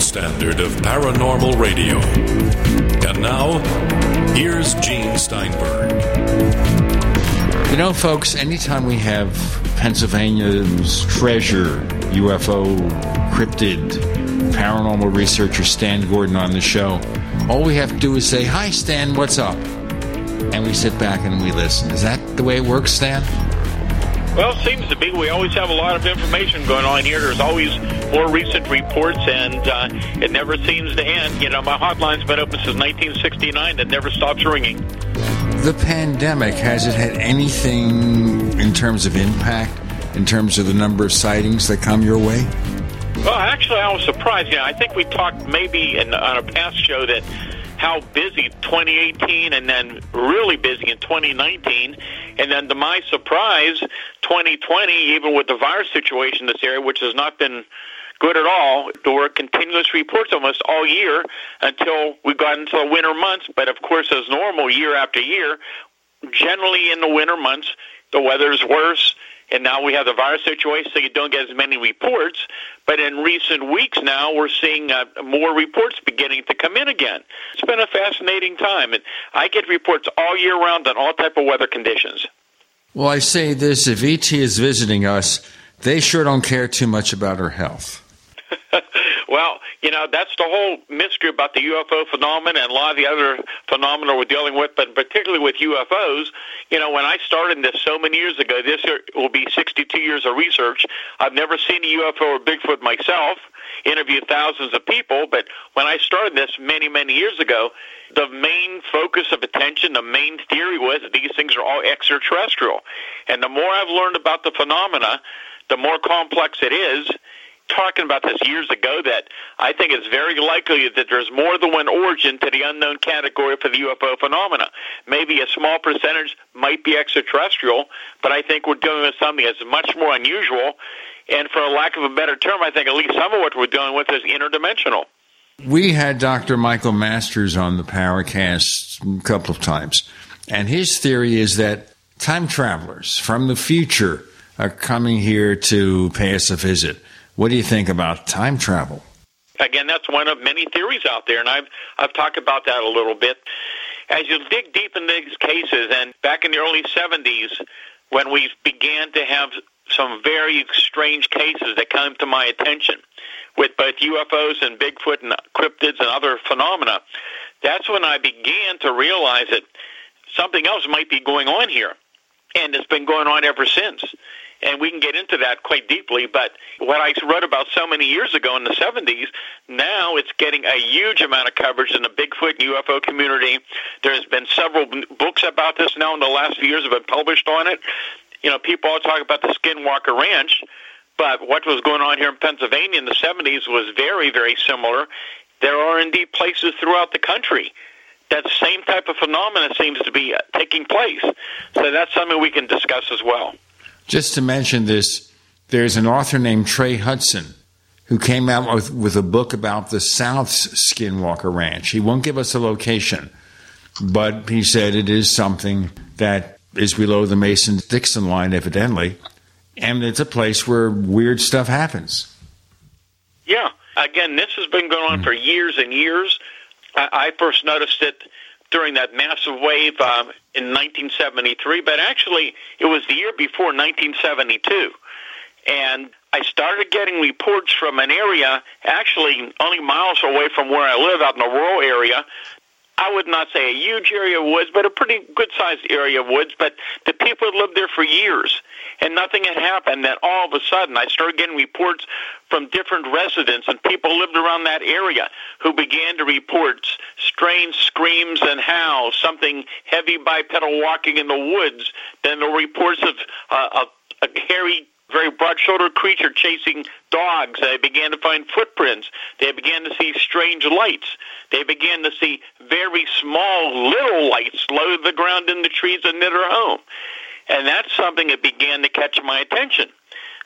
Gold standard of paranormal radio. And now, here's Gene Steinberg. You know, folks, anytime we have Pennsylvania's treasure, UFO, cryptid, paranormal researcher Stan Gordon on the show, all we have to do is say, Hi, Stan, what's up? And we sit back and we listen. Is that the way it works, Stan? Well, it seems to be. We always have a lot of information going on here. There's always more recent reports, and uh, it never seems to end. You know, my hotline's been open since 1969. It never stops ringing. The pandemic, has it had anything in terms of impact, in terms of the number of sightings that come your way? Well, actually, I was surprised. You know, I think we talked maybe in, on a past show that how busy 2018 and then really busy in 2019. And then to my surprise, 2020, even with the virus situation in this area, which has not been good at all. There were continuous reports almost all year until we got into the winter months. But of course, as normal year after year, generally in the winter months, the weather's worse. And now we have the virus situation, so you don't get as many reports. But in recent weeks now, we're seeing uh, more reports beginning to come in again. It's been a fascinating time, and I get reports all year round on all type of weather conditions. Well, I say this: if ET is visiting us, they sure don't care too much about her health. well, you know, that's the whole mystery about the UFO phenomenon and a lot of the other phenomena we're dealing with, but particularly with UFOs. You know, when I started this so many years ago, this will be 62 years of research. I've never seen a UFO or Bigfoot myself, interviewed thousands of people, but when I started this many, many years ago, the main focus of attention, the main theory was that these things are all extraterrestrial. And the more I've learned about the phenomena, the more complex it is talking about this years ago that I think it's very likely that there's more than one origin to the unknown category for the UFO phenomena. Maybe a small percentage might be extraterrestrial, but I think we're dealing with something that's much more unusual. And for a lack of a better term, I think at least some of what we're dealing with is interdimensional. We had Dr. Michael Masters on the Paracast a couple of times, and his theory is that time travelers from the future are coming here to pay us a visit. What do you think about time travel? Again, that's one of many theories out there, and I've I've talked about that a little bit. As you dig deep in these cases, and back in the early '70s, when we began to have some very strange cases that came to my attention with both UFOs and Bigfoot and cryptids and other phenomena, that's when I began to realize that something else might be going on here, and it's been going on ever since and we can get into that quite deeply. But what I wrote about so many years ago in the 70s, now it's getting a huge amount of coverage in the Bigfoot UFO community. There's been several books about this now in the last few years have been published on it. You know, people all talk about the Skinwalker Ranch, but what was going on here in Pennsylvania in the 70s was very, very similar. There are indeed places throughout the country that same type of phenomena seems to be uh, taking place. So that's something we can discuss as well. Just to mention this, there's an author named Trey Hudson who came out with, with a book about the South's Skinwalker Ranch. He won't give us a location, but he said it is something that is below the Mason Dixon line, evidently, and it's a place where weird stuff happens. Yeah. Again, this has been going on for years and years. I, I first noticed it during that massive wave um, in 1973, but actually it was the year before 1972. And I started getting reports from an area actually only miles away from where I live out in the rural area I would not say a huge area of woods, but a pretty good sized area of woods. But the people had lived there for years, and nothing had happened. Then all of a sudden, I started getting reports from different residents and people lived around that area who began to report strange screams and howls, something heavy bipedal walking in the woods. Then the reports of uh, a, a hairy very broad-shouldered creature chasing dogs. They began to find footprints. They began to see strange lights. They began to see very small little lights low to the ground in the trees and near their home. And that's something that began to catch my attention.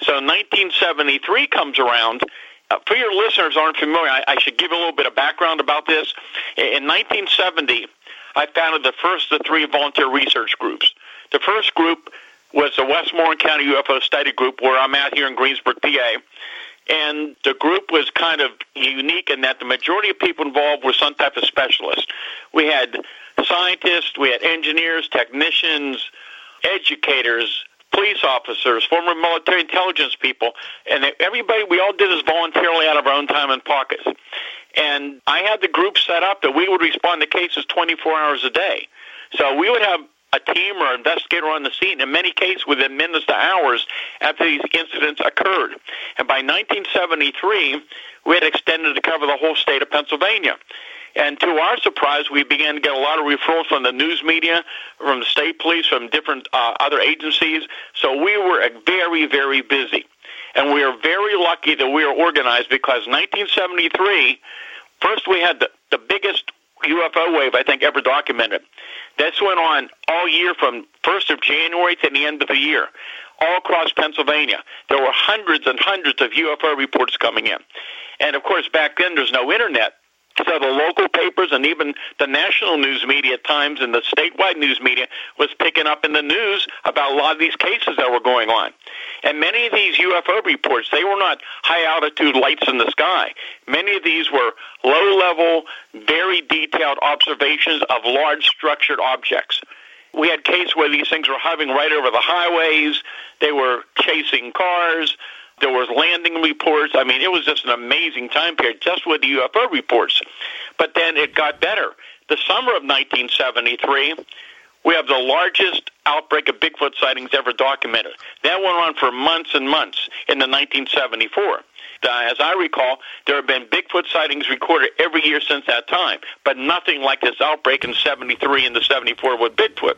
So 1973 comes around. Uh, for your listeners aren't familiar, I, I should give a little bit of background about this. In 1970, I founded the first of the three volunteer research groups. The first group was the Westmoreland County UFO Study Group, where I'm at here in Greensburg, PA. And the group was kind of unique in that the majority of people involved were some type of specialist. We had scientists, we had engineers, technicians, educators, police officers, former military intelligence people, and everybody, we all did this voluntarily out of our own time and pockets. And I had the group set up that we would respond to cases 24 hours a day. So we would have a team or investigator on the scene, in many cases within minutes to hours after these incidents occurred. And by 1973, we had extended to cover the whole state of Pennsylvania. And to our surprise, we began to get a lot of referrals from the news media, from the state police, from different uh, other agencies. So we were very, very busy. And we are very lucky that we are organized because 1973, first we had the, the biggest UFO wave I think ever documented. This went on all year from 1st of January to the end of the year, all across Pennsylvania. There were hundreds and hundreds of UFO reports coming in. And of course, back then there's no internet. So the local papers and even the national news media times and the statewide news media was picking up in the news about a lot of these cases that were going on. And many of these UFO reports, they were not high altitude lights in the sky. Many of these were low level, very detailed observations of large structured objects. We had cases where these things were hovering right over the highways. They were chasing cars. There was landing reports. I mean, it was just an amazing time period just with the UFO reports. But then it got better. The summer of 1973, we have the largest outbreak of Bigfoot sightings ever documented. That went on for months and months in the 1974. Uh, as I recall, there have been Bigfoot sightings recorded every year since that time, but nothing like this outbreak in 73 and the 74 with Bigfoot.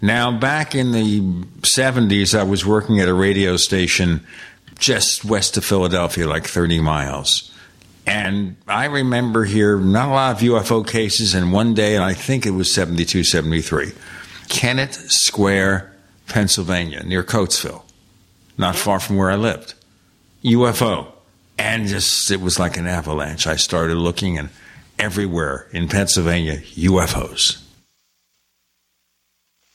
Now, back in the 70s, I was working at a radio station just west of Philadelphia, like 30 miles. And I remember here not a lot of UFO cases, and one day, and I think it was 72, 73, Kennett Square, Pennsylvania, near Coatesville, not far from where I lived. UFO. And just, it was like an avalanche. I started looking, and everywhere in Pennsylvania, UFOs.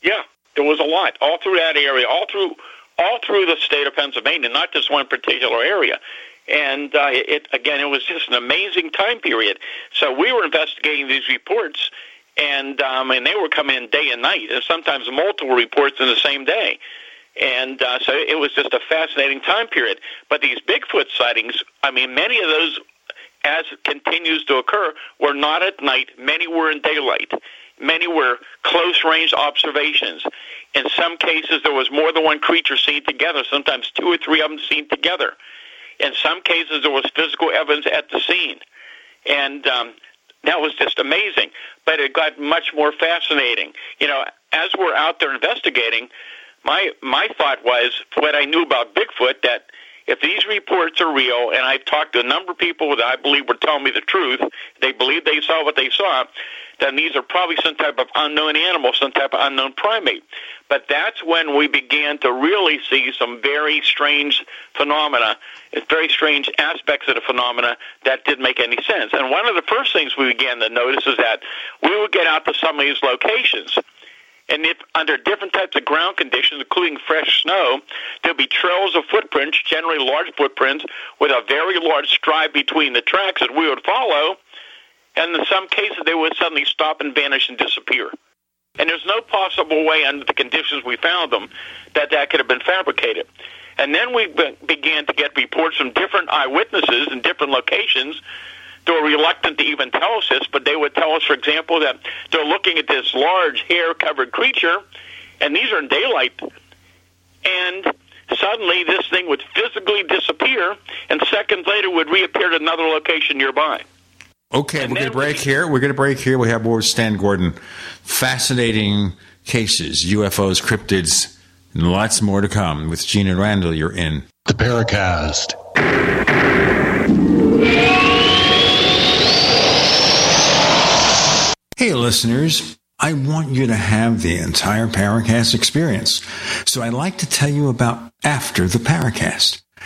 Yeah, there was a lot all through that area, all through all through the state of Pennsylvania, not just one particular area. And uh, it again, it was just an amazing time period. So we were investigating these reports, and um, and they were coming in day and night, and sometimes multiple reports in the same day. And uh, so it was just a fascinating time period. But these Bigfoot sightings, I mean, many of those, as continues to occur, were not at night. Many were in daylight. Many were close range observations. In some cases, there was more than one creature seen together, sometimes two or three of them seen together. In some cases, there was physical evidence at the scene. And um, that was just amazing. But it got much more fascinating. You know, as we're out there investigating, my my thought was what I knew about Bigfoot that if these reports are real, and I've talked to a number of people that I believe were telling me the truth, they believe they saw what they saw, then these are probably some type of unknown animal, some type of unknown primate. But that's when we began to really see some very strange phenomena, very strange aspects of the phenomena that didn't make any sense. And one of the first things we began to notice is that we would get out to some of these locations. And if under different types of ground conditions, including fresh snow, there'll be trails of footprints, generally large footprints, with a very large stride between the tracks that we would follow and in some cases they would suddenly stop and vanish and disappear. And there's no possible way, under the conditions we found them, that that could have been fabricated. And then we be- began to get reports from different eyewitnesses in different locations. They were reluctant to even tell us this, but they would tell us, for example, that they're looking at this large hair-covered creature, and these are in daylight, and suddenly this thing would physically disappear, and seconds later would reappear at another location nearby. Okay, and we're going to break here. We're going to break here. We have more with Stan Gordon. Fascinating cases, UFOs, cryptids, and lots more to come. With Gene and Randall, you're in the Paracast. Hey, listeners. I want you to have the entire Paracast experience. So I'd like to tell you about After the Paracast.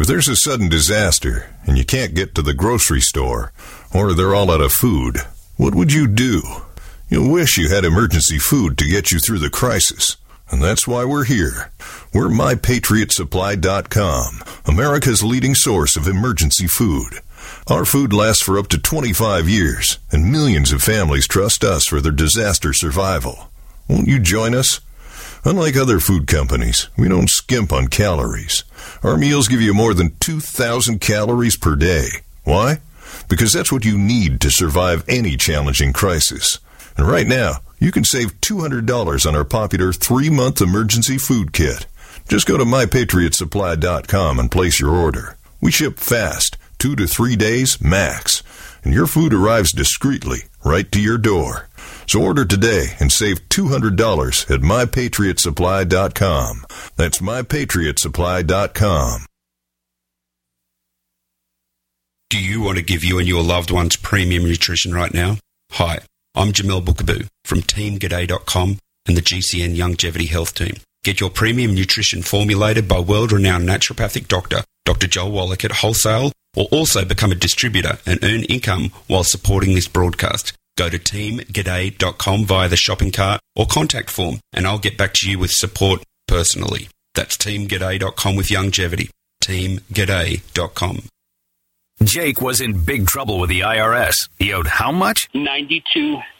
If there's a sudden disaster and you can't get to the grocery store, or they're all out of food, what would you do? You'll wish you had emergency food to get you through the crisis. And that's why we're here. We're MyPatriotSupply.com, America's leading source of emergency food. Our food lasts for up to 25 years, and millions of families trust us for their disaster survival. Won't you join us? Unlike other food companies, we don't skimp on calories. Our meals give you more than 2,000 calories per day. Why? Because that's what you need to survive any challenging crisis. And right now, you can save $200 on our popular three month emergency food kit. Just go to mypatriotsupply.com and place your order. We ship fast, two to three days max, and your food arrives discreetly right to your door. So order today and save $200 at mypatriotsupply.com. That's mypatriotsupply.com. Do you want to give you and your loved ones premium nutrition right now? Hi, I'm Jamel Bookaboo from TeamGaday.com and the GCN Longevity Health Team. Get your premium nutrition formulated by world renowned naturopathic doctor, Dr. Joel Wallach at wholesale, or also become a distributor and earn income while supporting this broadcast. Go to teamgaday.com via the shopping cart or contact form, and I'll get back to you with support personally. That's teamgaday.com with longevity. Teamgaday.com. Jake was in big trouble with the IRS. He owed how much? Ninety-two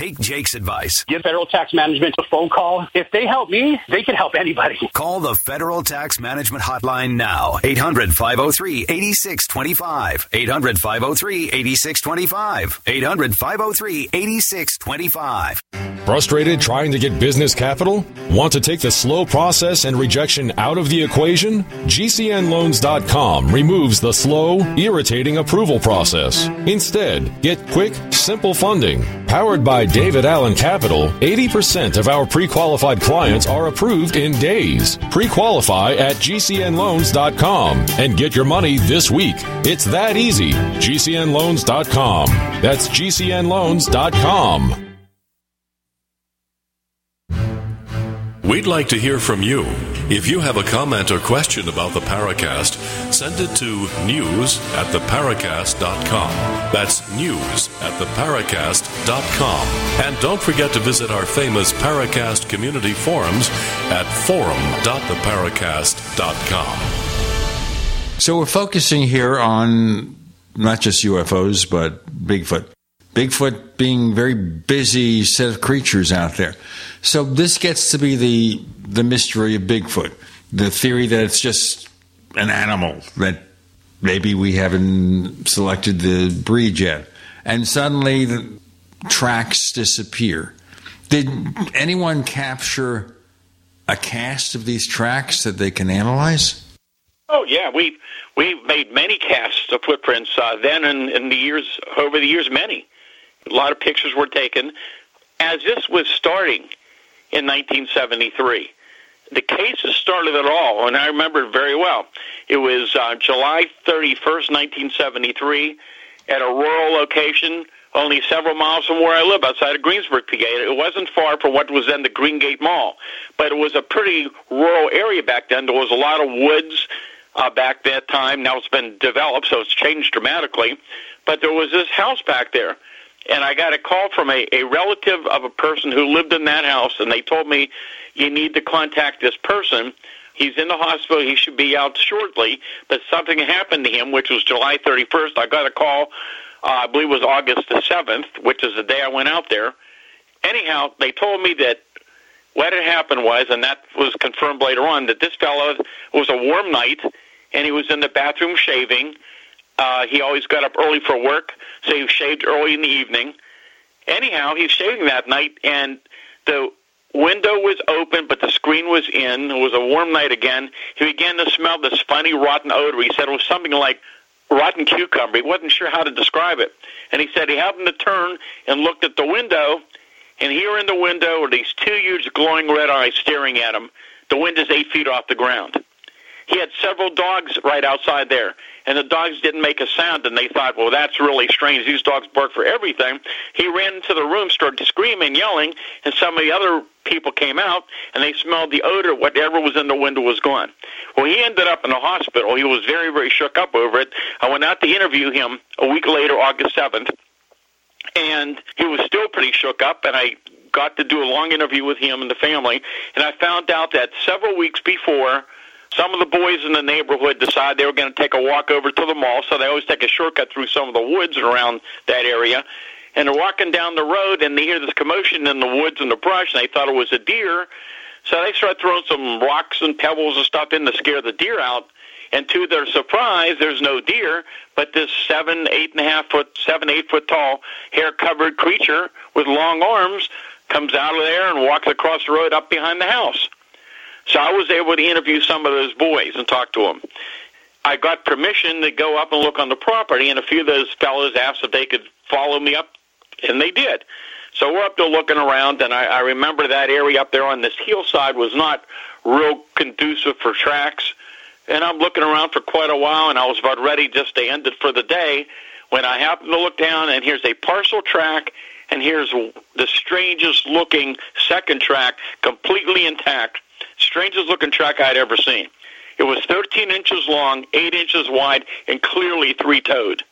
take Jake's advice. Give federal tax management a phone call. If they help me, they can help anybody. Call the Federal Tax Management Hotline now. 800 503 8625. 800 503 8625. 800 503 8625. Frustrated trying to get business capital? Want to take the slow process and rejection out of the equation? GCNLoans.com removes the slow, irritating approval process. Instead, get quick, simple funding. Powered by David Allen Capital, 80% of our pre qualified clients are approved in days. Pre qualify at GCNLoans.com and get your money this week. It's that easy. GCNLoans.com. That's GCNLoans.com. We'd like to hear from you. If you have a comment or question about the Paracast, send it to news at theparacast.com. That's news at theparacast.com. And don't forget to visit our famous Paracast community forums at forum.theparacast.com. So we're focusing here on not just UFOs, but Bigfoot. Bigfoot being very busy set of creatures out there. So this gets to be the the mystery of Bigfoot, the theory that it's just an animal that maybe we haven't selected the breed yet, and suddenly the tracks disappear. Did anyone capture a cast of these tracks that they can analyze? Oh yeah, we we've made many casts of footprints uh, then and in the years over the years many. A lot of pictures were taken. As this was starting in 1973, the cases started at all, and I remember it very well. It was uh, July 31st, 1973, at a rural location only several miles from where I live, outside of Greensburg, PA. It wasn't far from what was then the Greengate Mall, but it was a pretty rural area back then. There was a lot of woods, uh, back that time. Now it's been developed, so it's changed dramatically. But there was this house back there, and I got a call from a, a relative of a person who lived in that house, and they told me you need to contact this person. He's in the hospital. He should be out shortly, but something happened to him, which was July 31st. I got a call, uh, I believe it was August the 7th, which is the day I went out there. Anyhow, they told me that what had happened was, and that was confirmed later on, that this fellow was a warm night, and he was in the bathroom shaving. Uh, he always got up early for work, so he shaved early in the evening. Anyhow, he's shaving that night, and the window was open, but the screen was in. It was a warm night again. He began to smell this funny, rotten odor. He said it was something like rotten cucumber. He wasn't sure how to describe it. And he said he happened to turn and looked at the window, and here in the window are these two huge glowing red eyes staring at him. The window's eight feet off the ground. He had several dogs right outside there, and the dogs didn't make a sound, and they thought, well, that's really strange. These dogs bark for everything. He ran into the room, started screaming, yelling, and some of the other people came out, and they smelled the odor. Whatever was in the window was gone. Well, he ended up in the hospital. He was very, very shook up over it. I went out to interview him a week later, August 7th, and he was still pretty shook up, and I got to do a long interview with him and the family, and I found out that several weeks before, some of the boys in the neighborhood decided they were going to take a walk over to the mall, so they always take a shortcut through some of the woods around that area. And they're walking down the road, and they hear this commotion in the woods and the brush, and they thought it was a deer. So they start throwing some rocks and pebbles and stuff in to scare the deer out. And to their surprise, there's no deer, but this seven, eight and a half foot, seven, eight foot tall, hair covered creature with long arms comes out of there and walks across the road up behind the house. So I was able to interview some of those boys and talk to them. I got permission to go up and look on the property, and a few of those fellows asked if they could follow me up, and they did. So we're up there looking around, and I, I remember that area up there on this hillside was not real conducive for tracks. And I'm looking around for quite a while, and I was about ready just to end it for the day when I happened to look down, and here's a parcel track, and here's the strangest looking second track, completely intact strangest looking track I'd ever seen. It was 13 inches long, 8 inches wide, and clearly three toed.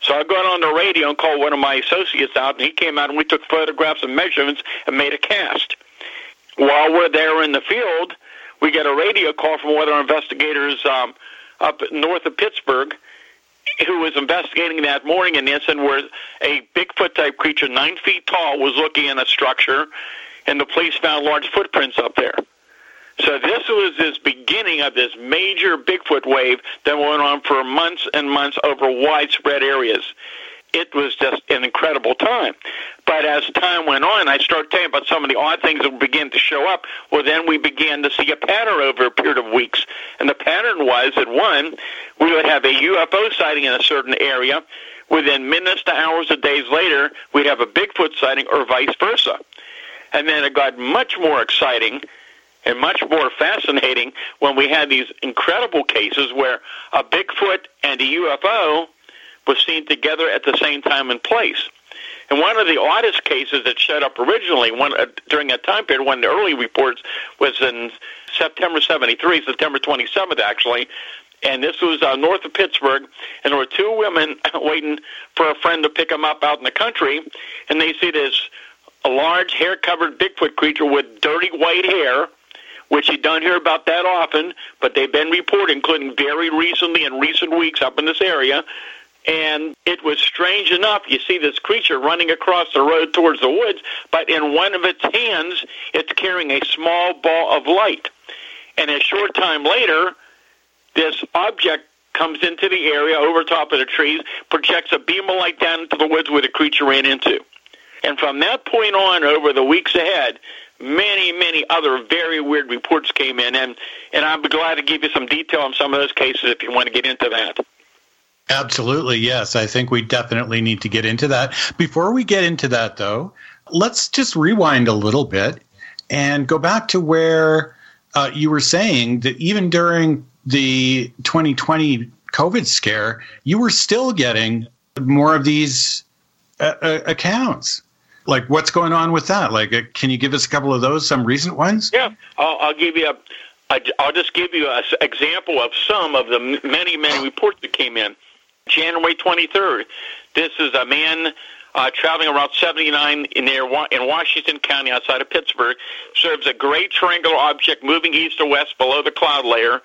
So I got on the radio and called one of my associates out, and he came out and we took photographs and measurements and made a cast. While we're there in the field, we get a radio call from one of our investigators um, up north of Pittsburgh who was investigating that morning in the incident where a Bigfoot type creature, nine feet tall, was looking in a structure, and the police found large footprints up there. So this was this beginning of this major Bigfoot wave that went on for months and months over widespread areas. It was just an incredible time. But as time went on, I started telling about some of the odd things that begin to show up. Well, then we began to see a pattern over a period of weeks. And the pattern was that one, we would have a UFO sighting in a certain area. Within minutes to hours or days later, we'd have a Bigfoot sighting or vice versa. And then it got much more exciting and much more fascinating when we had these incredible cases where a Bigfoot and a UFO was seen together at the same time and place. And one of the oddest cases that showed up originally one, uh, during that time period, one of the early reports was in September 73, September 27th, actually. And this was uh, north of Pittsburgh, and there were two women waiting for a friend to pick them up out in the country, and they see this a large hair-covered Bigfoot creature with dirty white hair which you don't hear about that often, but they've been reported, including very recently in recent weeks up in this area. And it was strange enough. You see this creature running across the road towards the woods, but in one of its hands, it's carrying a small ball of light. And a short time later, this object comes into the area over top of the trees, projects a beam of light down into the woods where the creature ran into. And from that point on, over the weeks ahead, many, many other very weird reports came in, and and I'm glad to give you some detail on some of those cases if you want to get into that. Absolutely, yes. I think we definitely need to get into that. Before we get into that, though, let's just rewind a little bit and go back to where uh, you were saying that even during the 2020 COVID scare, you were still getting more of these uh, uh accounts like what's going on with that? Like, uh, can you give us a couple of those, some recent ones? Yeah, I'll, I'll give you a, I'll just give you an example of some of the many, many reports that came in. January 23rd, this is a man uh, traveling around 79 in, in Washington County outside of Pittsburgh, serves a gray triangular object moving east or west below the cloud layer.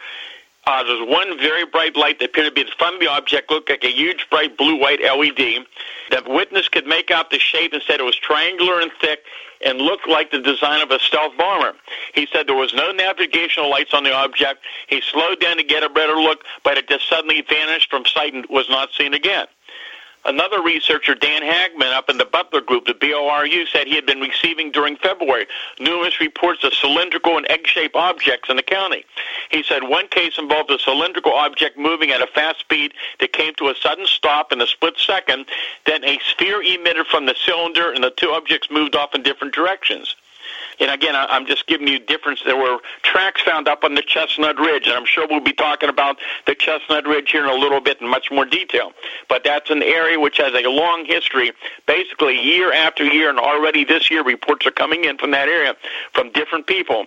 Uh, there's one very bright light that appeared to be in front of the object, looked like a huge bright blue-white LED. The witness could make out the shape and said it was triangular and thick and looked like the design of a stealth bomber. He said there was no navigational lights on the object. He slowed down to get a better look, but it just suddenly vanished from sight and was not seen again. Another researcher, Dan Hagman, up in the Butler Group, the BORU, said he had been receiving during February numerous reports of cylindrical and egg-shaped objects in the county. He said one case involved a cylindrical object moving at a fast speed that came to a sudden stop in a split second. Then a sphere emitted from the cylinder, and the two objects moved off in different directions. And again, I'm just giving you difference. There were tracks found up on the Chestnut Ridge, and I'm sure we'll be talking about the Chestnut Ridge here in a little bit in much more detail. But that's an area which has a long history, basically year after year, and already this year reports are coming in from that area from different people.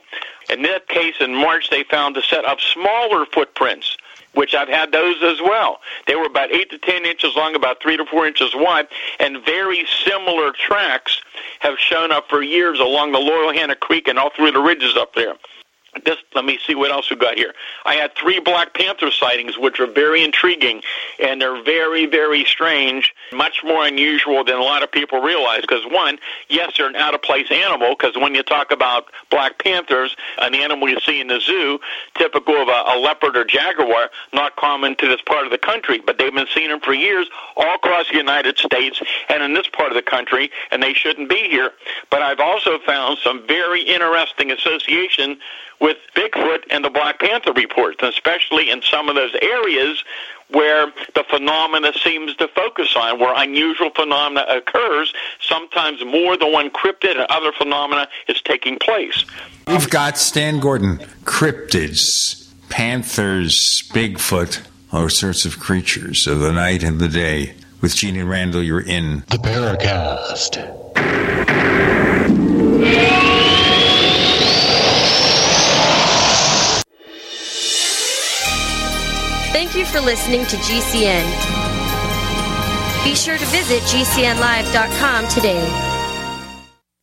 In that case, in March, they found a set of smaller footprints which I've had those as well. They were about 8 to 10 inches long, about 3 to 4 inches wide, and very similar tracks have shown up for years along the Loyalhanna Creek and all through the ridges up there this let me see what else we got here. I had three Black Panther sightings, which are very intriguing, and they're very, very strange, much more unusual than a lot of people realize. Because one, yes, they're an out of place animal. Because when you talk about Black Panthers, an animal you see in the zoo, typical of a, a leopard or jaguar, not common to this part of the country, but they've been seeing them for years all across the United States and in this part of the country, and they shouldn't be here. But I've also found some very interesting association with Bigfoot and the Black Panther reports, especially in some of those areas where the phenomena seems to focus on, where unusual phenomena occurs, sometimes more than one cryptid and other phenomena is taking place. We've got Stan Gordon, cryptids, panthers, Bigfoot, all sorts of creatures of the night and the day. With Gene and Randall, you're in the Paracast. Thank you for listening to GCN. Be sure to visit GCNlive.com today.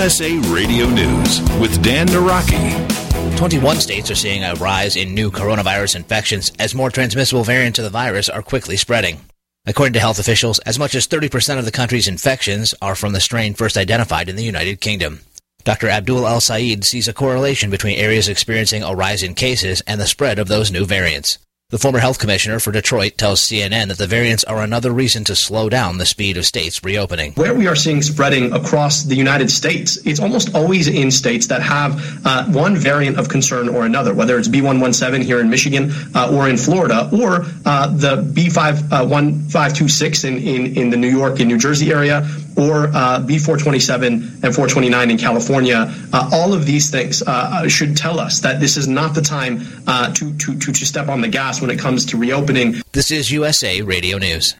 USA Radio News with Dan Naraki. 21 states are seeing a rise in new coronavirus infections as more transmissible variants of the virus are quickly spreading. According to health officials, as much as 30% of the country's infections are from the strain first identified in the United Kingdom. Dr. Abdul El Sayed sees a correlation between areas experiencing a rise in cases and the spread of those new variants. The former health commissioner for Detroit tells CNN that the variants are another reason to slow down the speed of states reopening. Where we are seeing spreading across the United States, it's almost always in states that have uh, one variant of concern or another, whether it's B117 here in Michigan uh, or in Florida, or uh, the B51526 uh, in, in, in the New York and New Jersey area, or uh, B427 and 429 in California. Uh, all of these things uh, should tell us that this is not the time to, to, to, to step on the gas when it comes to reopening. This is USA Radio News.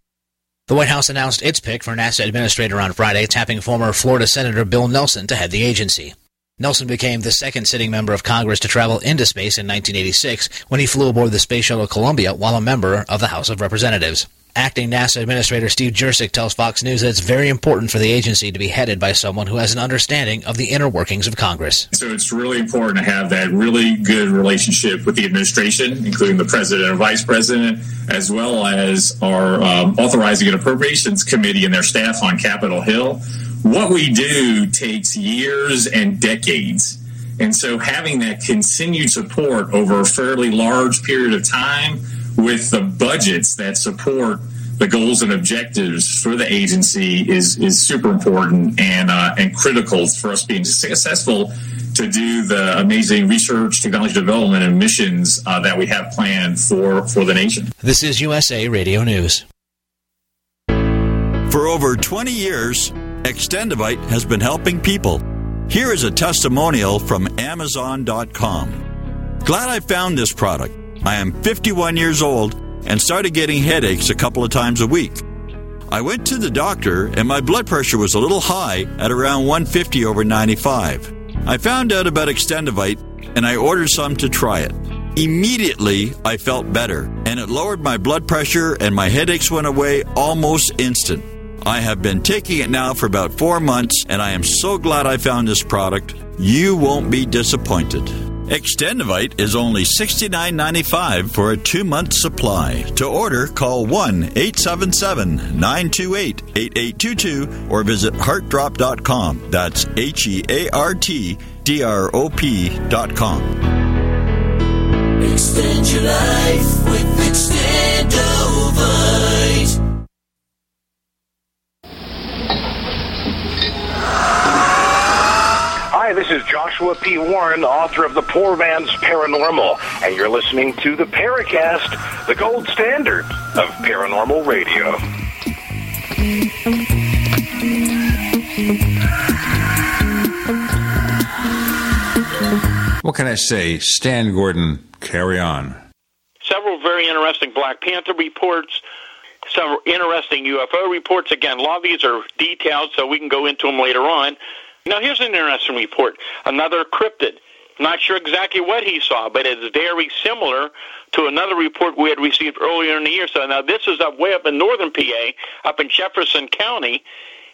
The White House announced its pick for NASA administrator on Friday, tapping former Florida Senator Bill Nelson to head the agency. Nelson became the second sitting member of Congress to travel into space in 1986 when he flew aboard the Space Shuttle Columbia while a member of the House of Representatives. Acting NASA Administrator Steve Jurczyk tells Fox News that it's very important for the agency to be headed by someone who has an understanding of the inner workings of Congress. So it's really important to have that really good relationship with the administration, including the president and vice president, as well as our um, Authorizing and Appropriations Committee and their staff on Capitol Hill. What we do takes years and decades. And so having that continued support over a fairly large period of time with the budgets that support the goals and objectives for the agency is is super important and uh, and critical for us being successful to do the amazing research, technology development, and missions uh, that we have planned for for the nation. This is USA Radio News. For over 20 years, Extendovite has been helping people. Here is a testimonial from Amazon.com. Glad I found this product. I am 51 years old and started getting headaches a couple of times a week. I went to the doctor and my blood pressure was a little high at around 150 over 95. I found out about Extendovite and I ordered some to try it. Immediately, I felt better and it lowered my blood pressure and my headaches went away almost instant. I have been taking it now for about four months and I am so glad I found this product. You won't be disappointed. Extendovite is only $69.95 for a two month supply. To order, call 1 877 928 8822 or visit heartdrop.com. That's H E A R T D R O P.com. Extend your life with Extendovite. Hi, this is Joshua P. Warren, author of The Poor Man's Paranormal, and you're listening to the Paracast, the gold standard of paranormal radio. What can I say? Stan Gordon, carry on. Several very interesting Black Panther reports, several interesting UFO reports. Again, a lot of these are detailed, so we can go into them later on. Now, here's an interesting report. Another cryptid. Not sure exactly what he saw, but it's very similar to another report we had received earlier in the year. So now this is up way up in northern PA, up in Jefferson County,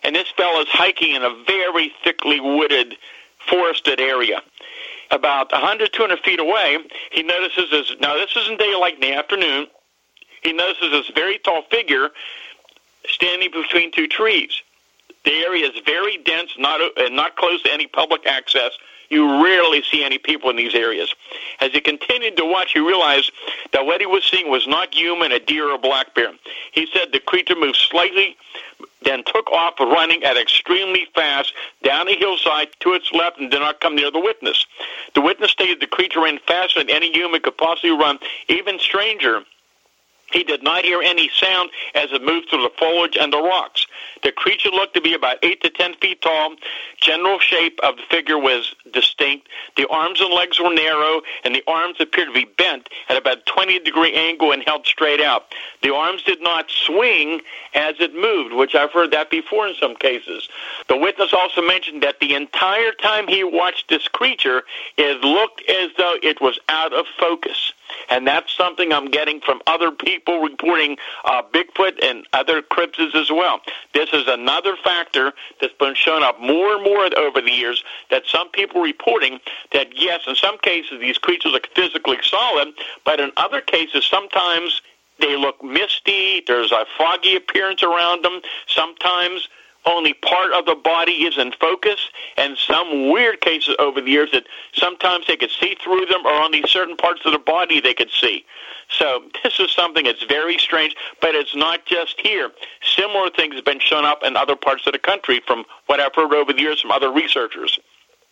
and this fellow's hiking in a very thickly wooded, forested area. About 100, 200 feet away, he notices this. Now, this isn't daylight in the afternoon. He notices this very tall figure standing between two trees. The area is very dense, not uh, not close to any public access. You rarely see any people in these areas. As he continued to watch, he realized that what he was seeing was not human, a deer, or black bear. He said the creature moved slightly, then took off running at extremely fast down a hillside to its left and did not come near the witness. The witness stated the creature ran faster than any human could possibly run. Even stranger, he did not hear any sound as it moved through the foliage and the rocks. The creature looked to be about 8 to 10 feet tall. General shape of the figure was distinct. The arms and legs were narrow, and the arms appeared to be bent at about a 20 degree angle and held straight out. The arms did not swing as it moved, which I've heard that before in some cases. The witness also mentioned that the entire time he watched this creature, it looked as though it was out of focus. And that's something I'm getting from other people reporting uh, Bigfoot and other cryptids as well. This is another factor that's been shown up more and more over the years that some people reporting that yes, in some cases these creatures are physically solid, but in other cases sometimes they look misty. There's a foggy appearance around them. Sometimes only part of the body is in focus, and some weird cases over the years that sometimes they could see through them, or only certain parts of the body they could see. So this is something that's very strange, but it's not just here. Similar things have been shown up in other parts of the country from what I've heard over the years from other researchers.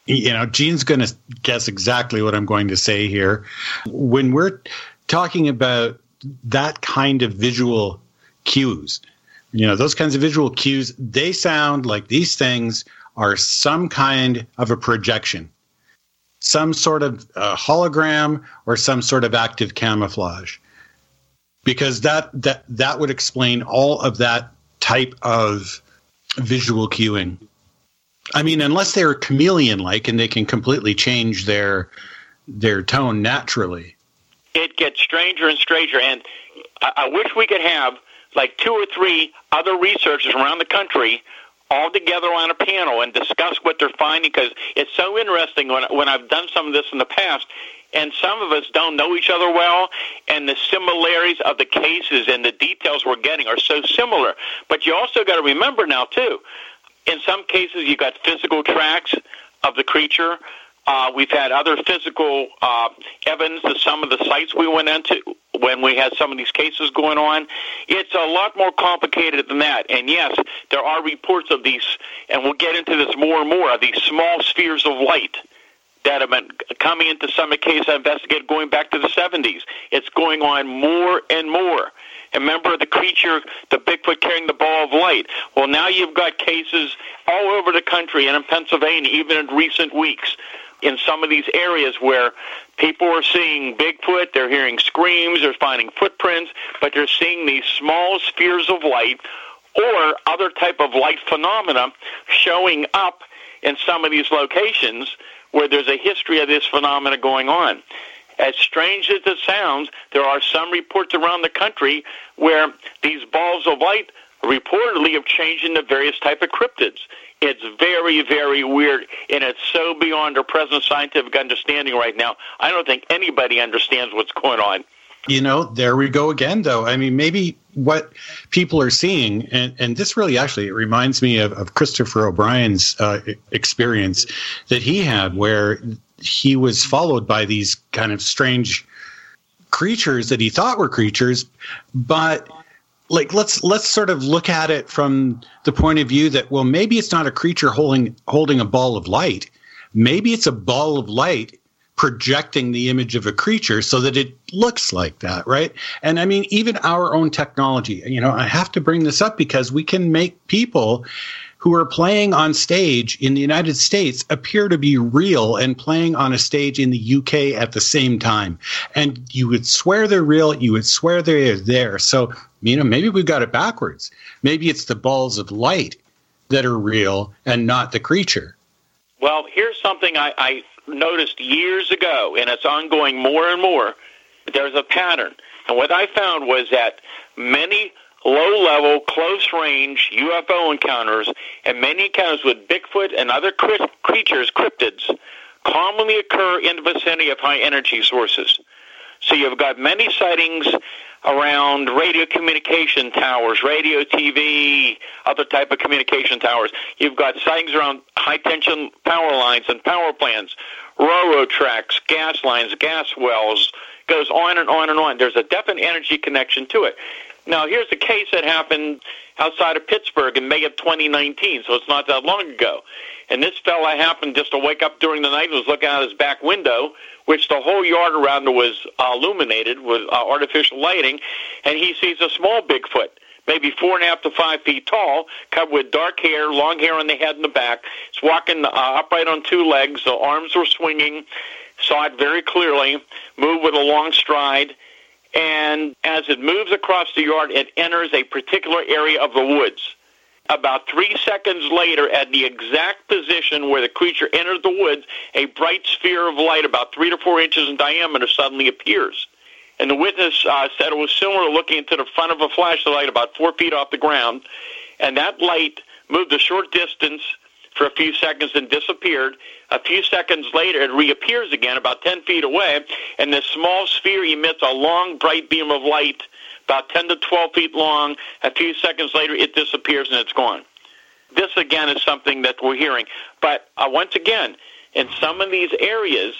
You know, Gene's going to guess exactly what I'm going to say here. When we're talking about that kind of visual cues, you know those kinds of visual cues they sound like these things are some kind of a projection some sort of uh, hologram or some sort of active camouflage because that that that would explain all of that type of visual cueing. I mean unless they're chameleon like and they can completely change their their tone naturally. It gets stranger and stranger and I, I wish we could have like two or three other researchers around the country all together on a panel and discuss what they're finding because it's so interesting when when I've done some of this in the past and some of us don't know each other well and the similarities of the cases and the details we're getting are so similar. But you also got to remember now too in some cases you got physical tracks of the creature uh, we've had other physical uh, evidence of some of the sites we went into when we had some of these cases going on. It's a lot more complicated than that. And yes, there are reports of these, and we'll get into this more and more, of these small spheres of light that have been coming into some of cases I investigated going back to the 70s. It's going on more and more. And remember the creature, the Bigfoot carrying the ball of light. Well, now you've got cases all over the country and in Pennsylvania, even in recent weeks, in some of these areas where people are seeing Bigfoot, they're hearing screams, they're finding footprints, but they're seeing these small spheres of light or other type of light phenomena showing up in some of these locations where there's a history of this phenomena going on. As strange as it sounds, there are some reports around the country where these balls of light reportedly of changing the various type of cryptids. It's very, very weird, and it's so beyond our present scientific understanding right now. I don't think anybody understands what's going on. You know, there we go again, though. I mean, maybe what people are seeing, and, and this really actually it reminds me of, of Christopher O'Brien's uh, experience that he had, where he was followed by these kind of strange creatures that he thought were creatures, but like let's let's sort of look at it from the point of view that well maybe it's not a creature holding holding a ball of light. Maybe it's a ball of light projecting the image of a creature so that it looks like that right? And i mean even our own technology you know i have to bring this up because we can make people who are playing on stage in the United States appear to be real and playing on a stage in the UK at the same time. And you would swear they're real, you would swear they're there. So, you know, maybe we've got it backwards. Maybe it's the balls of light that are real and not the creature. Well, here's something I, I noticed years ago, and it's ongoing more and more. There's a pattern. And what I found was that many low level, close range UFO encounters and many encounters with Bigfoot and other creatures, cryptids, commonly occur in the vicinity of high energy sources. So you've got many sightings around radio communication towers, radio, TV, other type of communication towers. You've got sightings around high tension power lines and power plants, railroad tracks, gas lines, gas wells, goes on and on and on. There's a definite energy connection to it. Now, here's a case that happened outside of Pittsburgh in May of 2019, so it's not that long ago. And this fella happened just to wake up during the night and was looking out his back window, which the whole yard around it was uh, illuminated with uh, artificial lighting, and he sees a small Bigfoot, maybe four and a half to five feet tall, covered with dark hair, long hair on the head and the back. It's walking uh, upright on two legs, the arms were swinging, saw it very clearly, moved with a long stride and as it moves across the yard, it enters a particular area of the woods. About three seconds later, at the exact position where the creature entered the woods, a bright sphere of light about three to four inches in diameter suddenly appears. And the witness uh, said it was similar to looking into the front of a flashlight about four feet off the ground. And that light moved a short distance for a few seconds and disappeared. A few seconds later, it reappears again about 10 feet away, and this small sphere emits a long, bright beam of light, about 10 to 12 feet long. A few seconds later, it disappears and it's gone. This, again, is something that we're hearing. But uh, once again, in some of these areas,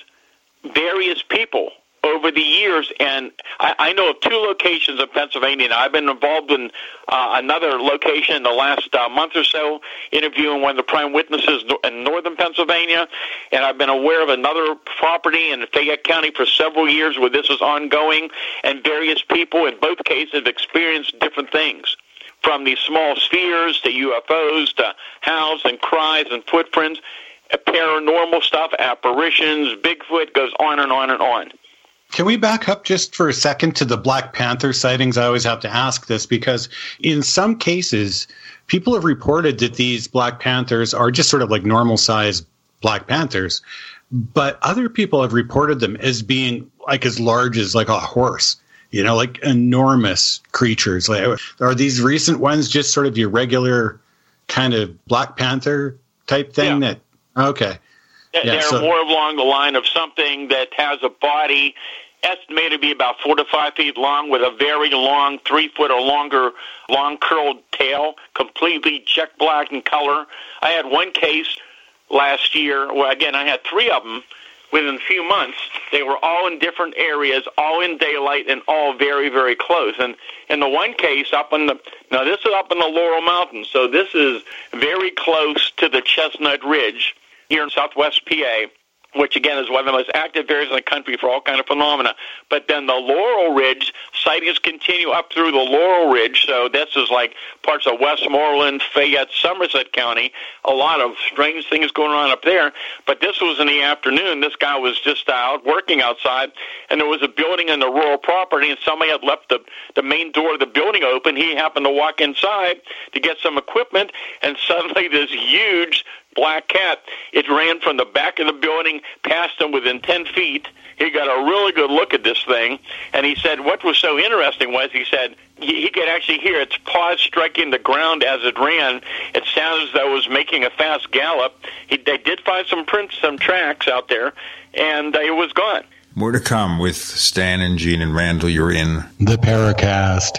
various people over the years, and I, I know of two locations in Pennsylvania. Now, I've been involved in uh, another location in the last uh, month or so, interviewing one of the prime witnesses in northern Pennsylvania, and I've been aware of another property in Fayette County for several years where this is ongoing, and various people in both cases have experienced different things. From these small spheres to UFOs to howls and cries and footprints, paranormal stuff, apparitions, Bigfoot, goes on and on and on. Can we back up just for a second to the Black Panther sightings? I always have to ask this because in some cases, people have reported that these Black Panthers are just sort of like normal sized Black Panthers, but other people have reported them as being like as large as like a horse You know, like enormous creatures. Like, are these recent ones just sort of your regular kind of Black Panther type thing? Yeah. That okay. They're Yeah, so- more along the line of something that has a body estimated to be about four to five feet long with a very long, three foot or longer, long curled tail, completely jet black in color. I had one case last year. Well, again, I had three of them within a few months. They were all in different areas, all in daylight, and all very, very close. And in the one case, up in the now this is up in the Laurel Mountains, so this is very close to the Chestnut Ridge here in southwest PA which again is one of the most active areas in the country for all kind of phenomena. But then the Laurel Ridge sightings continue up through the Laurel Ridge. So this is like parts of Westmoreland, Fayette, Somerset County. A lot of strange things going on up there. But this was in the afternoon. This guy was just out working outside, and there was a building in the rural property, and somebody had left the the main door of the building open. He happened to walk inside to get some equipment, and suddenly this huge black cat. It ran from the back of the building past him within 10 feet. He got a really good look at this thing, and he said what was so interesting was he said he, he could actually hear its paws striking the ground as it ran. It sounded as though it was making a fast gallop. He, they did find some prints, some tracks out there, and uh, it was gone. More to come with Stan and Gene and Randall. You're in the Paracast.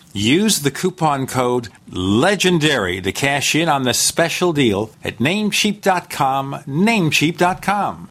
Use the coupon code LEGENDARY to cash in on this special deal at namecheap.com, namecheap.com.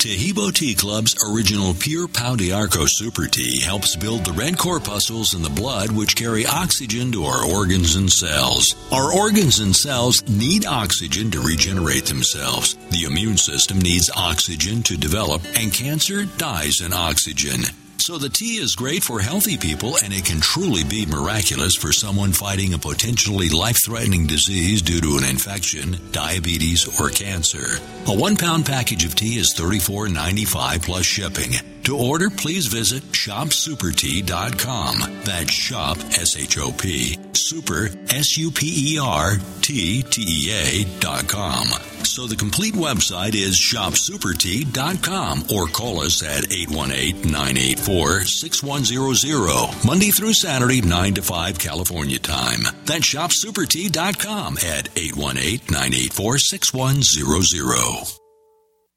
Taheebo Tea Club's original Pure Pau de Arco Super Tea helps build the red corpuscles in the blood which carry oxygen to our organs and cells. Our organs and cells need oxygen to regenerate themselves. The immune system needs oxygen to develop, and cancer dies in oxygen. So the tea is great for healthy people and it can truly be miraculous for someone fighting a potentially life-threatening disease due to an infection, diabetes, or cancer. A one pound package of tea is $34.95 plus shipping. To order, please visit shopsupertea.com. That's shop, S-H-O-P, super, S-U-P-E-R-T-T-E-A dot com. So the complete website is shopsupertea.com or call us at 818-984-6100, Monday through Saturday, 9 to 5 California time. That's shopsupertea.com at 818-984-6100.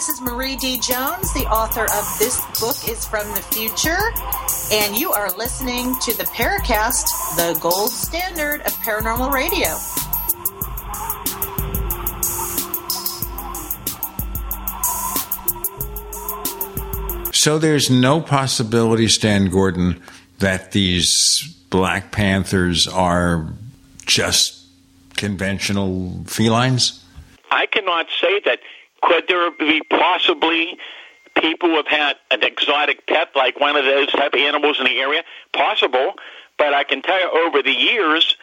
This is Marie D. Jones, the author of This Book is from the Future, and you are listening to the Paracast, the gold standard of paranormal radio. So there's no possibility, Stan Gordon, that these Black Panthers are just conventional felines? I cannot say that. Could there be possibly people who have had an exotic pet like one of those type of animals in the area? Possible, but I can tell you over the years,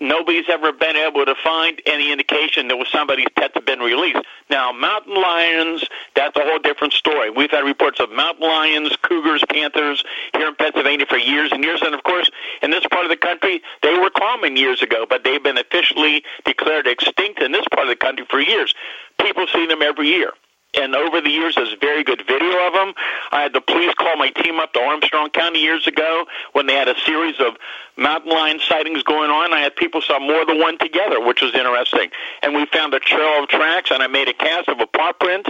nobody's ever been able to find any indication that was somebody's pet that been released. Now, mountain lions, that's a whole different story. We've had reports of mountain lions, cougars, panthers here in Pennsylvania for years and years. And of course, in this part of the country, they were common years ago, but they've been officially declared extinct in this part of the country for years. People see them every year and over the years there's very good video of them. I had the police call my team up to Armstrong County years ago when they had a series of mountain lion sightings going on. I had people saw more than one together, which was interesting. And we found a trail of tracks, and I made a cast of a paw print.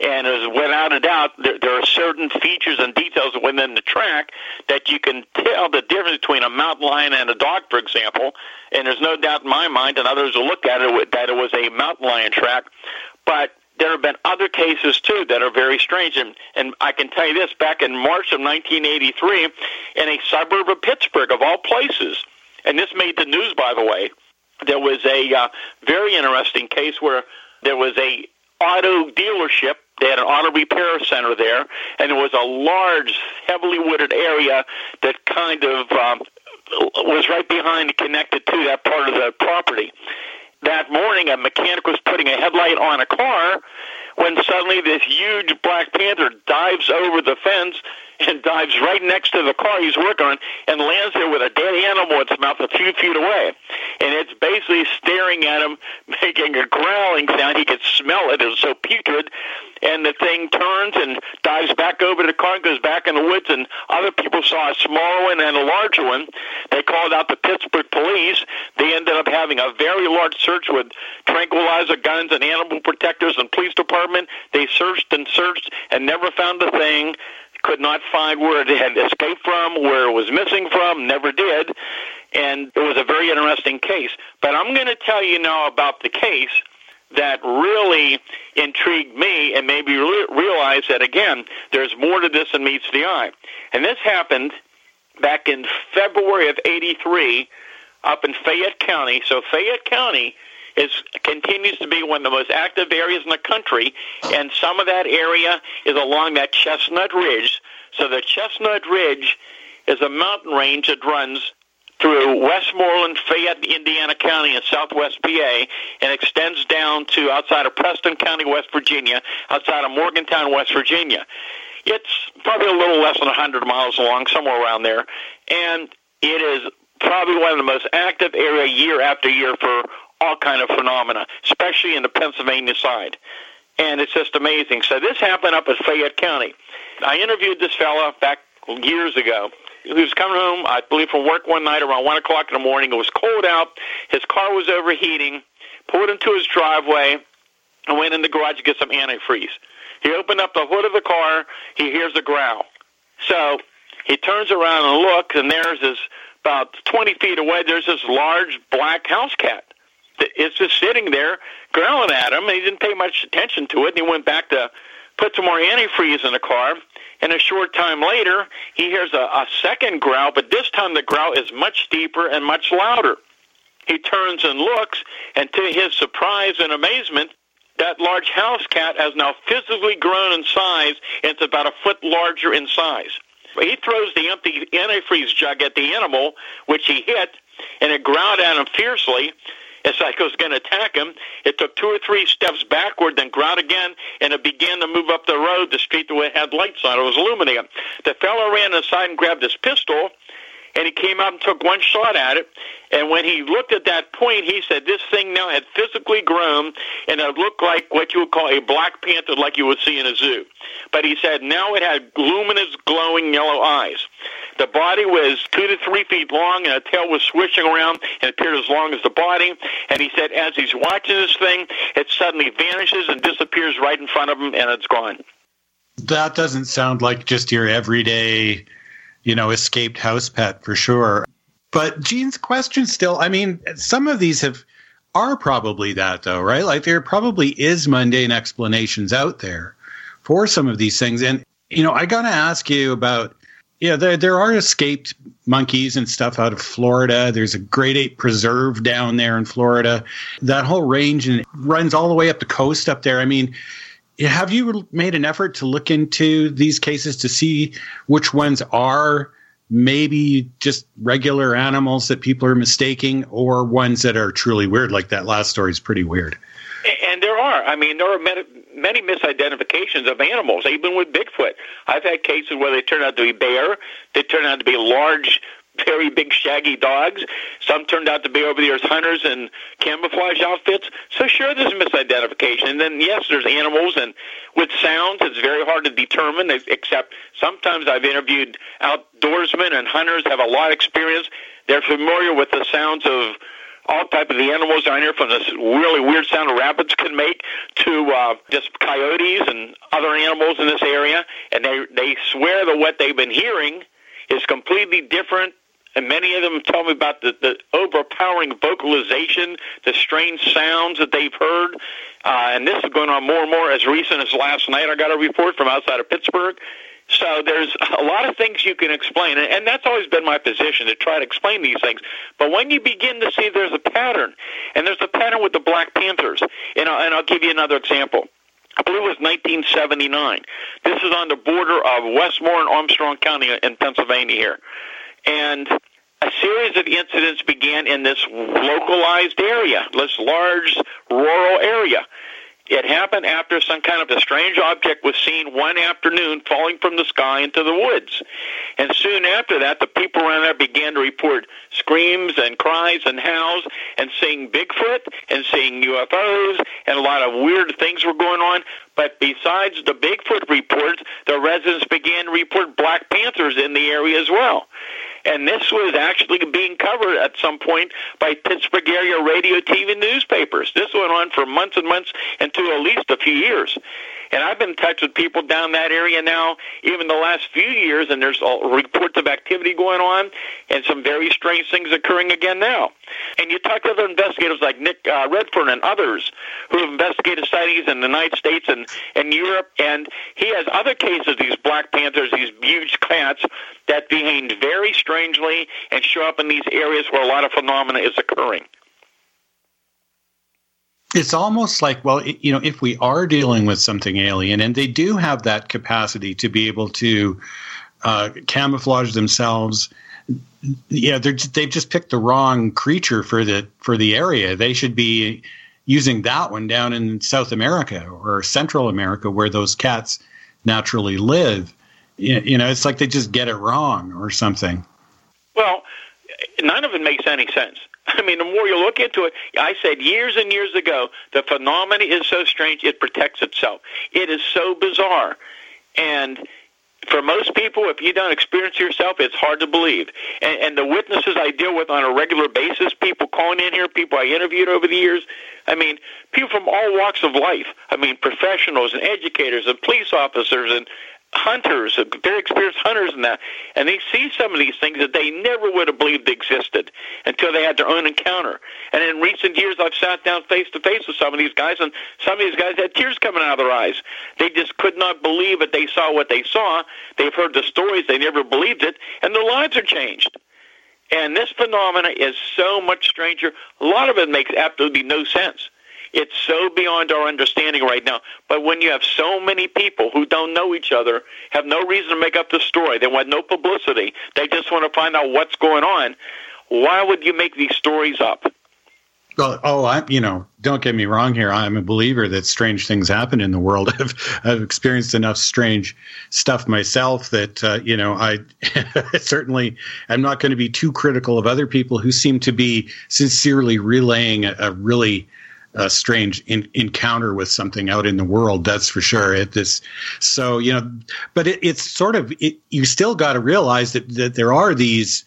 And as without a doubt, there, there are certain features and details within the track that you can tell the difference between a mountain lion and a dog, for example. And there's no doubt in my mind, and others will look at it, that it was a mountain lion track. But there have been other cases too that are very strange, and, and I can tell you this: back in March of 1983, in a suburb of Pittsburgh, of all places, and this made the news, by the way, there was a uh, very interesting case where there was a auto dealership. They had an auto repair center there, and it was a large, heavily wooded area that kind of um, was right behind, connected to that part of the property that morning a mechanic was putting a headlight on a car when suddenly this huge black panther dives over the fence and dives right next to the car he's working on and lands there with a dead animal in its mouth a few feet away. And it's basically staring at him, making a growling sound. He could smell it. It was so putrid. And the thing turns and dives back over to the car and goes back in the woods. And other people saw a smaller one and a larger one. They called out the Pittsburgh police. They ended up having a very large search with tranquilizer guns and animal protectors and police department. They searched and searched and never found a thing could not find where it had escaped from, where it was missing from, never did. And it was a very interesting case. But I'm going to tell you now about the case that really intrigued me and made me re- realize that, again, there's more to this than meets the eye. And this happened back in February of 83 up in Fayette County. So Fayette County is continues to be one of the most active areas in the country, and some of that area is along that Chestnut Ridge. So the Chestnut Ridge is a mountain range that runs through Westmoreland, Fayette, Indiana County, and Southwest PA, and extends down to outside of Preston County, West Virginia, outside of Morgantown, West Virginia. It's probably a little less than 100 miles long, somewhere around there, and it is probably one of the most active area year after year for all kind of phenomena, especially in the Pennsylvania side. And it's just amazing. So this happened up in Fayette County. I interviewed this fella back years ago. He was coming home, I believe, from work one night around one o'clock in the morning. It was cold out. His car was overheating. Pulled into his driveway and went in the garage to get some antifreeze. He opened up the hood of the car. He hears a growl. So he turns around and looks, and there's this about 20 feet away, there's this large black house cat. It's just sitting there growling at him. And he didn't pay much attention to it. And he went back to put some more antifreeze in the car. And a short time later, he hears a, a second growl, but this time the growl is much deeper and much louder. He turns and looks, and to his surprise and amazement, that large house cat has now physically grown in size. And it's about a foot larger in size. He throws the empty antifreeze jug at the animal, which he hit, and it growled at him fiercely. Was going to attack him, it took two or three steps backward, then growled again, and it began to move up the road, the street that had lights on. It was illuminating. The fellow ran inside and grabbed his pistol, and he came out and took one shot at it. And when he looked at that point, he said this thing now had physically grown, and it looked like what you would call a black panther, like you would see in a zoo. But he said now it had luminous, glowing yellow eyes. The body was two to three feet long, and the tail was swishing around and appeared as long as the body. And he said as he's watching this thing, it suddenly vanishes and disappears right in front of him, and it's gone. That doesn't sound like just your everyday you know, escaped house pet for sure. But Gene's question still, I mean, some of these have are probably that though, right? Like there probably is mundane explanations out there for some of these things. And you know, I gotta ask you about yeah, there there are escaped monkeys and stuff out of Florida. There's a great ape preserve down there in Florida. That whole range and runs all the way up the coast up there. I mean, have you made an effort to look into these cases to see which ones are maybe just regular animals that people are mistaking or ones that are truly weird like that last story is pretty weird are i mean there are many, many misidentifications of animals even with bigfoot i've had cases where they turn out to be bear they turn out to be large very big shaggy dogs. Some turned out to be over the years hunters and camouflage outfits. So sure, there's misidentification. And then yes, there's animals, and with sounds, it's very hard to determine. Except sometimes I've interviewed outdoorsmen and hunters have a lot of experience. They're familiar with the sounds of all type of the animals down here, from this really weird sound rabbits can make to uh, just coyotes and other animals in this area, and they they swear that what they've been hearing is completely different and many of them tell me about the, the overpowering vocalization, the strange sounds that they've heard. Uh, and this is going on more and more as recent as last night. I got a report from outside of Pittsburgh. So there's a lot of things you can explain, and that's always been my position to try to explain these things. But when you begin to see there's a pattern, and there's a pattern with the Black Panthers, and I'll, and I'll give you another example. I believe it was 1979. This is on the border of Westmoreland and Armstrong County in Pennsylvania here. And a series of incidents began in this localized area, this large rural area. It happened after some kind of a strange object was seen one afternoon falling from the sky into the woods. And soon after that, the people around there began to report screams and cries and howls and seeing Bigfoot and seeing UFOs and a lot of weird things were going on. But besides the Bigfoot reports, the residents began to report Black Panthers in the area as well. And this was actually being covered at some point by Pittsburgh area radio, TV, newspapers. This went on for months and months into at least a few years. And I've been in touch with people down that area now, even the last few years, and there's reports of activity going on and some very strange things occurring again now. And you talk to other investigators like Nick uh, Redfern and others who have investigated sightings in the United States and, and Europe, and he has other cases these Black Panthers, these huge cats that behave very strangely and show up in these areas where a lot of phenomena is occurring it's almost like well you know if we are dealing with something alien and they do have that capacity to be able to uh, camouflage themselves yeah they're they've just picked the wrong creature for the for the area. They should be using that one down in south america or central america where those cats naturally live. You know it's like they just get it wrong or something. Well none of it makes any sense I mean, the more you look into it, I said years and years ago, the phenomenon is so strange it protects itself. It is so bizarre. And for most people, if you don't experience yourself, it's hard to believe. And, and the witnesses I deal with on a regular basis, people calling in here, people I interviewed over the years, I mean, people from all walks of life. I mean, professionals and educators and police officers and hunters, very experienced hunters and that, and they see some of these things that they never would have believed existed until they had their own encounter. And in recent years, I've sat down face to face with some of these guys, and some of these guys had tears coming out of their eyes. They just could not believe that they saw what they saw. They've heard the stories, they never believed it, and their lives are changed. And this phenomena is so much stranger. A lot of it makes absolutely no sense. It's so beyond our understanding right now. But when you have so many people who don't know each other, have no reason to make up the story, they want no publicity, they just want to find out what's going on, why would you make these stories up? Well, oh, I, you know, don't get me wrong here. I'm a believer that strange things happen in the world. I've, I've experienced enough strange stuff myself that, uh, you know, I certainly am not going to be too critical of other people who seem to be sincerely relaying a, a really a strange in, encounter with something out in the world. That's for sure. It this so you know, but it, it's sort of it, you still got to realize that that there are these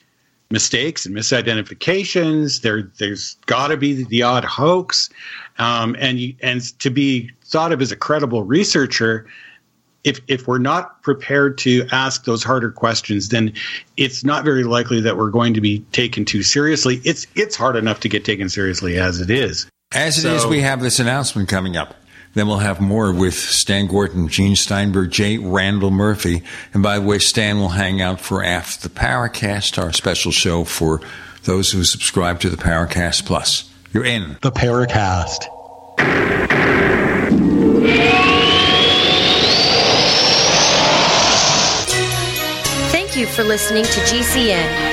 mistakes and misidentifications. There there's got to be the odd hoax, um, and you, and to be thought of as a credible researcher. If, if we're not prepared to ask those harder questions, then it's not very likely that we're going to be taken too seriously. It's it's hard enough to get taken seriously as it is. As it so, is, we have this announcement coming up. Then we'll have more with Stan Gordon, Gene Steinberg, J. Randall Murphy. And by the way, Stan will hang out for After the Paracast, our special show for those who subscribe to the Paracast Plus. You're in. The Paracast. Thank you for listening to GCN.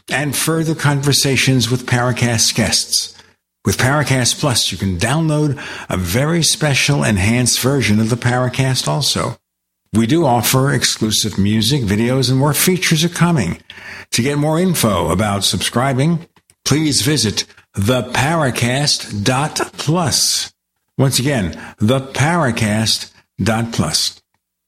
and further conversations with Paracast guests. With Paracast Plus, you can download a very special enhanced version of the Paracast also. We do offer exclusive music, videos, and more features are coming. To get more info about subscribing, please visit theparacast.plus. Once again, theparacast.plus.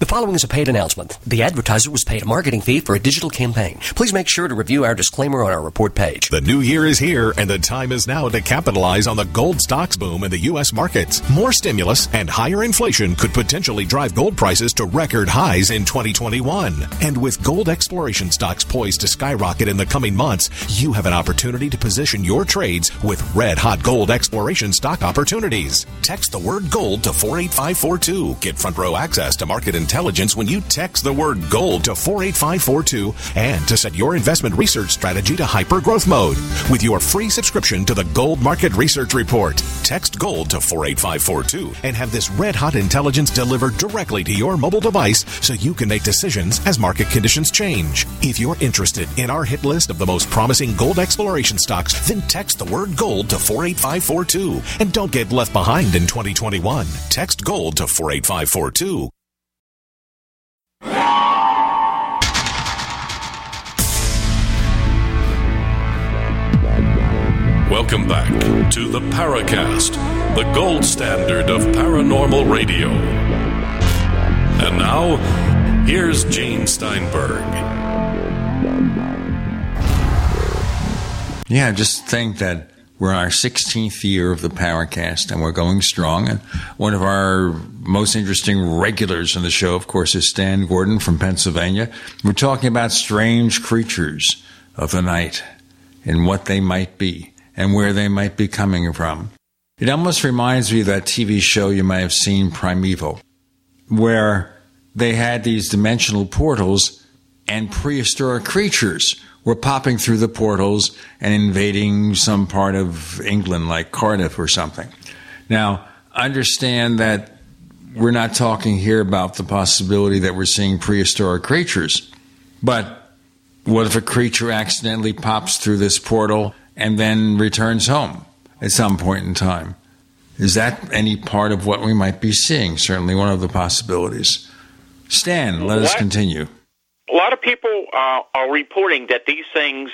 The following is a paid announcement. The advertiser was paid a marketing fee for a digital campaign. Please make sure to review our disclaimer on our report page. The new year is here, and the time is now to capitalize on the gold stocks boom in the U.S. markets. More stimulus and higher inflation could potentially drive gold prices to record highs in 2021. And with gold exploration stocks poised to skyrocket in the coming months, you have an opportunity to position your trades with red hot gold exploration stock opportunities. Text the word gold to 48542. Get front row access to market and intelligence when you text the word gold to 48542 and to set your investment research strategy to hyper growth mode with your free subscription to the Gold Market Research Report. Text gold to 48542 and have this red hot intelligence delivered directly to your mobile device so you can make decisions as market conditions change. If you're interested in our hit list of the most promising gold exploration stocks, then text the word gold to 48542 and don't get left behind in 2021. Text gold to 48542. Welcome back to the Paracast, the gold standard of paranormal radio. And now, here's Gene Steinberg. Yeah, just think that we're our 16th year of the Paracast, and we're going strong. And one of our most interesting regulars in the show, of course, is Stan Gordon from Pennsylvania. We're talking about strange creatures of the night and what they might be and where they might be coming from. It almost reminds me of that TV show you might have seen, Primeval, where they had these dimensional portals and prehistoric creatures were popping through the portals and invading some part of England, like Cardiff or something. Now, understand that we're not talking here about the possibility that we're seeing prehistoric creatures. But what if a creature accidentally pops through this portal and then returns home at some point in time? Is that any part of what we might be seeing? Certainly one of the possibilities. Stan, let us continue. A lot of people uh, are reporting that these things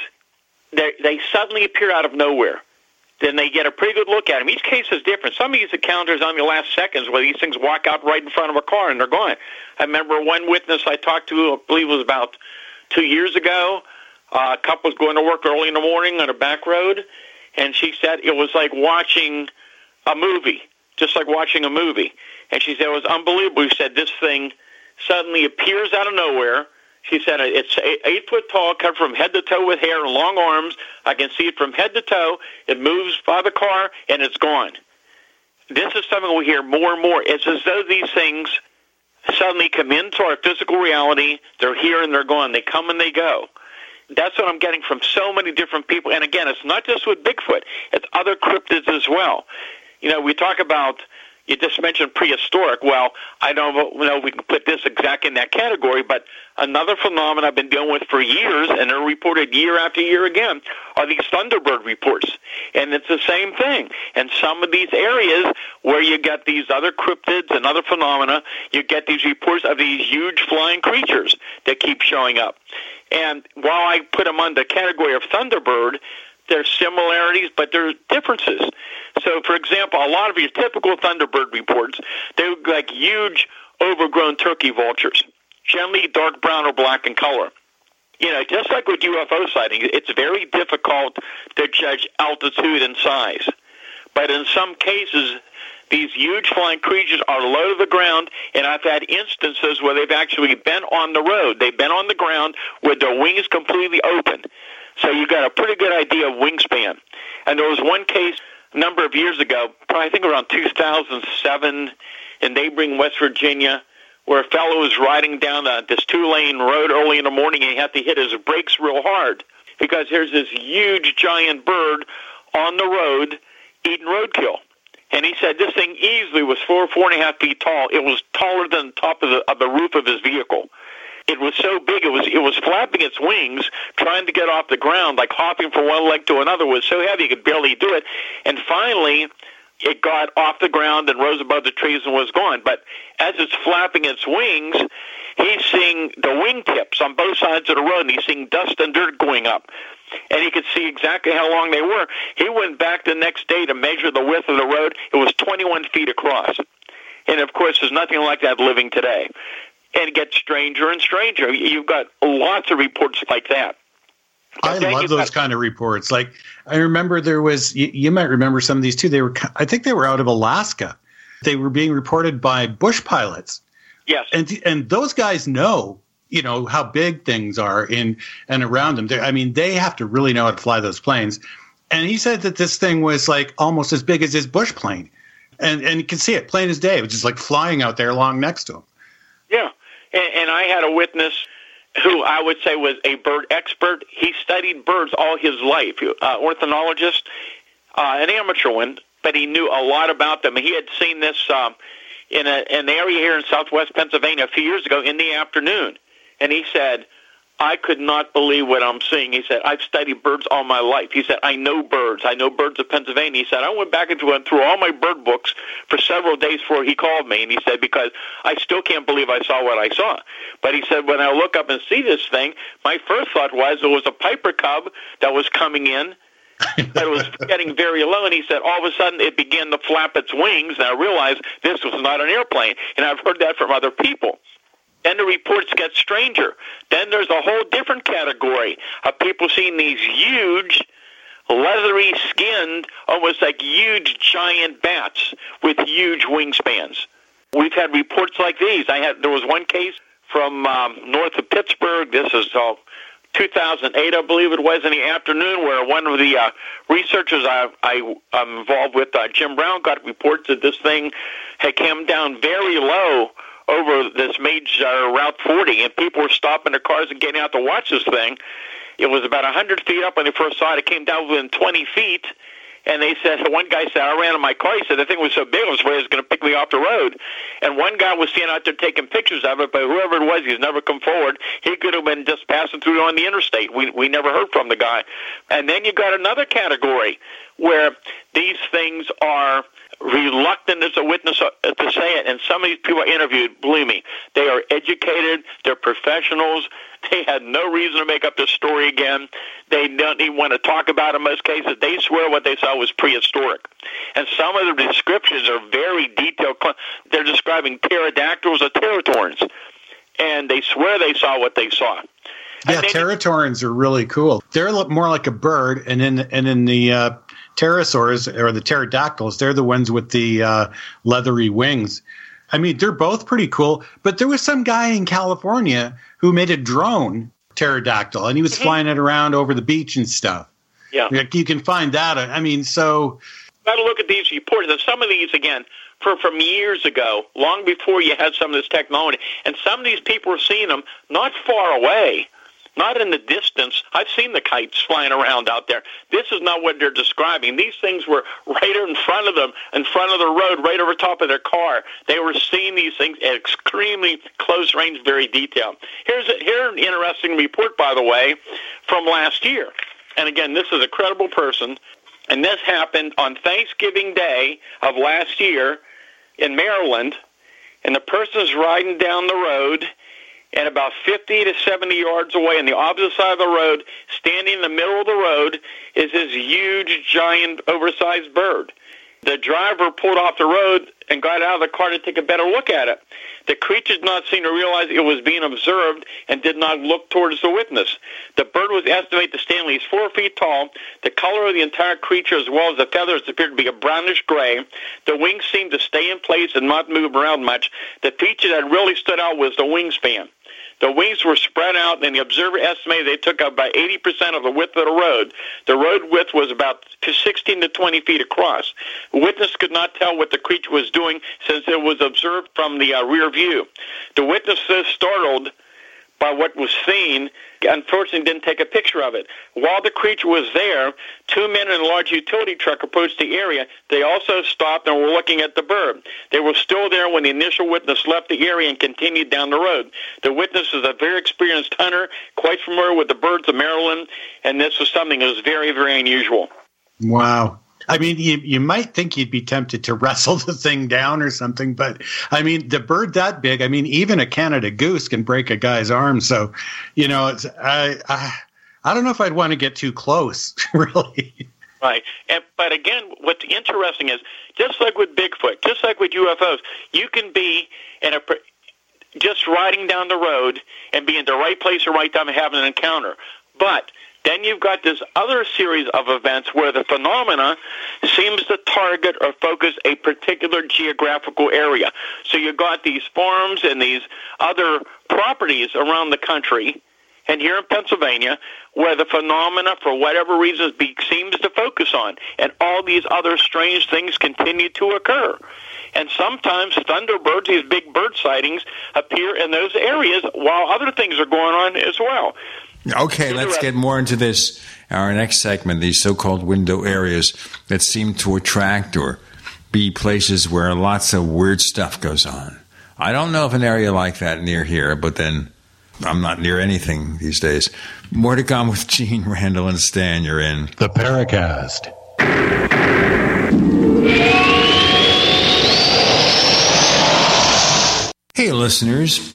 they, they suddenly appear out of nowhere. Then they get a pretty good look at them. Each case is different. Some of these encounters on the last seconds where these things walk out right in front of a car and they're gone. I remember one witness I talked to, I believe it was about two years ago. Uh, a couple was going to work early in the morning on a back road, and she said it was like watching a movie, just like watching a movie. And she said it was unbelievable. She said this thing suddenly appears out of nowhere. She said it's eight, eight foot tall, covered from head to toe with hair and long arms. I can see it from head to toe. It moves by the car, and it's gone. This is something we hear more and more. It's as though these things suddenly come into our physical reality. They're here and they're gone. They come and they go. That's what I'm getting from so many different people. And again, it's not just with Bigfoot; it's other cryptids as well. You know, we talk about you just mentioned prehistoric. Well, I don't know if we can put this exactly in that category, but another phenomenon I've been dealing with for years, and they're reported year after year again, are these Thunderbird reports. And it's the same thing. And some of these areas where you get these other cryptids and other phenomena, you get these reports of these huge flying creatures that keep showing up. And while I put them under the category of Thunderbird, there's similarities, but there's differences. So, for example, a lot of your typical Thunderbird reports, they look like huge, overgrown turkey vultures, generally dark brown or black in color. You know, just like with UFO sightings, it's very difficult to judge altitude and size. But in some cases, these huge flying creatures are low to the ground, and I've had instances where they've actually been on the road. They've been on the ground with their wings completely open. So you've got a pretty good idea of wingspan. And there was one case a number of years ago, probably I think around 2007 in neighboring West Virginia, where a fellow was riding down uh, this two-lane road early in the morning and he had to hit his brakes real hard because there's this huge giant bird on the road eating roadkill. And he said this thing easily was four, four and a half feet tall. It was taller than the top of the, of the roof of his vehicle. It was so big, it was it was flapping its wings, trying to get off the ground, like hopping from one leg to another. It was so heavy, it could barely do it. And finally, it got off the ground and rose above the trees and was gone. But as it's flapping its wings, he's seeing the wingtips on both sides of the road, and he's seeing dust and dirt going up. And he could see exactly how long they were. He went back the next day to measure the width of the road. It was 21 feet across. And of course, there's nothing like that living today. And it gets stranger and stranger. You've got lots of reports like that. I love those kind of reports. Like I remember there was you, you might remember some of these too. They were I think they were out of Alaska. They were being reported by bush pilots. Yes. And and those guys know, you know, how big things are in and around them. They're, I mean, they have to really know how to fly those planes. And he said that this thing was like almost as big as his bush plane. And and you can see it plain as day. It was just like flying out there along next to him. Yeah, and, and I had a witness who I would say was a bird expert. He studied birds all his life, uh, ornithologist, uh, an amateur one, but he knew a lot about them. He had seen this um, in a, an area here in southwest Pennsylvania a few years ago in the afternoon, and he said, I could not believe what I'm seeing. He said, I've studied birds all my life. He said, I know birds. I know birds of Pennsylvania. He said, I went back and went through all my bird books for several days before he called me. And he said, because I still can't believe I saw what I saw. But he said, when I look up and see this thing, my first thought was it was a piper cub that was coming in that was getting very low, and he said all of a sudden it began to flap its wings, and I realized this was not an airplane, and I've heard that from other people. Then the reports get stranger. Then there's a whole different category of people seeing these huge, leathery skinned, almost like huge giant bats with huge wingspans. We've had reports like these. I had there was one case from um, north of Pittsburgh. This is uh, 2008, I believe it was, in the afternoon, where one of the uh, researchers I, I, I'm involved with, uh, Jim Brown, got reports that this thing had come down very low over this major Route 40, and people were stopping their cars and getting out to watch this thing. It was about 100 feet up when they first saw it. It came down within 20 feet, And they said, one guy said, I ran in my car. He said, the thing was so big, I was afraid it was going to pick me off the road. And one guy was standing out there taking pictures of it, but whoever it was, he's never come forward. He could have been just passing through on the interstate. We, we never heard from the guy. And then you got another category where these things are reluctant as a witness uh, to say it. And some of these people I interviewed, believe me, they are educated, they're professionals. They had no reason to make up this story again. They don't even want to talk about it in most cases. They swear what they saw was prehistoric. And some of the descriptions are very detailed. They're describing pterodactyls or teratorns. And they swear they saw what they saw. Yeah, teratorns are really cool. They're more like a bird, and in and in the uh, pterosaurs or the pterodactyls, they're the ones with the uh, leathery wings. I mean, they're both pretty cool. But there was some guy in California who made a drone pterodactyl, and he was mm-hmm. flying it around over the beach and stuff. Yeah, like you can find that. I mean, so got to look at these reports. And some of these, again, for from years ago, long before you had some of this technology, and some of these people were seeing them not far away not in the distance. I've seen the kites flying around out there. This is not what they're describing. These things were right in front of them, in front of the road, right over top of their car. They were seeing these things at extremely close range, very detailed. Here's a, here's an interesting report, by the way, from last year. And again, this is a credible person. And this happened on Thanksgiving Day of last year in Maryland. And the person's riding down the road and about 50 to 70 yards away on the opposite side of the road, standing in the middle of the road, is this huge, giant, oversized bird. The driver pulled off the road and got out of the car to take a better look at it. The creature did not seem to realize it was being observed and did not look towards the witness. The bird was estimated to stand at least four feet tall. The color of the entire creature, as well as the feathers, appeared to be a brownish gray. The wings seemed to stay in place and not move around much. The feature that really stood out was the wingspan. The wings were spread out, and the observer estimated they took up about 80% of the width of the road. The road width was about 16 to 20 feet across. Witness could not tell what the creature was doing since it was observed from the uh, rear view. The witness startled by what was seen, unfortunately didn't take a picture of it. While the creature was there, two men in a large utility truck approached the area. They also stopped and were looking at the bird. They were still there when the initial witness left the area and continued down the road. The witness is a very experienced hunter, quite familiar with the birds of Maryland, and this was something that was very, very unusual. Wow. I mean, you, you might think you'd be tempted to wrestle the thing down or something, but I mean, the bird that big, I mean, even a Canada goose can break a guy's arm. So, you know, it's, I, I, I don't know if I'd want to get too close, really. Right. And, but again, what's interesting is just like with Bigfoot, just like with UFOs, you can be in a just riding down the road and be in the right place or right time and having an encounter. But then you've got this other series of events where the phenomena seems to target or focus a particular geographical area. So you've got these farms and these other properties around the country and here in Pennsylvania, where the phenomena, for whatever reasons, be, seems to focus on, and all these other strange things continue to occur. And sometimes thunderbirds, these big bird sightings, appear in those areas while other things are going on as well. Okay, let's get more into this. Our next segment, these so called window areas that seem to attract or be places where lots of weird stuff goes on. I don't know of an area like that near here, but then I'm not near anything these days. More to come with Gene Randall and Stan. You're in the Paracast. Hey, listeners.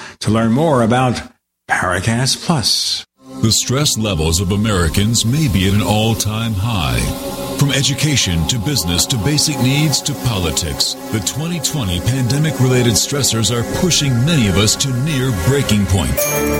to learn more about Paracast Plus. The stress levels of Americans may be at an all time high. From education to business to basic needs to politics, the 2020 pandemic related stressors are pushing many of us to near breaking point.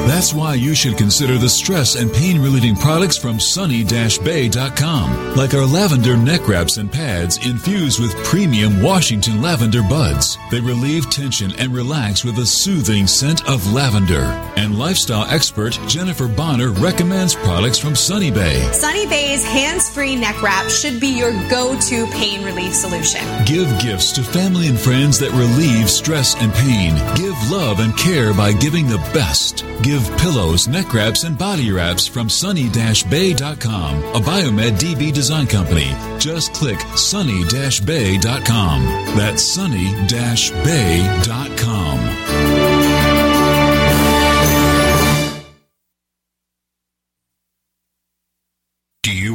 That's why you should consider the stress and pain relieving products from sunny-bay.com, like our lavender neck wraps and pads infused with premium Washington lavender buds. They relieve tension and relax with a soothing scent of lavender. And lifestyle expert Jennifer Bonner recommends products from Sunny Bay. Sunny Bay's hands-free neck wrap should be your go-to pain relief solution. Give gifts to family and friends that relieve stress and pain. Give love and care by giving the best. Give pillows, neck wraps, and body wraps from sunny-bay.com, a Biomed DB design company. Just click sunny-bay.com. That's sunny-bay.com.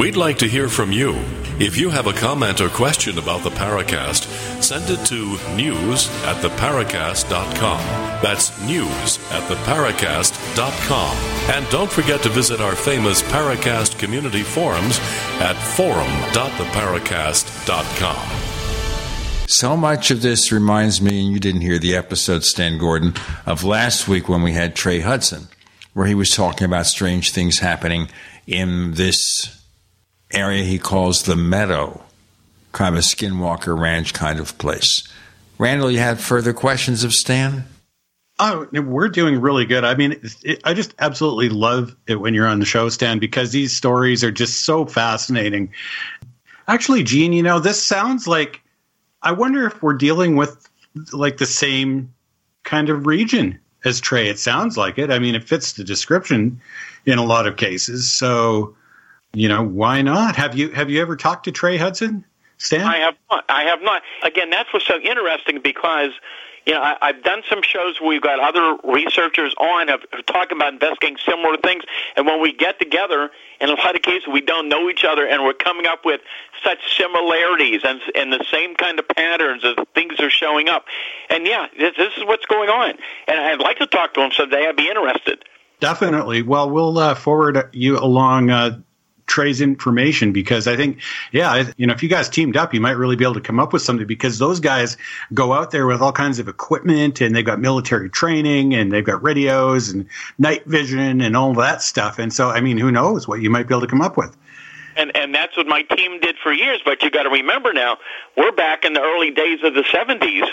We'd like to hear from you. If you have a comment or question about the Paracast, send it to news at theparacast.com. That's news at theparacast.com. And don't forget to visit our famous Paracast community forums at forum.theparacast.com. So much of this reminds me, and you didn't hear the episode, Stan Gordon, of last week when we had Trey Hudson, where he was talking about strange things happening in this area he calls the Meadow, kind of a Skinwalker Ranch kind of place. Randall, you had further questions of Stan? Oh, we're doing really good. I mean, it, I just absolutely love it when you're on the show, Stan, because these stories are just so fascinating. Actually, Gene, you know, this sounds like I wonder if we're dealing with like the same kind of region as Trey. It sounds like it. I mean, it fits the description in a lot of cases. So, you know, why not? Have you have you ever talked to Trey Hudson, Stan? I have not. I have not. Again, that's what's so interesting because you know I, I've done some shows where we've got other researchers on have, have talking about investigating similar things, and when we get together, in a lot of cases we don't know each other, and we're coming up with such similarities and and the same kind of patterns of things are showing up. And yeah, this, this is what's going on. And I'd like to talk to him someday. I'd be interested. Definitely. Well, we'll uh, forward you along uh, Trey's information because I think, yeah, you know, if you guys teamed up, you might really be able to come up with something because those guys go out there with all kinds of equipment and they've got military training and they've got radios and night vision and all that stuff. And so, I mean, who knows what you might be able to come up with. And and that's what my team did for years. But you got to remember now, we're back in the early days of the '70s,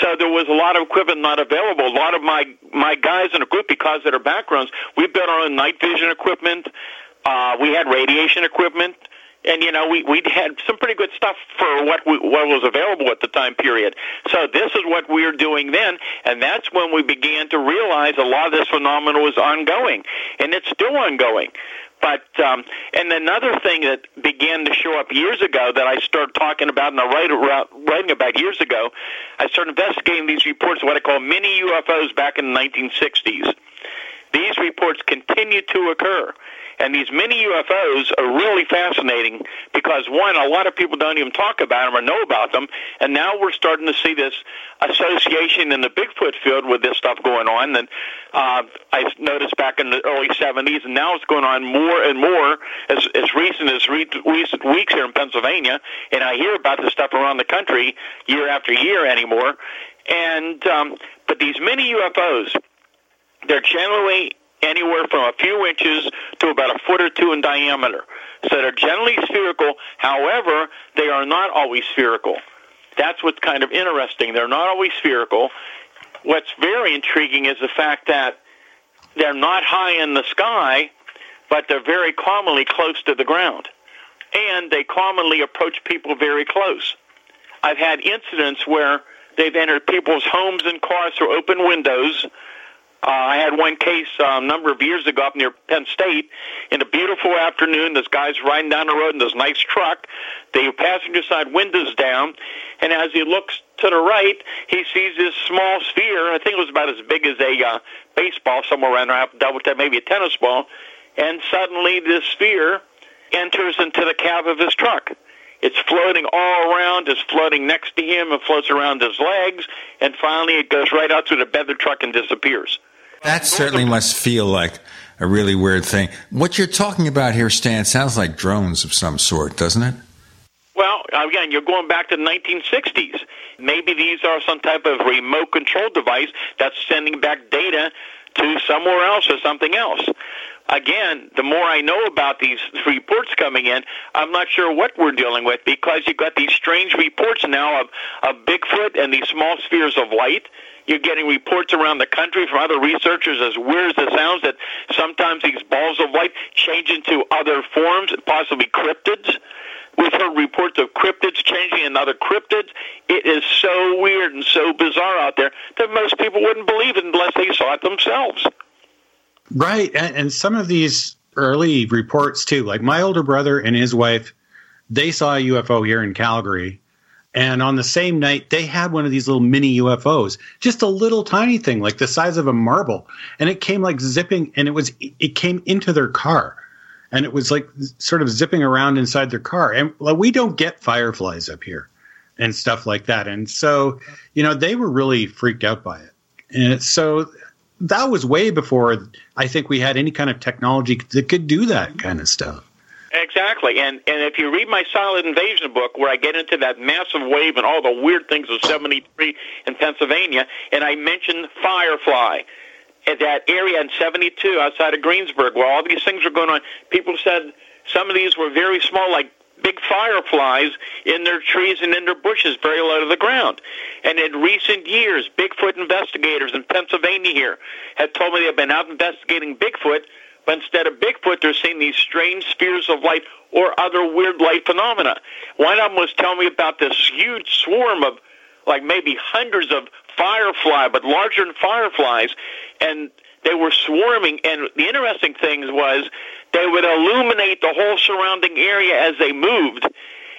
so there was a lot of equipment not available. A lot of my my guys in the group, because of their backgrounds, we built our own night vision equipment. Uh, we had radiation equipment and you know we we had some pretty good stuff for what we, what was available at the time period. So this is what we were doing then, and that's when we began to realize a lot of this phenomenon was ongoing, and it's still ongoing. But um, and another thing that began to show up years ago that I started talking about and I write writing about years ago, I started investigating these reports, of what I call mini UFOs, back in the 1960s. These reports continue to occur. And these mini UFOs are really fascinating because one, a lot of people don't even talk about them or know about them, and now we're starting to see this association in the Bigfoot field with this stuff going on. And uh, I noticed back in the early 70s, and now it's going on more and more as as recent as re- recent weeks here in Pennsylvania. And I hear about this stuff around the country year after year anymore. And um, but these mini UFOs, they're generally anywhere from a few inches to about a foot or two in diameter. So they're generally spherical. However, they are not always spherical. That's what's kind of interesting. They're not always spherical. What's very intriguing is the fact that they're not high in the sky, but they're very commonly close to the ground. And they commonly approach people very close. I've had incidents where they've entered people's homes and cars through open windows uh, I had one case uh, a number of years ago up near Penn State. In a beautiful afternoon, this guy's riding down the road in this nice truck. The passenger side windows down, and as he looks to the right, he sees this small sphere. I think it was about as big as a uh, baseball, somewhere around there. I have to double check, maybe a tennis ball. And suddenly, this sphere enters into the cab of his truck. It's floating all around, it's floating next to him, it floats around his legs, and finally it goes right out through the bed of the truck and disappears. That certainly must feel like a really weird thing. What you're talking about here, Stan, sounds like drones of some sort, doesn't it? Well, again, you're going back to the 1960s. Maybe these are some type of remote control device that's sending back data to somewhere else or something else. Again, the more I know about these reports coming in, I'm not sure what we're dealing with because you've got these strange reports now of, of Bigfoot and these small spheres of light you're getting reports around the country from other researchers as weird as it sounds that sometimes these balls of light change into other forms, possibly cryptids. We've heard reports of cryptids changing into other cryptids. It is so weird and so bizarre out there that most people wouldn't believe it unless they saw it themselves. Right. And, and some of these early reports, too, like my older brother and his wife, they saw a UFO here in Calgary and on the same night, they had one of these little mini UFOs, just a little tiny thing, like the size of a marble. And it came like zipping, and it was, it came into their car. And it was like sort of zipping around inside their car. And like, we don't get fireflies up here and stuff like that. And so, you know, they were really freaked out by it. And so that was way before I think we had any kind of technology that could do that kind of stuff. Exactly, and and if you read my Silent Invasion book, where I get into that massive wave and all the weird things of '73 in Pennsylvania, and I mention Firefly, at that area in '72 outside of Greensburg, where all these things were going on, people said some of these were very small, like big fireflies in their trees and in their bushes very low to the ground. And in recent years, Bigfoot investigators in Pennsylvania here have told me they've been out investigating Bigfoot but instead of Bigfoot, they're seeing these strange spheres of light or other weird light phenomena. One of them was telling me about this huge swarm of, like maybe hundreds of firefly, but larger than fireflies, and they were swarming. And the interesting thing was they would illuminate the whole surrounding area as they moved.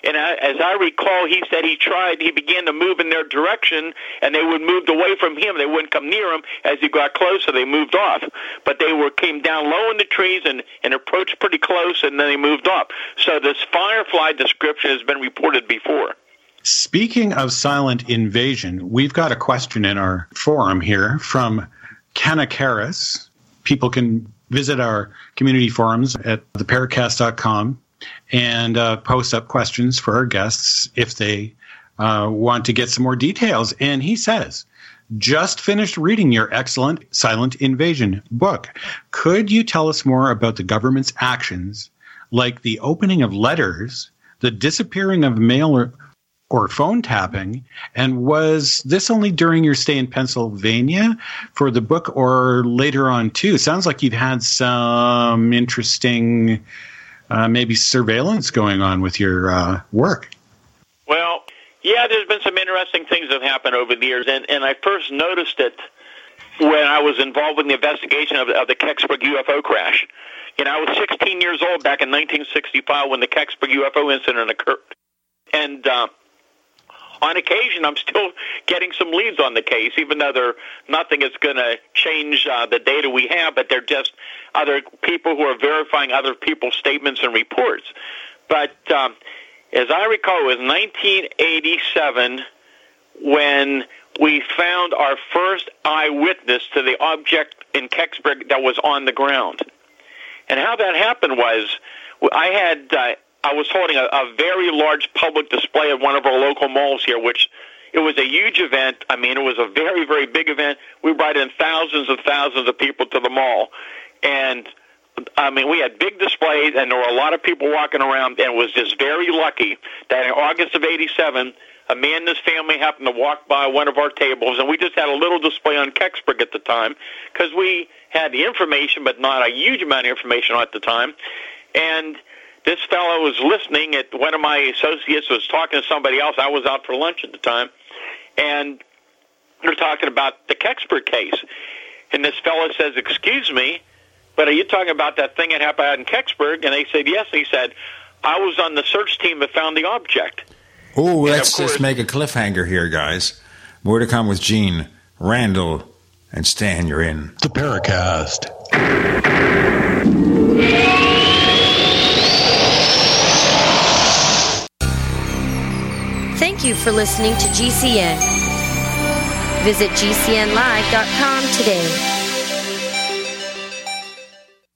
And I, as I recall, he said he tried, he began to move in their direction, and they would move away from him. They wouldn't come near him. As he got closer, they moved off. But they were came down low in the trees and, and approached pretty close, and then they moved off. So this firefly description has been reported before. Speaking of silent invasion, we've got a question in our forum here from Kanakaris. People can visit our community forums at theparacast.com and uh, post up questions for our guests if they uh, want to get some more details. And he says, just finished reading your excellent Silent Invasion book. Could you tell us more about the government's actions like the opening of letters, the disappearing of mail or, or phone tapping. And was this only during your stay in Pennsylvania for the book or later on too? Sounds like you've had some interesting, uh, maybe surveillance going on with your uh, work. Well, yeah, there's been some interesting things that have happened over the years, and, and I first noticed it when I was involved in the investigation of, of the Kecksburg UFO crash. You know, I was 16 years old back in 1965 when the Kecksburg UFO incident occurred. And uh, on occasion, I'm still getting some leads on the case, even though they're nothing is going to change uh, the data we have, but they're just other people who are verifying other people's statements and reports. But um, as I recall, it was 1987 when we found our first eyewitness to the object in Kecksburg that was on the ground. And how that happened was I had uh, I was holding a, a very large public display at one of our local malls here, which it was a huge event. I mean, it was a very very big event. We brought in thousands and thousands of people to the mall, and I mean, we had big displays, and there were a lot of people walking around, and was just very lucky that in August of '87 a man and his family happened to walk by one of our tables, and we just had a little display on Kecksburg at the time because we had the information, but not a huge amount of information at the time. And this fellow was listening at one of my associates was talking to somebody else. I was out for lunch at the time, and they're talking about the Kecksburg case. And this fellow says, "Excuse me, but are you talking about that thing that happened out in Kecksburg?" And they said, "Yes." And he said, "I was on the search team that found the object." Oh, let's just make a cliffhanger here, guys. More to come with Gene, Randall, and Stan. You're in the Paracast. Thank you for listening to GCN. Visit GCNlive.com today.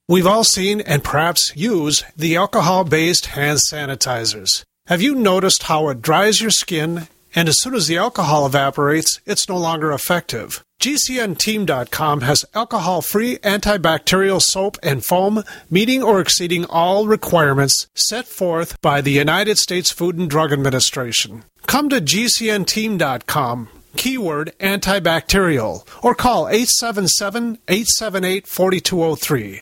We've all seen and perhaps use the alcohol based hand sanitizers. Have you noticed how it dries your skin and as soon as the alcohol evaporates, it's no longer effective? GCNteam.com has alcohol free antibacterial soap and foam meeting or exceeding all requirements set forth by the United States Food and Drug Administration. Come to GCNteam.com, keyword antibacterial, or call 877 878 4203.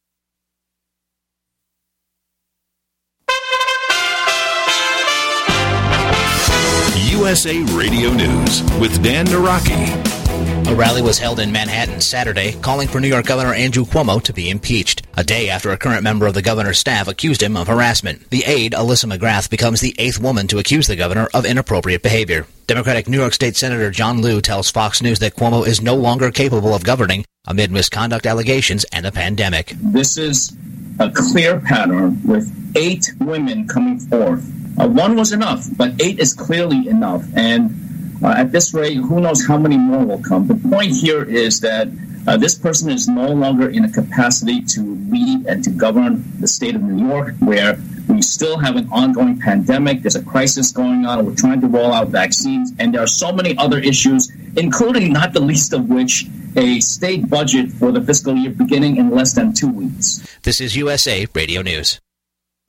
USA Radio News with Dan Naraki. A rally was held in Manhattan Saturday calling for New York Governor Andrew Cuomo to be impeached, a day after a current member of the governor's staff accused him of harassment. The aide, Alyssa McGrath, becomes the eighth woman to accuse the governor of inappropriate behavior. Democratic New York State Senator John Liu tells Fox News that Cuomo is no longer capable of governing amid misconduct allegations and a pandemic. This is a clear pattern with eight women coming forth uh, one was enough, but eight is clearly enough. And uh, at this rate, who knows how many more will come. The point here is that uh, this person is no longer in a capacity to lead and to govern the state of New York, where we still have an ongoing pandemic. There's a crisis going on. We're trying to roll out vaccines. And there are so many other issues, including not the least of which a state budget for the fiscal year beginning in less than two weeks. This is USA Radio News.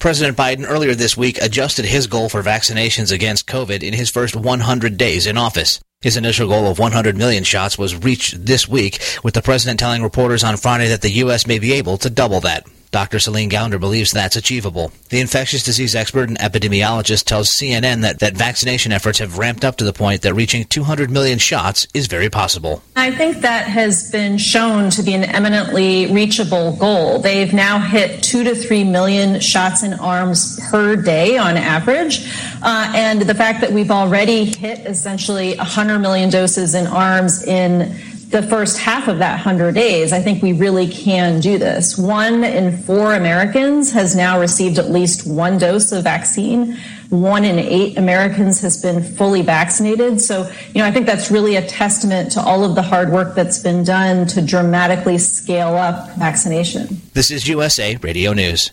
President Biden earlier this week adjusted his goal for vaccinations against COVID in his first 100 days in office. His initial goal of 100 million shots was reached this week, with the president telling reporters on Friday that the U.S. may be able to double that. Dr. Celine Gounder believes that's achievable. The infectious disease expert and epidemiologist tells CNN that, that vaccination efforts have ramped up to the point that reaching 200 million shots is very possible. I think that has been shown to be an eminently reachable goal. They've now hit two to three million shots in arms per day on average. Uh, and the fact that we've already hit essentially 100 million doses in arms in the first half of that 100 days, I think we really can do this. One in four Americans has now received at least one dose of vaccine. One in eight Americans has been fully vaccinated. So, you know, I think that's really a testament to all of the hard work that's been done to dramatically scale up vaccination. This is USA Radio News.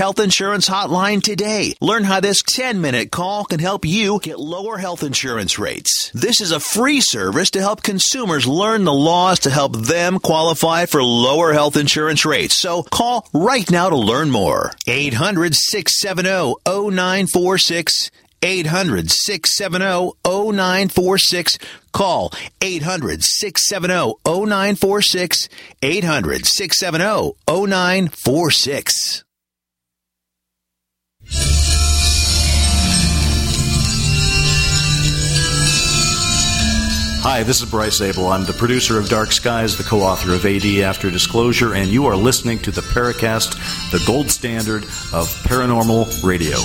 Health Insurance Hotline today. Learn how this 10 minute call can help you get lower health insurance rates. This is a free service to help consumers learn the laws to help them qualify for lower health insurance rates. So call right now to learn more. 800 670 0946. 800 670 0946. Call 800 670 0946. 800 670 0946. Hi, this is Bryce Zabel. I'm the producer of Dark Skies, the co author of AD After Disclosure, and you are listening to the Paracast, the gold standard of paranormal radio.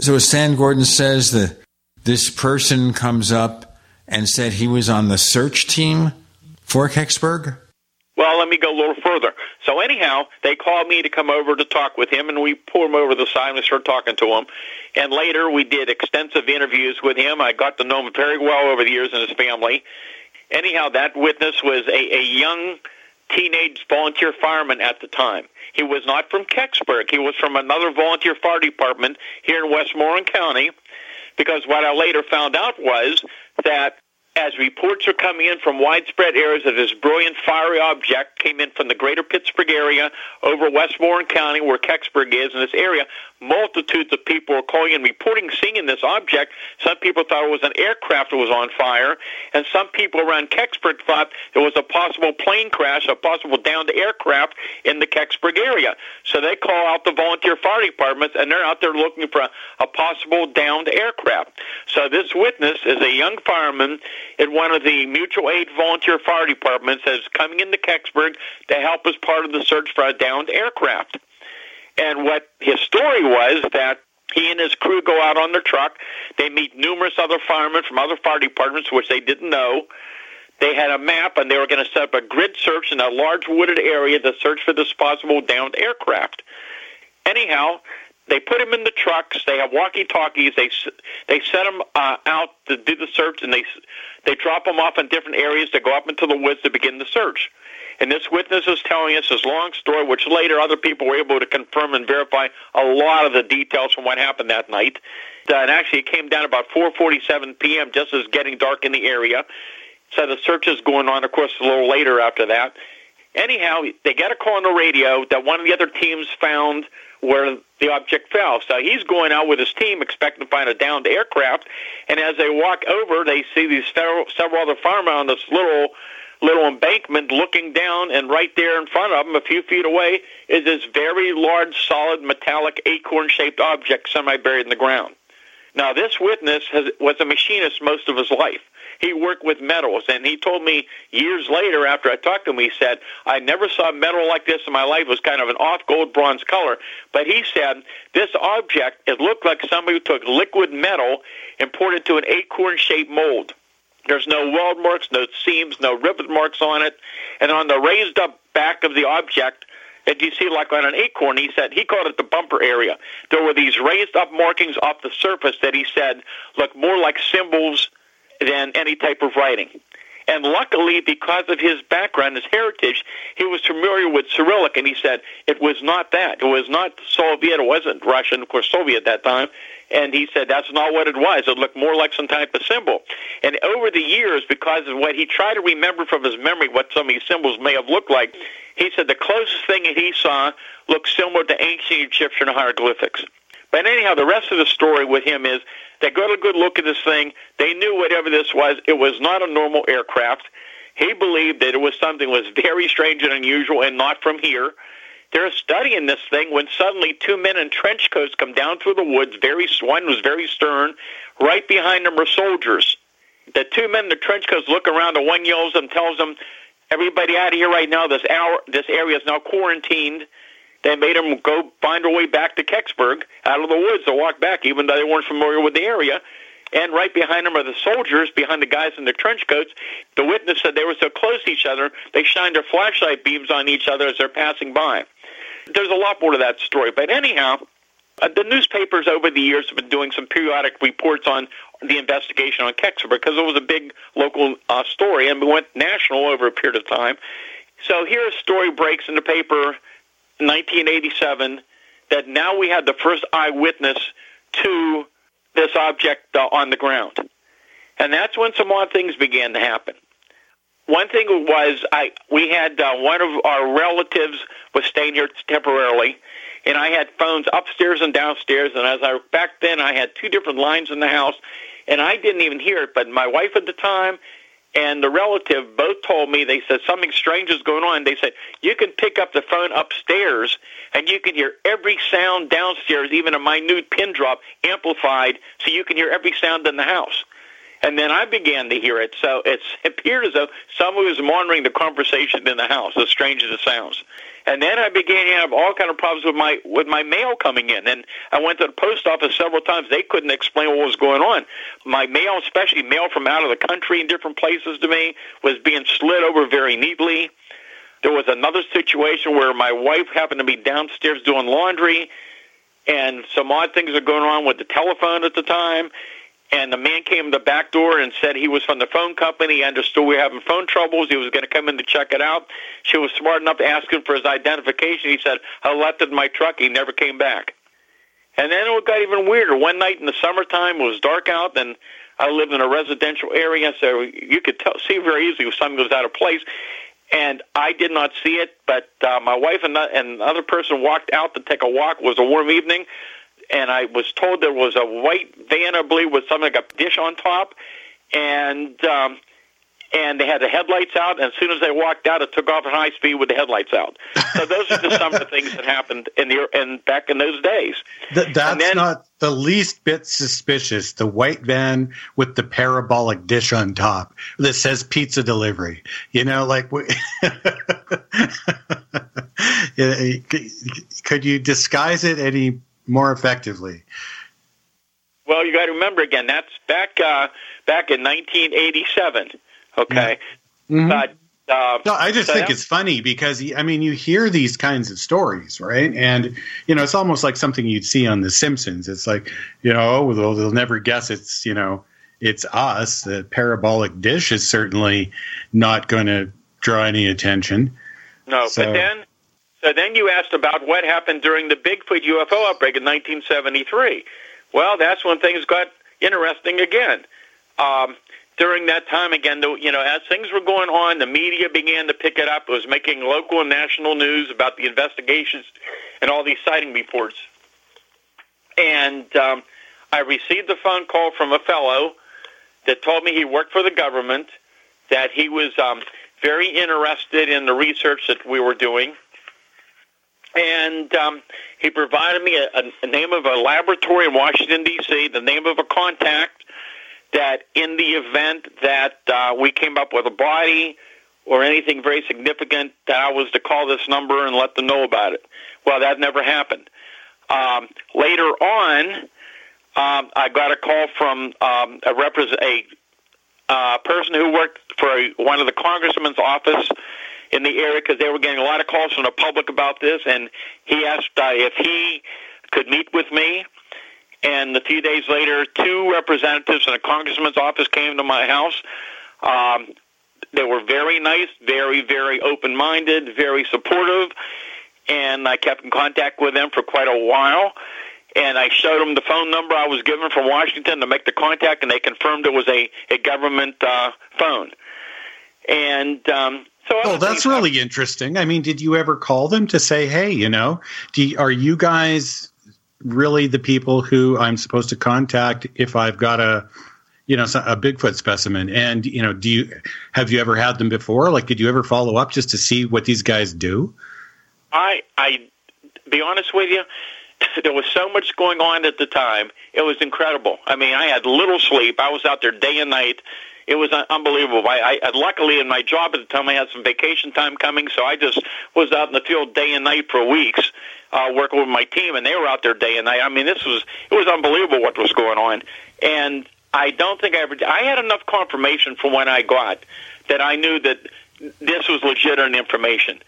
So, as Stan Gordon says, that this person comes up and said he was on the search team for Kecksburg? Well, let me go a little further. So anyhow, they called me to come over to talk with him, and we pulled him over the side and started talking to him. And later, we did extensive interviews with him. I got to know him very well over the years and his family. Anyhow, that witness was a, a young teenage volunteer fireman at the time. He was not from Kecksburg. He was from another volunteer fire department here in Westmoreland County. Because what I later found out was that as reports are coming in from widespread areas that this brilliant fiery object came in from the greater Pittsburgh area over Westmoreland County where Kecksburg is in this area, multitudes of people are calling and reporting seeing this object. Some people thought it was an aircraft that was on fire, and some people around Kecksburg thought it was a possible plane crash, a possible downed aircraft in the Kecksburg area. So they call out the volunteer fire departments, and they're out there looking for a, a possible downed aircraft. So this witness is a young fireman in one of the mutual aid volunteer fire departments that's coming into Kecksburg to help as part of the search for a downed aircraft. And what his story was that he and his crew go out on their truck. They meet numerous other firemen from other fire departments, which they didn't know. They had a map, and they were going to set up a grid search in a large wooded area to search for this possible downed aircraft. Anyhow, they put him in the trucks. They have walkie-talkies. They they set him uh, out to do the search, and they they drop him off in different areas to go up into the woods to begin the search. And this witness is telling us this long story, which later other people were able to confirm and verify a lot of the details from what happened that night. Uh, and actually, it came down about 4:47 p.m., just as getting dark in the area. So the search is going on, of course, a little later after that. Anyhow, they get a call on the radio that one of the other teams found where the object fell. So he's going out with his team expecting to find a downed aircraft. And as they walk over, they see these several, several other firemen on this little little embankment looking down, and right there in front of them, a few feet away, is this very large, solid, metallic acorn-shaped object semi-buried in the ground. Now, this witness has, was a machinist most of his life. He worked with metals, and he told me years later, after I talked to him, he said, I never saw metal like this in my life. It was kind of an off gold bronze color. But he said, this object, it looked like somebody took liquid metal and poured it into an acorn shaped mold. There's no weld marks, no seams, no rivet marks on it. And on the raised up back of the object, that you see like on an acorn, he said, he called it the bumper area. There were these raised up markings off the surface that he said looked more like symbols than any type of writing. And luckily, because of his background, his heritage, he was familiar with Cyrillic, and he said it was not that. It was not Soviet. It wasn't Russian, of course, Soviet at that time. And he said that's not what it was. It looked more like some type of symbol. And over the years, because of what he tried to remember from his memory, what some of these symbols may have looked like, he said the closest thing that he saw looked similar to ancient Egyptian hieroglyphics. But anyhow, the rest of the story with him is they got a good look at this thing. They knew whatever this was, it was not a normal aircraft. He believed that it was something was very strange and unusual and not from here. They're studying this thing when suddenly two men in trench coats come down through the woods. Very one was very stern. Right behind them are soldiers. The two men in the trench coats look around, and one yells and tells them, "Everybody out of here right now! This hour, this area is now quarantined." They made them go find their way back to Kecksburg out of the woods to walk back, even though they weren't familiar with the area. And right behind them are the soldiers, behind the guys in their trench coats. The witness said they were so close to each other, they shined their flashlight beams on each other as they're passing by. There's a lot more to that story. But anyhow, uh, the newspapers over the years have been doing some periodic reports on the investigation on Kecksburg because it was a big local uh, story and we went national over a period of time. So here a story breaks in the paper 1987 that now we had the first eyewitness to this object uh, on the ground. And that's when some odd things began to happen. One thing was I we had uh, one of our relatives was staying here temporarily, and I had phones upstairs and downstairs. And as I back then, I had two different lines in the house, and I didn't even hear it. But my wife at the time and the relative both told me they said something strange is going on. They said you can pick up the phone upstairs and you can hear every sound downstairs, even a minute pin drop amplified, so you can hear every sound in the house. And then I began to hear it, so it appeared as though someone was monitoring the conversation in the house, as strange as it sounds. And then I began to have all kind of problems with my with my mail coming in. And I went to the post office several times. They couldn't explain what was going on. My mail, especially mail from out of the country in different places to me, was being slid over very neatly. There was another situation where my wife happened to be downstairs doing laundry, and some odd things are going on with the telephone at the time and the man came to the back door and said he was from the phone company. Understood we were having phone troubles. He was going to come in to check it out. She was smart enough to ask him for his identification. He said, I left it in my truck. He never came back. And then it got even weirder. One night in the summertime, it was dark out, and I lived in a residential area, so you could tell, see very easily if something was out of place. And I did not see it, but uh, my wife and, and another person walked out to take a walk. It was a warm evening and I was told there was a white van, I believe, with something like a dish on top, and um, and they had the headlights out. And as soon as they walked out, it took off at high speed with the headlights out. So those are just some of the things that happened in the and back in those days. Th- that's then, not the least bit suspicious. The white van with the parabolic dish on top that says pizza delivery. You know, like. We- could you disguise it any more effectively. Well, you got to remember again. That's back uh, back in 1987. Okay, yeah. mm-hmm. but. Uh, no, I just so think it's funny because I mean you hear these kinds of stories, right? And you know it's almost like something you'd see on The Simpsons. It's like you know oh, they'll, they'll never guess it's you know it's us. The parabolic dish is certainly not going to draw any attention. No, so, but then so then you asked about what happened during the Bigfoot UFO outbreak in 1973. Well, that's when things got interesting again. Um, during that time, again, the, you know, as things were going on, the media began to pick it up. It was making local and national news about the investigations and all these sighting reports. And um, I received a phone call from a fellow that told me he worked for the government, that he was um, very interested in the research that we were doing, and um, he provided me a, a name of a laboratory in Washington D.C., the name of a contact that, in the event that uh, we came up with a body or anything very significant, that I was to call this number and let them know about it. Well, that never happened. Um, later on, um, I got a call from um, a, represent- a uh, person who worked for a, one of the congressman's office in the area because they were getting a lot of calls from the public about this, and he asked uh, if he could meet with me. And a few days later, two representatives in a congressman's office came to my house. Um, they were very nice, very, very open-minded, very supportive, and I kept in contact with them for quite a while. And I showed them the phone number I was given from Washington to make the contact, and they confirmed it was a, a government uh, phone. And um, so oh, that's really interesting. I mean, did you ever call them to say, "Hey, you know, you, are you guys really the people who I'm supposed to contact if I've got a you know a Bigfoot specimen. And you know, do you have you ever had them before? Like, did you ever follow up just to see what these guys do? I I be honest with you, there was so much going on at the time. It was incredible. I mean, I had little sleep. I was out there day and night. It was unbelievable. I, I luckily in my job at the time I had some vacation time coming, so I just was out in the field day and night for weeks, uh, working with my team, and they were out there day and night. I mean, this was it was unbelievable what was going on, and I don't think I ever. I had enough confirmation from when I got that I knew that this was legitimate information,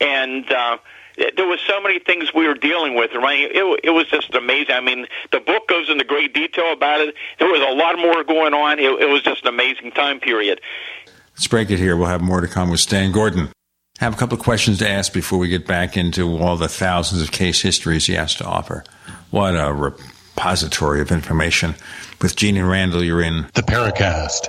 and. uh there was so many things we were dealing with, right? It, it was just amazing. I mean, the book goes into great detail about it. There was a lot more going on. It, it was just an amazing time period. Let's break it here. We'll have more to come with Stan Gordon. I have a couple of questions to ask before we get back into all the thousands of case histories he has to offer. What a repository of information. With Gene and Randall, you're in the Paracast.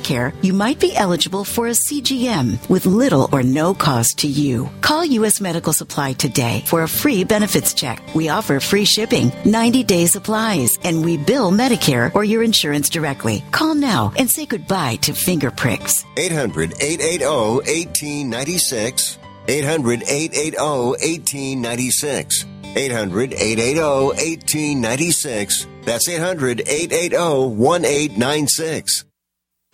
Medicare, you might be eligible for a CGM with little or no cost to you. Call U.S. Medical Supply today for a free benefits check. We offer free shipping, 90 day supplies, and we bill Medicare or your insurance directly. Call now and say goodbye to finger pricks. 800 880 1896. 800 880 1896. 800 880 1896. That's 800 880 1896.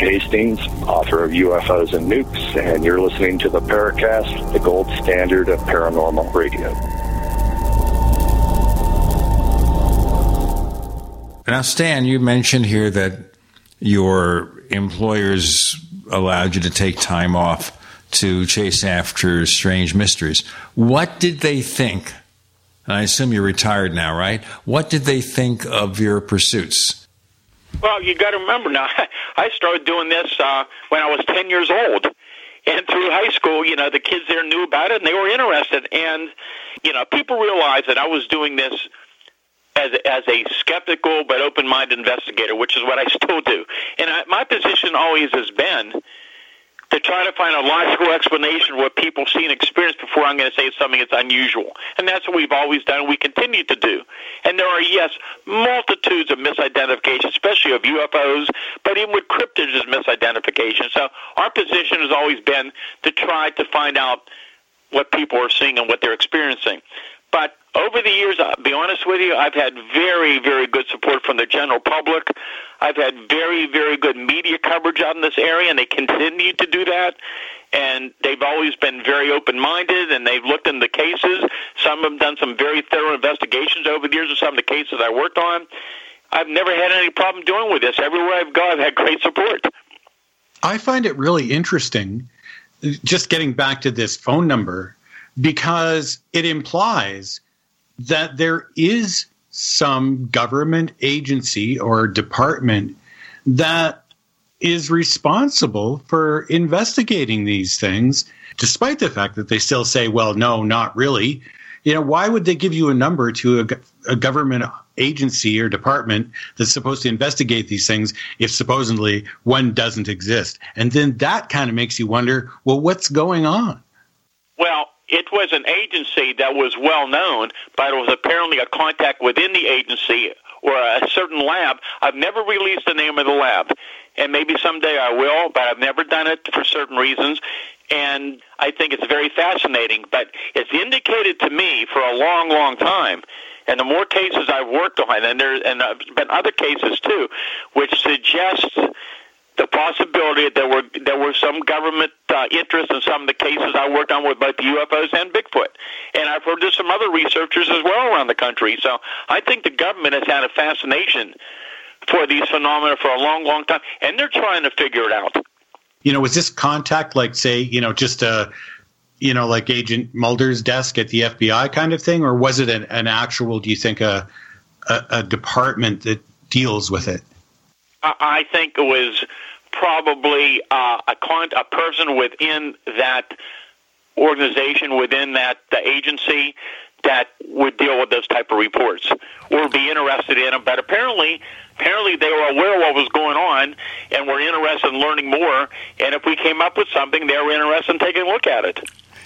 Hastings, author of UFOs and Nukes, and you're listening to the Paracast, the gold standard of paranormal radio. Now, Stan, you mentioned here that your employers allowed you to take time off to chase after strange mysteries. What did they think? And I assume you're retired now, right? What did they think of your pursuits? Well, you got to remember now. I started doing this uh, when I was ten years old, and through high school, you know, the kids there knew about it and they were interested. And you know, people realized that I was doing this as as a skeptical but open-minded investigator, which is what I still do. And I, my position always has been to try to find a logical explanation of what people see and experience before I'm going to say something that's unusual. And that's what we've always done and we continue to do. And there are, yes, multitudes of misidentifications, especially of UFOs, but even with cryptids is misidentification. So our position has always been to try to find out what people are seeing and what they're experiencing. But over the years, I'll be honest with you, I've had very, very good support from the general public. I've had very, very good media coverage out in this area, and they continue to do that. And they've always been very open-minded, and they've looked into the cases. Some have done some very thorough investigations over the years of some of the cases I worked on. I've never had any problem doing with this. Everywhere I've gone, I've had great support. I find it really interesting, just getting back to this phone number, because it implies that there is some government agency or department that is responsible for investigating these things, despite the fact that they still say, well, no, not really. You know, why would they give you a number to a, a government agency or department that's supposed to investigate these things if supposedly one doesn't exist? And then that kind of makes you wonder, well, what's going on? Well, it was an agency that was well known, but it was apparently a contact within the agency or a certain lab. I've never released the name of the lab, and maybe someday I will, but I've never done it for certain reasons. And I think it's very fascinating, but it's indicated to me for a long, long time. And the more cases I've worked on, and there and uh, been other cases too, which suggests the possibility that there were there were some government uh, interest in some of the cases I worked on with both UFOs and Bigfoot, and I've heard there's some other researchers as well around the country. So I think the government has had a fascination for these phenomena for a long, long time, and they're trying to figure it out. You know, was this contact like, say, you know, just a, you know, like Agent Mulder's desk at the FBI kind of thing, or was it an, an actual? Do you think a, a, a department that deals with it? I think it was probably uh, a con- a person within that organization, within that the agency that would deal with those type of reports or be interested in them. But apparently, apparently they were aware of what was going on and were interested in learning more. And if we came up with something, they were interested in taking a look at it.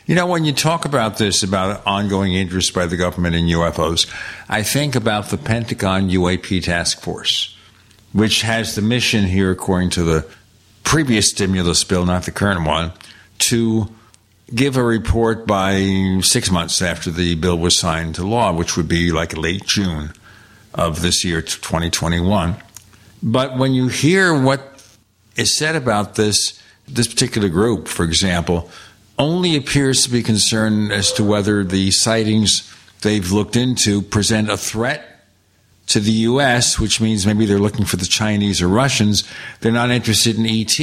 You know, when you talk about this, about ongoing interest by the government in UFOs, I think about the Pentagon UAP Task Force, which has the mission here, according to the previous stimulus bill, not the current one, to give a report by six months after the bill was signed into law, which would be like late June of this year, 2021. But when you hear what is said about this, this particular group, for example, only appears to be concerned as to whether the sightings they've looked into present a threat to the U.S., which means maybe they're looking for the Chinese or Russians. They're not interested in ET.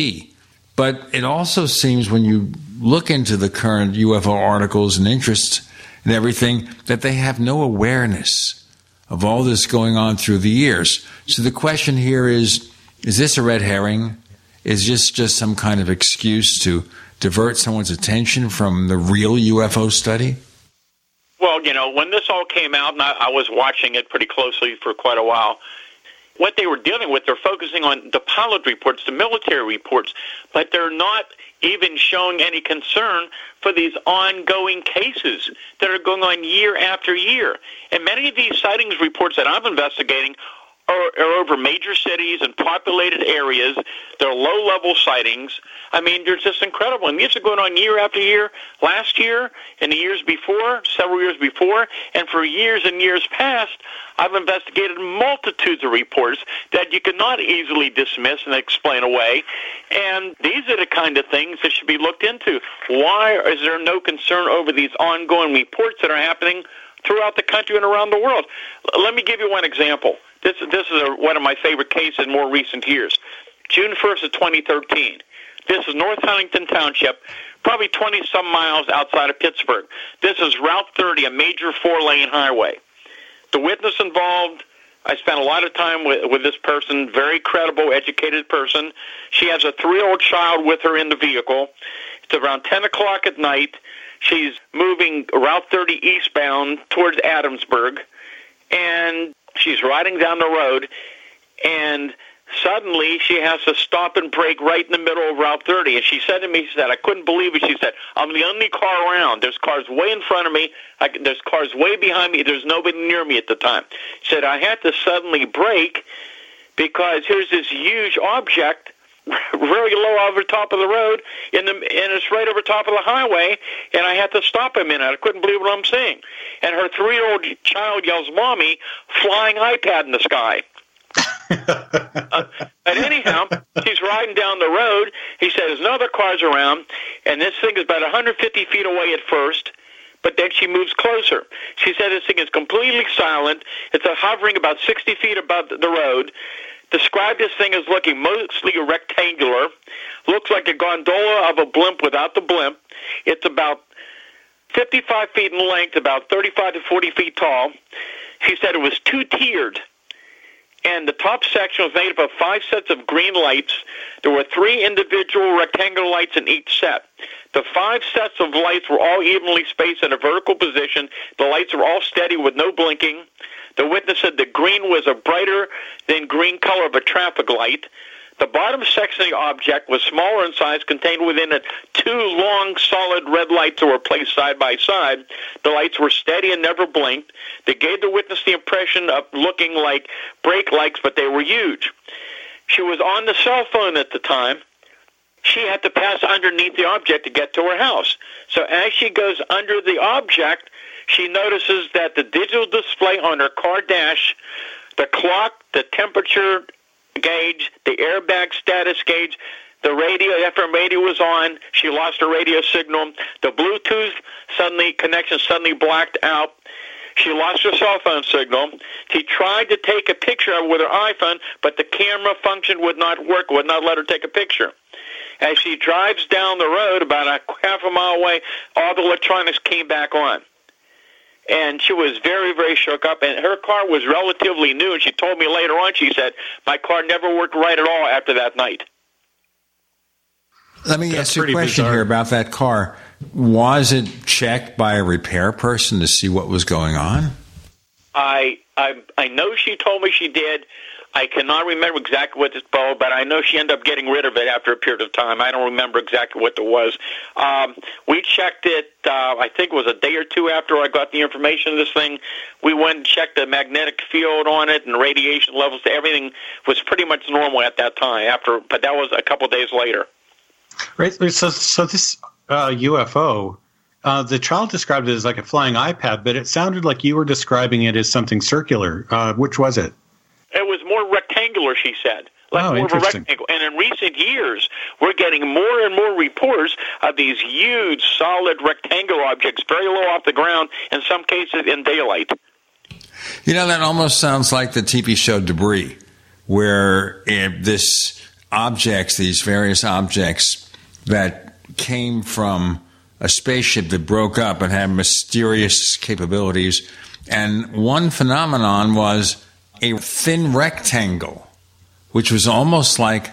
But it also seems when you look into the current UFO articles and interests and everything that they have no awareness of all this going on through the years. So the question here is is this a red herring? Is this just some kind of excuse to divert someone's attention from the real UFO study? Well, you know, when this all came out, and I, I was watching it pretty closely for quite a while, what they were dealing with, they're focusing on the pilot reports, the military reports, but they're not even showing any concern for these ongoing cases that are going on year after year. And many of these sightings reports that I'm investigating are, are over major cities and populated areas. They're low level sightings. I mean, they're just incredible. And these are going on year after year, last year, and the years before, several years before, and for years and years past. I've investigated multitudes of reports that you cannot easily dismiss and explain away. And these are the kind of things that should be looked into. Why is there no concern over these ongoing reports that are happening throughout the country and around the world? Let me give you one example. This, this is a, one of my favorite cases in more recent years. June 1st of 2013. This is North Huntington Township, probably 20 some miles outside of Pittsburgh. This is Route 30, a major four lane highway. The witness involved, I spent a lot of time with, with this person, very credible, educated person. She has a three year old child with her in the vehicle. It's around 10 o'clock at night. She's moving Route 30 eastbound towards Adamsburg, and she's riding down the road, and suddenly she has to stop and brake right in the middle of Route 30. And she said to me, she said, I couldn't believe it. She said, I'm the only car around. There's cars way in front of me. I, there's cars way behind me. There's nobody near me at the time. She said, I had to suddenly brake because here's this huge object very low over top of the road in the and it's right over top of the highway and I had to stop a minute. I couldn't believe what I'm seeing. And her three year old child yells, Mommy, flying iPad in the sky uh, but anyhow, she's riding down the road. He said there's no other cars around, and this thing is about 150 feet away at first. But then she moves closer. She said this thing is completely silent. It's a hovering about 60 feet above the road. Described this thing as looking mostly rectangular. Looks like a gondola of a blimp without the blimp. It's about 55 feet in length, about 35 to 40 feet tall. She said it was two tiered and the top section was made up of five sets of green lights. There were three individual rectangular lights in each set. The five sets of lights were all evenly spaced in a vertical position. The lights were all steady with no blinking. The witness said the green was a brighter than green color of a traffic light. The bottom section of the object was smaller in size, contained within it two long, solid red lights that were placed side by side. The lights were steady and never blinked. They gave the witness the impression of looking like brake lights, but they were huge. She was on the cell phone at the time. She had to pass underneath the object to get to her house. So as she goes under the object, she notices that the digital display on her car dash, the clock, the temperature, gauge, the airbag status gauge, the radio, FM radio was on. She lost her radio signal. The Bluetooth suddenly connection suddenly blacked out. She lost her cell phone signal. She tried to take a picture of it with her iPhone, but the camera function would not work, would not let her take a picture. As she drives down the road about a half a mile away, all the electronics came back on and she was very, very shook up. And her car was relatively new. And she told me later on, she said, my car never worked right at all after that night. Let me That's ask you a question bizarre. here about that car. Was it checked by a repair person to see what was going on? I I I know she told me she did. I cannot remember exactly what this ball, but I know she ended up getting rid of it after a period of time. I don't remember exactly what it was. Um, we checked it. Uh, I think it was a day or two after I got the information of this thing. We went and checked the magnetic field on it and radiation levels. Everything was pretty much normal at that time. After, but that was a couple of days later. Right. So, so this uh, UFO. Uh, the child described it as like a flying iPad, but it sounded like you were describing it as something circular. Uh, which was it? It was more rectangular, she said. Like oh, more of a rectangle. And in recent years, we're getting more and more reports of these huge, solid rectangular objects, very low off the ground, in some cases in daylight. You know, that almost sounds like the TV show Debris, where eh, this objects, these various objects that came from a spaceship that broke up and had mysterious capabilities. And one phenomenon was a thin rectangle, which was almost like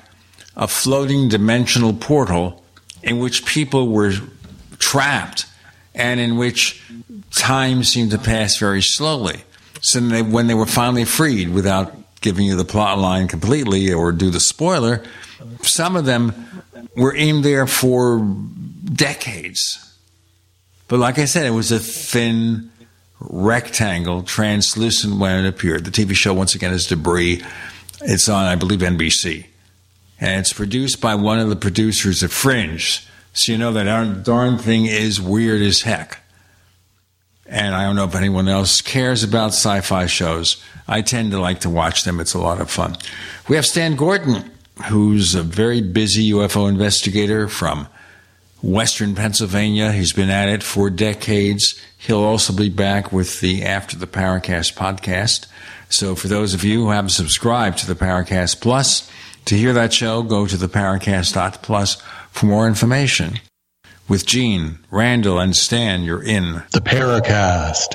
a floating dimensional portal in which people were trapped and in which time seemed to pass very slowly. So they, when they were finally freed, without giving you the plot line completely or do the spoiler, some of them were in there for decades. But like I said, it was a thin rectangle, translucent when it appeared. The TV show, once again, is Debris. It's on, I believe, NBC. And it's produced by one of the producers of Fringe. So you know that darn thing is weird as heck. And I don't know if anyone else cares about sci fi shows. I tend to like to watch them, it's a lot of fun. We have Stan Gordon, who's a very busy UFO investigator from Western Pennsylvania. He's been at it for decades. He'll also be back with the After the Paracast podcast. So for those of you who haven't subscribed to the Paracast Plus, to hear that show, go to the Paracast.plus for more information. With Gene, Randall, and Stan, you're in the Paracast.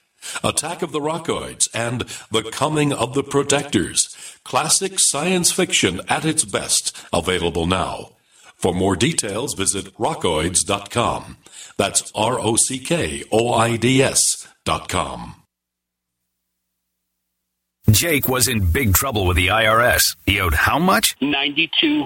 Attack of the Rockoids, and The Coming of the Protectors. Classic science fiction at its best, available now. For more details, visit rockoids.com. That's R O C K O I D S.com. Jake was in big trouble with the IRS. He owed how much? 92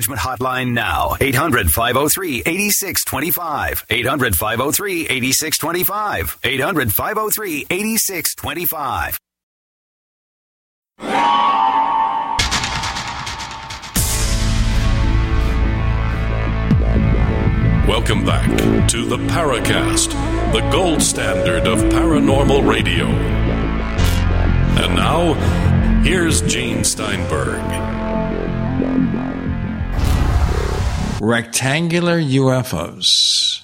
Hotline now. 800 503 8625. 800 503 8625. 800 503 8625. Welcome back to the Paracast, the gold standard of paranormal radio. And now, here's Gene Steinberg. Rectangular UFOs.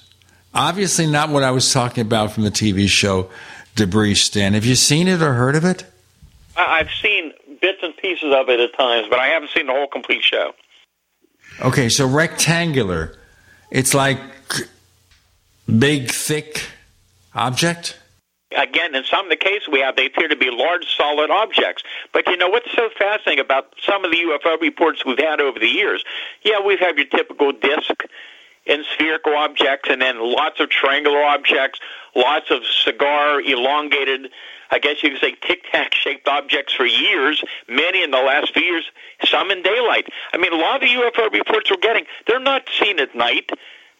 Obviously, not what I was talking about from the TV show Debris Stan. Have you seen it or heard of it? I've seen bits and pieces of it at times, but I haven't seen the whole complete show. Okay, so rectangular. It's like big, thick object. Again, in some of the cases we have, they appear to be large, solid objects. But you know what's so fascinating about some of the UFO reports we've had over the years? Yeah, we've had your typical disc and spherical objects, and then lots of triangular objects, lots of cigar elongated. I guess you could say tic tac shaped objects for years, many in the last few years, some in daylight. I mean, a lot of the UFO reports we're getting, they're not seen at night.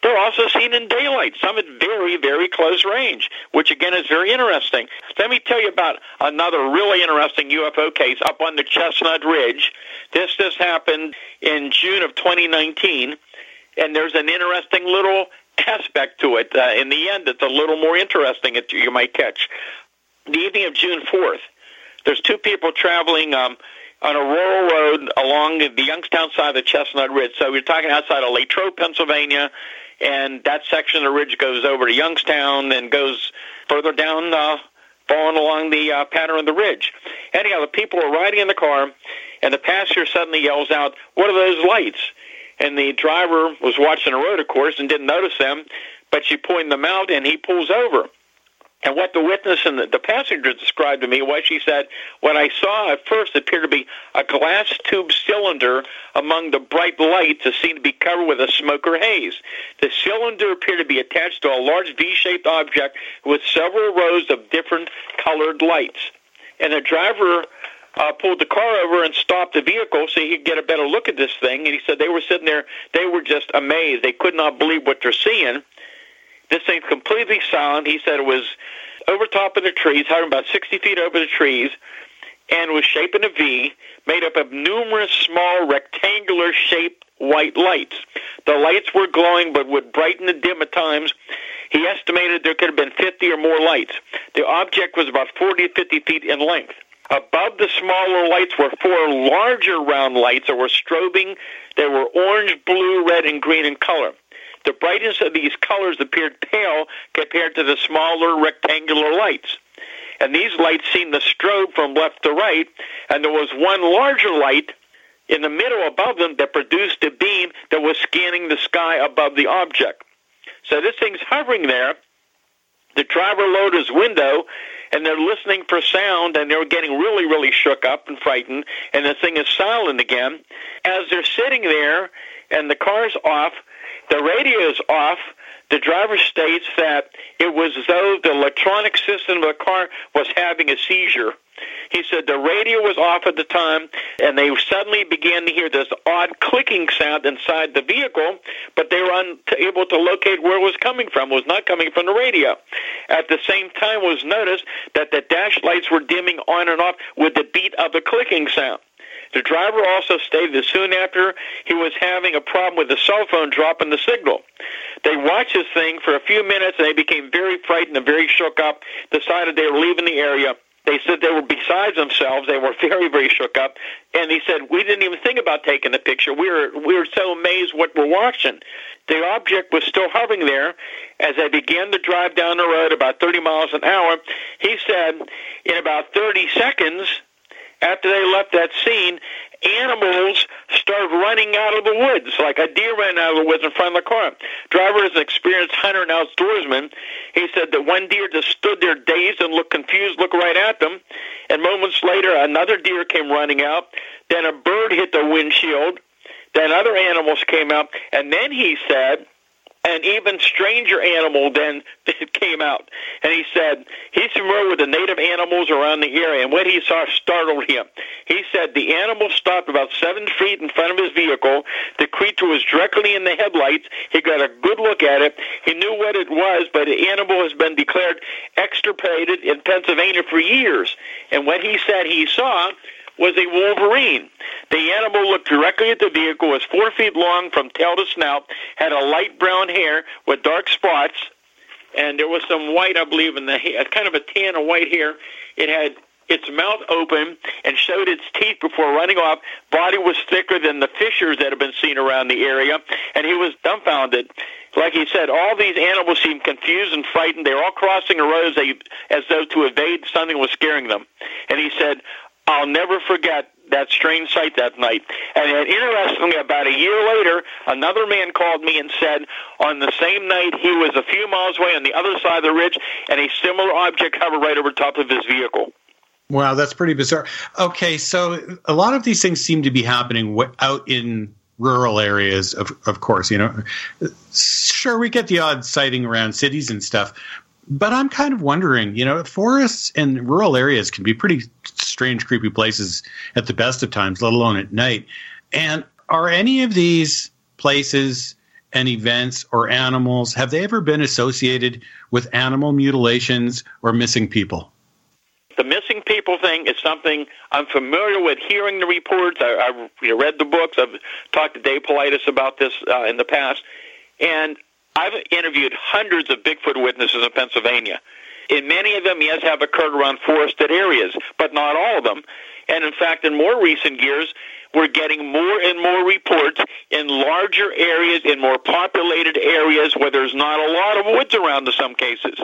They're also seen in daylight, some at very, very close range, which again is very interesting. Let me tell you about another really interesting UFO case up on the Chestnut Ridge. This just happened in June of 2019, and there's an interesting little aspect to it. Uh, in the end, it's a little more interesting, that you might catch. The evening of June 4th, there's two people traveling um, on a rural road along the Youngstown side of the Chestnut Ridge. So we're talking outside of Latrobe, Pennsylvania, and that section of the ridge goes over to Youngstown and goes further down, uh, following along the uh, pattern of the ridge. Anyhow, the people are riding in the car, and the passenger suddenly yells out, "What are those lights?" And the driver was watching the road, of course, and didn't notice them, but she pointed them out, and he pulls over. And what the witness and the, passenger described to me was she said, what I saw at first appeared to be a glass tube cylinder among the bright lights that seemed to be covered with a smoke haze. The cylinder appeared to be attached to a large V-shaped object with several rows of different colored lights. And the driver uh, pulled the car over and stopped the vehicle so he could get a better look at this thing. And he said they were sitting there, they were just amazed. They could not believe what they're seeing. This thing's completely silent. He said it was over top of the trees, hovering about 60 feet over the trees, and was shaped in a V, made up of numerous small rectangular shaped white lights. The lights were glowing but would brighten and dim at times. He estimated there could have been 50 or more lights. The object was about 40 to 50 feet in length. Above the smaller lights were four larger round lights that were strobing. They were orange, blue, red, and green in color. The brightness of these colors appeared pale compared to the smaller rectangular lights. And these lights seemed to strobe from left to right, and there was one larger light in the middle above them that produced a beam that was scanning the sky above the object. So this thing's hovering there. The driver lowered his window, and they're listening for sound, and they're getting really, really shook up and frightened, and the thing is silent again. As they're sitting there, and the car's off, the radio is off. The driver states that it was as though the electronic system of the car was having a seizure. He said the radio was off at the time, and they suddenly began to hear this odd clicking sound inside the vehicle, but they were unable to locate where it was coming from. It was not coming from the radio. At the same time, was noticed that the dash lights were dimming on and off with the beat of the clicking sound. The driver also stated that soon after he was having a problem with the cell phone dropping the signal. They watched this thing for a few minutes and they became very frightened and very shook up, decided they were leaving the area. They said they were besides themselves. They were very, very shook up. And he said, we didn't even think about taking the picture. We were, we were so amazed what we're watching. The object was still hovering there as they began to drive down the road about 30 miles an hour. He said, in about 30 seconds, after they left that scene, animals started running out of the woods, like a deer ran out of the woods in front of the car. Driver is an experienced hunter and outdoorsman. He said that one deer just stood there dazed and looked confused, looked right at them. And moments later, another deer came running out. Then a bird hit the windshield. Then other animals came out. And then he said an even stranger animal then came out. And he said he's familiar with the native animals around the area, and what he saw startled him. He said the animal stopped about seven feet in front of his vehicle. The creature was directly in the headlights. He got a good look at it. He knew what it was, but the animal has been declared extirpated in Pennsylvania for years. And what he said he saw was a wolverine. The animal looked directly at the vehicle, was four feet long from tail to snout, had a light brown hair with dark spots, and there was some white, I believe, in the hair, kind of a tan or white hair. It had its mouth open and showed its teeth before running off. Body was thicker than the fishers that have been seen around the area, and he was dumbfounded. Like he said, all these animals seemed confused and frightened. They were all crossing the road as, they, as though to evade something was scaring them. And he said, I'll never forget that strange sight that night. And interestingly, about a year later, another man called me and said on the same night he was a few miles away on the other side of the ridge, and a similar object hovered right over top of his vehicle. Wow, that's pretty bizarre. Okay, so a lot of these things seem to be happening out in rural areas, of of course. You know, sure we get the odd sighting around cities and stuff, but I'm kind of wondering, you know, forests and rural areas can be pretty strange, creepy places at the best of times, let alone at night. And are any of these places and events or animals, have they ever been associated with animal mutilations or missing people? The missing people thing is something I'm familiar with hearing the reports. I, have read the books. I've talked to Dave Paulides about this uh, in the past. And I've interviewed hundreds of Bigfoot witnesses in Pennsylvania. In many of them, yes, have occurred around forested areas, but not all of them. And in fact, in more recent years, we're getting more and more reports in larger areas, in more populated areas where there's not a lot of woods around in some cases.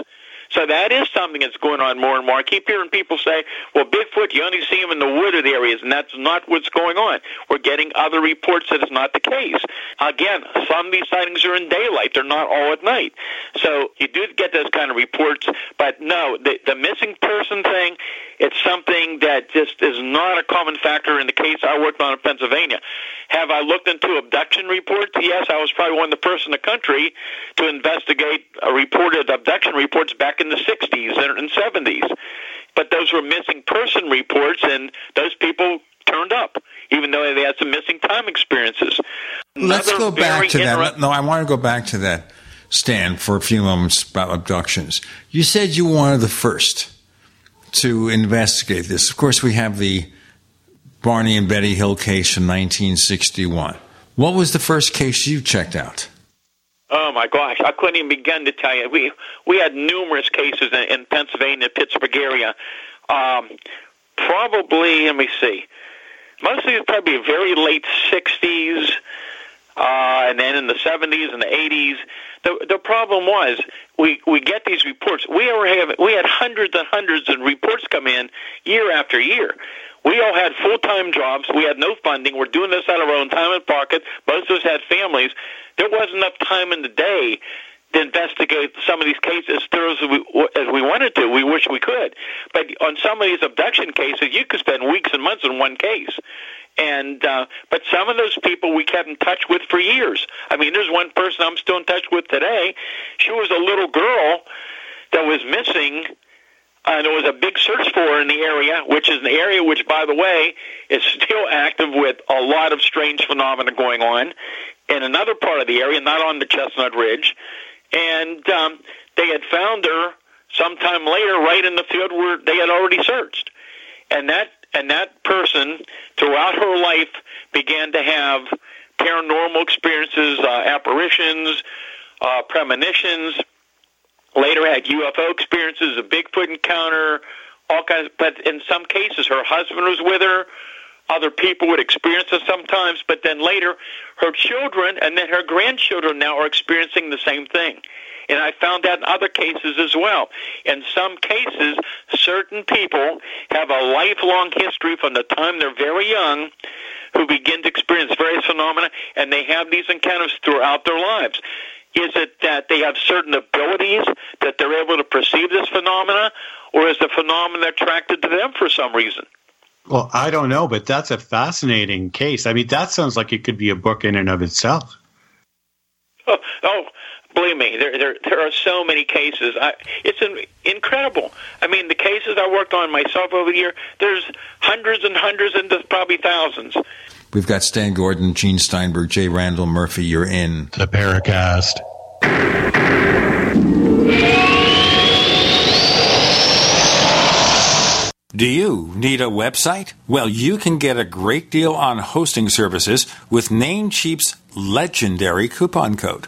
So that is something that's going on more and more. I keep hearing people say, well, Bigfoot, you only see them in the wooded areas, and that's not what's going on. We're getting other reports that it's not the case. Again, some of these sightings are in daylight. They're not all at night. So you do get those kind of reports, but no, the, the missing person thing, it's something that just is not a common factor in the case I worked on in Pennsylvania. Have I looked into abduction reports? Yes, I was probably one of the first in the country to investigate reported abduction reports back in the 60s and 70s. But those were missing person reports, and those people turned up, even though they had some missing time experiences. Let's Another go back to inter- that. No, I want to go back to that, Stan, for a few moments about abductions. You said you were one of the first to investigate this. Of course, we have the Barney and Betty Hill case in 1961. What was the first case you checked out? Oh my gosh, I couldn't even begin to tell you. We we had numerous cases in, in Pennsylvania, Pittsburgh area. Um, probably, let me see. Mostly it's probably very late '60s, uh, and then in the '70s and the '80s. The the problem was we we get these reports. We were have we had hundreds and hundreds of reports come in year after year. We all had full time jobs. We had no funding. We're doing this out of our own time and pocket. Most of us had families. There wasn't enough time in the day to investigate some of these cases as thorough as we, as we wanted to. We wish we could. But on some of these abduction cases, you could spend weeks and months in one case. And uh, but some of those people we kept in touch with for years. I mean, there's one person I'm still in touch with today. She was a little girl that was missing and there was a big search for in the area, which is an area which, by the way, is still active with a lot of strange phenomena going on in another part of the area, not on the Chestnut Ridge. And um, they had found her sometime later, right in the field where they had already searched. And that and that person, throughout her life, began to have paranormal experiences, uh, apparitions, uh, premonitions later had UFO experiences, a Bigfoot encounter, all kinds. But in some cases, her husband was with her. Other people would experience it sometimes, but then later, her children and then her grandchildren now are experiencing the same thing. And I found that in other cases as well. In some cases, certain people have a lifelong history from the time they're very young who begin to experience various phenomena, and they have these encounters throughout their lives. Is it that they have certain abilities that they're able to perceive this phenomena, or is the phenomena attracted to them for some reason? Well, I don't know, but that's a fascinating case. I mean, that sounds like it could be a book in and of itself. Oh, oh believe me, there there there are so many cases. I, it's an, incredible. I mean, the cases I worked on myself over the year, there's hundreds and hundreds and probably thousands. We've got Stan Gordon, Gene Steinberg, J. Randall Murphy. You're in the Paracast. Do you need a website? Well, you can get a great deal on hosting services with Namecheap's legendary coupon code.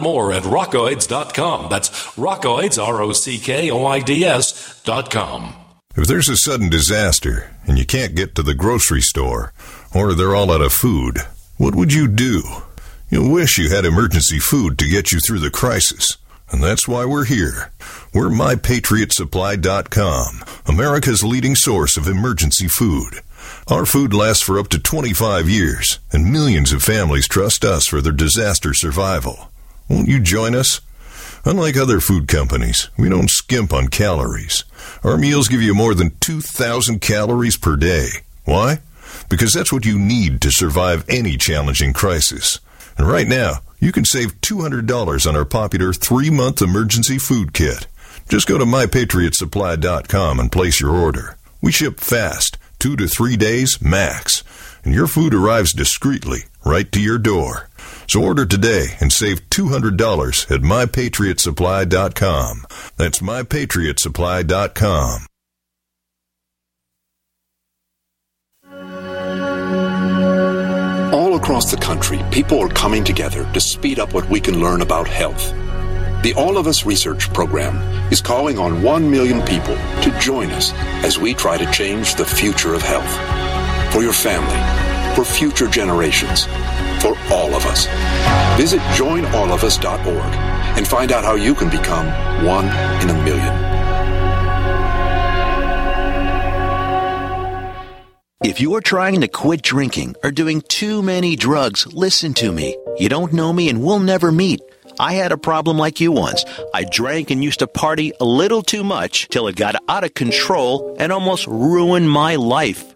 more at rockoids.com. That's rockoids, R O C K O I D S.com. If there's a sudden disaster and you can't get to the grocery store, or they're all out of food, what would you do? You'll wish you had emergency food to get you through the crisis. And that's why we're here. We're MyPatriotSupply.com, America's leading source of emergency food. Our food lasts for up to 25 years, and millions of families trust us for their disaster survival. Won't you join us? Unlike other food companies, we don't skimp on calories. Our meals give you more than 2,000 calories per day. Why? Because that's what you need to survive any challenging crisis. And right now, you can save $200 on our popular three month emergency food kit. Just go to mypatriotsupply.com and place your order. We ship fast, two to three days max, and your food arrives discreetly right to your door. So order today and save $200 at mypatriotsupply.com. That's mypatriotsupply.com. All across the country, people are coming together to speed up what we can learn about health. The All of Us Research Program is calling on 1 million people to join us as we try to change the future of health. For your family, for future generations, for all of us. Visit joinallofus.org and find out how you can become one in a million. If you're trying to quit drinking or doing too many drugs, listen to me. You don't know me and we'll never meet. I had a problem like you once. I drank and used to party a little too much till it got out of control and almost ruined my life.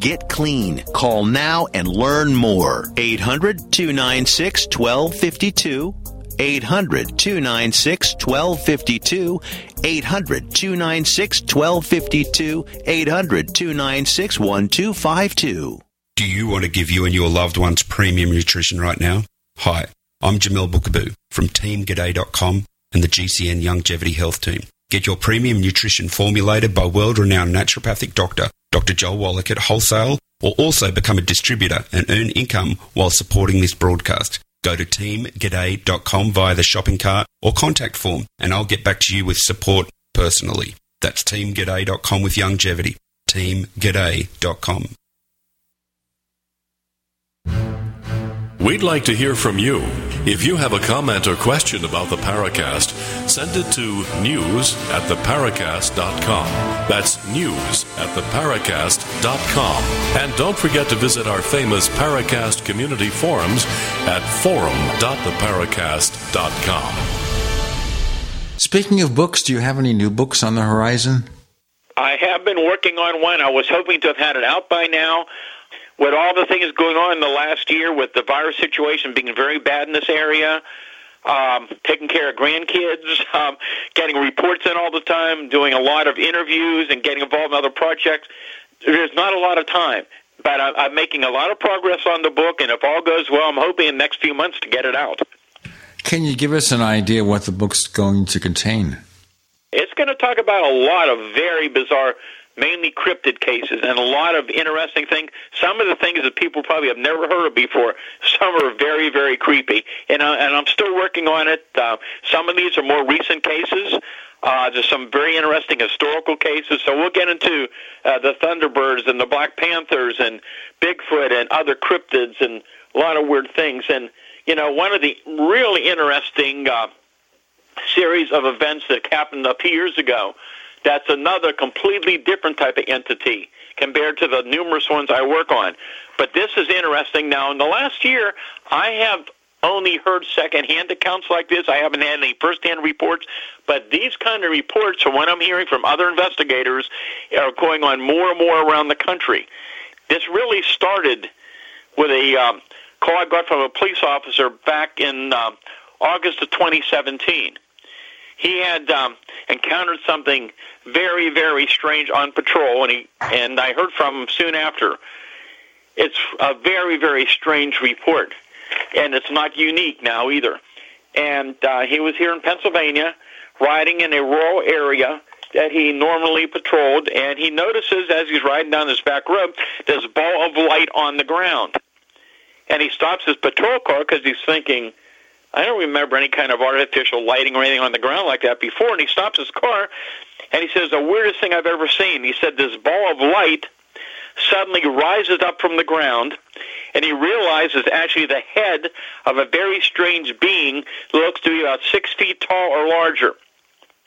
Get clean. Call now and learn more. 800 296 1252. 800 296 1252. 800 296 1252. 800 296 1252. Do you want to give you and your loved ones premium nutrition right now? Hi, I'm Jamel Bookaboo from TeamGaday.com and the GCN Longevity Health Team. Get your premium nutrition formulated by world renowned naturopathic doctor Dr. Joel Wallach at wholesale or also become a distributor and earn income while supporting this broadcast. Go to teamg'day.com via the shopping cart or contact form and I'll get back to you with support personally. That's teamg'day.com with longevity. teamg'day.com. We'd like to hear from you. If you have a comment or question about the Paracast, send it to news at theparacast.com. That's news at theparacast.com. And don't forget to visit our famous Paracast community forums at forum.theparacast.com. Speaking of books, do you have any new books on the horizon? I have been working on one. I was hoping to have had it out by now with all the things going on in the last year, with the virus situation being very bad in this area, um, taking care of grandkids, um, getting reports in all the time, doing a lot of interviews, and getting involved in other projects, there's not a lot of time. But I, I'm making a lot of progress on the book, and if all goes well, I'm hoping in the next few months to get it out. Can you give us an idea what the book's going to contain? It's going to talk about a lot of very bizarre mainly cryptid cases and a lot of interesting things. Some of the things that people probably have never heard of before. Some are very, very creepy, and, uh, and I'm still working on it. Uh, some of these are more recent cases. Uh, there's some very interesting historical cases. So we'll get into uh, the Thunderbirds and the Black Panthers and Bigfoot and other cryptids and a lot of weird things. And you know, one of the really interesting uh, series of events that happened a few years ago that's another completely different type of entity compared to the numerous ones I work on. But this is interesting. Now, in the last year, I have only heard secondhand accounts like this. I haven't had any firsthand reports, but these kind of reports, from what I'm hearing from other investigators, are going on more and more around the country. This really started with a um, call I got from a police officer back in uh, August of 2017 he had um, encountered something very, very strange on patrol, and he and I heard from him soon after. It's a very, very strange report, and it's not unique now either. And uh, he was here in Pennsylvania, riding in a rural area that he normally patrolled, and he notices as he's riding down this back road, a ball of light on the ground. And he stops his patrol car because he's thinking, I don't remember any kind of artificial lighting or anything on the ground like that before. And he stops his car and he says, The weirdest thing I've ever seen. He said, This ball of light suddenly rises up from the ground, and he realizes actually the head of a very strange being looks to be about six feet tall or larger.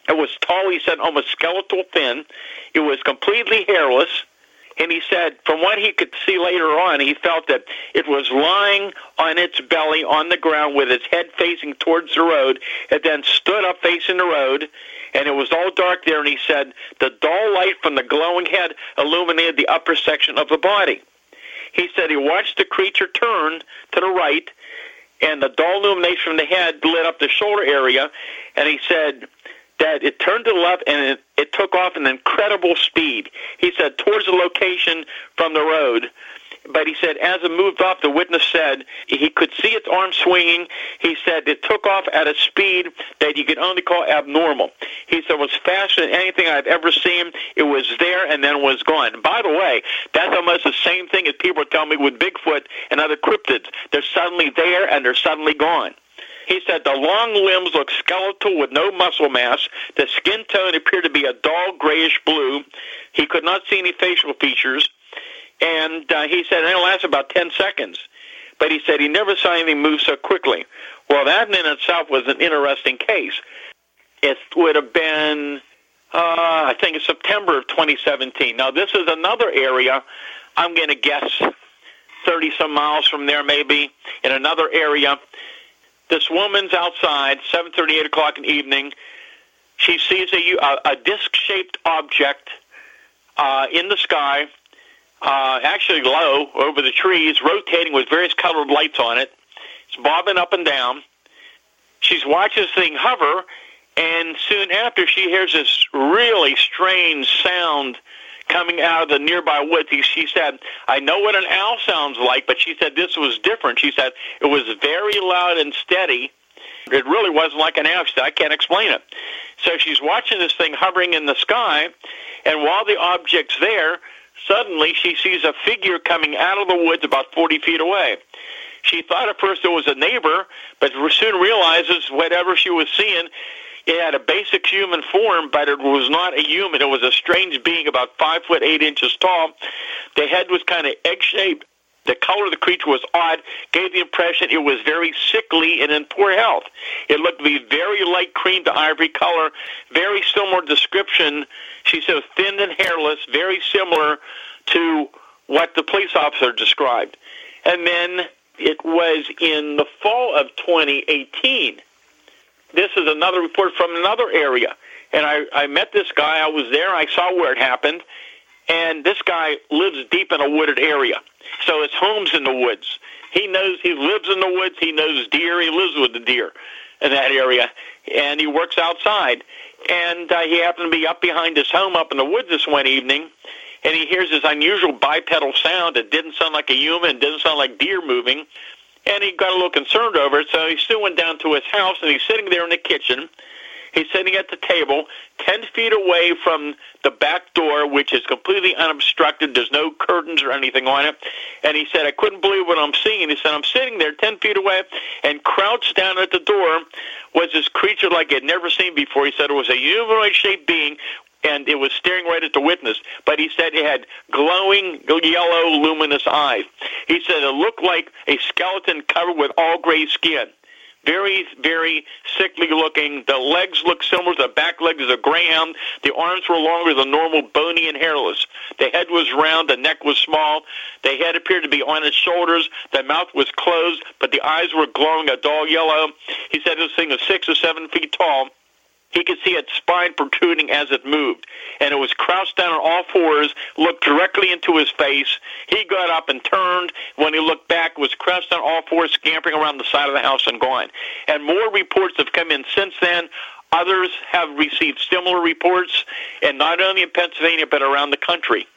It was tall, he said, almost skeletal thin. It was completely hairless. And he said, from what he could see later on, he felt that it was lying on its belly on the ground with its head facing towards the road. It then stood up facing the road, and it was all dark there. And he said, the dull light from the glowing head illuminated the upper section of the body. He said he watched the creature turn to the right, and the dull illumination from the head lit up the shoulder area. And he said, that it turned to the left and it, it took off in incredible speed. He said towards the location from the road. But he said, as it moved off, the witness said he could see its arm swinging. He said it took off at a speed that you could only call abnormal. He said it was faster than anything I've ever seen. It was there and then was gone. By the way, that's almost the same thing as people tell me with Bigfoot and other cryptids. They're suddenly there and they're suddenly gone. He said the long limbs looked skeletal with no muscle mass. The skin tone appeared to be a dull grayish blue. He could not see any facial features. And uh, he said it lasted about 10 seconds. But he said he never saw anything move so quickly. Well, that in itself was an interesting case. It would have been, uh, I think, in September of 2017. Now, this is another area, I'm going to guess 30 some miles from there, maybe, in another area this woman's outside, 7:30, 8 o'clock in the evening. She sees a, a, a disc-shaped object uh, in the sky, uh, actually low over the trees, rotating with various colored lights on it. It's bobbing up and down. She's watching this thing hover, and soon after, she hears this really strange sound coming out of the nearby woods. He, she said, I know what an owl sounds like, but she said this was different. She said it was very loud and steady. It really wasn't like an owl. She said, I can't explain it. So she's watching this thing hovering in the sky, and while the object's there, suddenly she sees a figure coming out of the woods about 40 feet away. She thought at first it was a neighbor, but soon realizes whatever she was seeing it had a basic human form, but it was not a human. It was a strange being about five foot eight inches tall. The head was kind of egg shaped. The color of the creature was odd, gave the impression it was very sickly and in poor health. It looked to be very light cream to ivory color, very similar description. She said thin and hairless, very similar to what the police officer described. And then it was in the fall of 2018 this is another report from another area. And I, I met this guy. I was there. I saw where it happened. And this guy lives deep in a wooded area. So his home's in the woods. He knows he lives in the woods. He knows deer. He lives with the deer in that area. And he works outside. And uh, he happened to be up behind his home up in the woods this one evening. And he hears this unusual bipedal sound. It didn't sound like a human. It didn't sound like deer moving and he got a little concerned over it. So he still went down to his house, and he's sitting there in the kitchen. He's sitting at the table, 10 feet away from the back door, which is completely unobstructed. There's no curtains or anything on it. And he said, I couldn't believe what I'm seeing. He said, I'm sitting there 10 feet away, and crouched down at the door was this creature like he had never seen before. He said it was a humanoid shaped being and it was staring right at the witness. But he said it had glowing yellow, luminous eyes. He said it looked like a skeleton covered with all gray skin. Very, very sickly looking. The legs looked similar to the back legs of a greyhound. The arms were longer than normal, bony and hairless. The head was round, the neck was small. The head appeared to be on its shoulders. The mouth was closed, but the eyes were glowing a dull yellow. He said this thing was six or seven feet tall he could see its spine protruding as it moved. And it was crouched down on all fours, looked directly into his face. He got up and turned. When he looked back, was crouched on all fours, scampering around the side of the house and gone. And more reports have come in since then. Others have received similar reports, and not only in Pennsylvania, but around the country.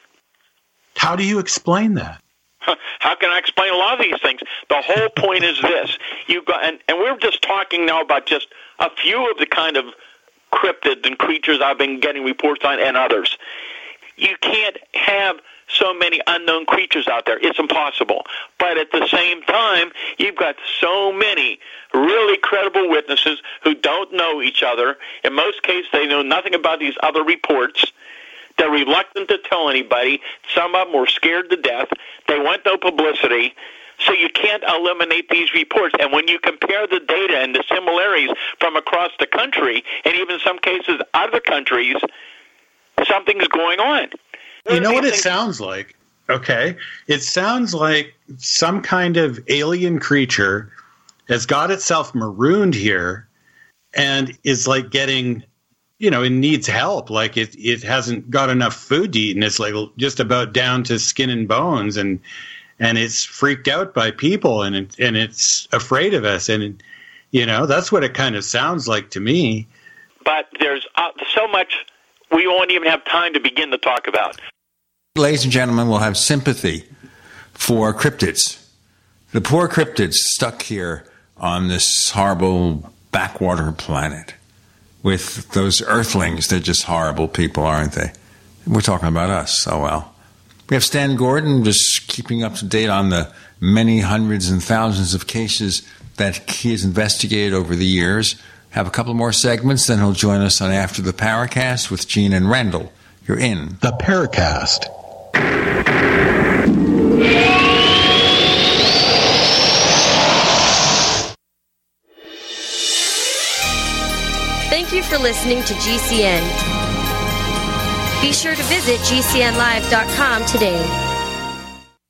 How do you explain that? How can I explain a lot of these things? The whole point is this: you got, and, and we're just talking now about just a few of the kind of cryptids and creatures I've been getting reports on and others. You can't have so many unknown creatures out there. It's impossible. But at the same time, you've got so many really credible witnesses who don't know each other. In most cases, they know nothing about these other reports. They're reluctant to tell anybody. Some of them were scared to death. They want no publicity. So you can't eliminate these reports. And when you compare the data and the similarities from across the country, and even some cases other countries, something's going on. You know what it sounds like? Okay. It sounds like some kind of alien creature has got itself marooned here and is like getting you know, it needs help. Like it, it hasn't got enough food to eat, and it's like just about down to skin and bones, and and it's freaked out by people, and it, and it's afraid of us, and you know that's what it kind of sounds like to me. But there's uh, so much we won't even have time to begin to talk about. Ladies and gentlemen, we'll have sympathy for cryptids. The poor cryptids stuck here on this horrible backwater planet with those earthlings. They're just horrible people, aren't they? We're talking about us. Oh well. We have Stan Gordon just keeping up to date on the many hundreds and thousands of cases that he has investigated over the years. Have a couple more segments, then he'll join us on After the Paracast with Gene and Randall. You're in. The Paracast. Thank you for listening to GCN. Be sure to visit GCNlive.com today.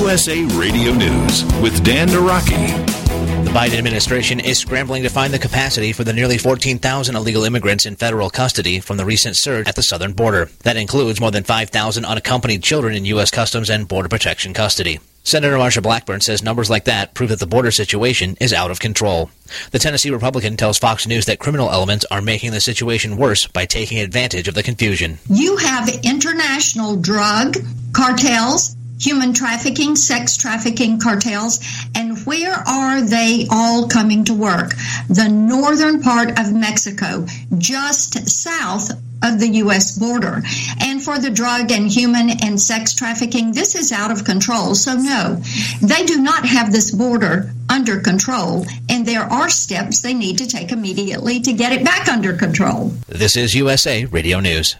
USA Radio News with Dan Naraki. The Biden administration is scrambling to find the capacity for the nearly 14,000 illegal immigrants in federal custody from the recent surge at the southern border. That includes more than 5,000 unaccompanied children in U.S. Customs and Border Protection custody. Senator Marsha Blackburn says numbers like that prove that the border situation is out of control. The Tennessee Republican tells Fox News that criminal elements are making the situation worse by taking advantage of the confusion. You have international drug cartels human trafficking, sex trafficking cartels, and where are they all coming to work? The northern part of Mexico, just south of the U.S. border. And for the drug and human and sex trafficking, this is out of control. So, no, they do not have this border under control, and there are steps they need to take immediately to get it back under control. This is USA Radio News.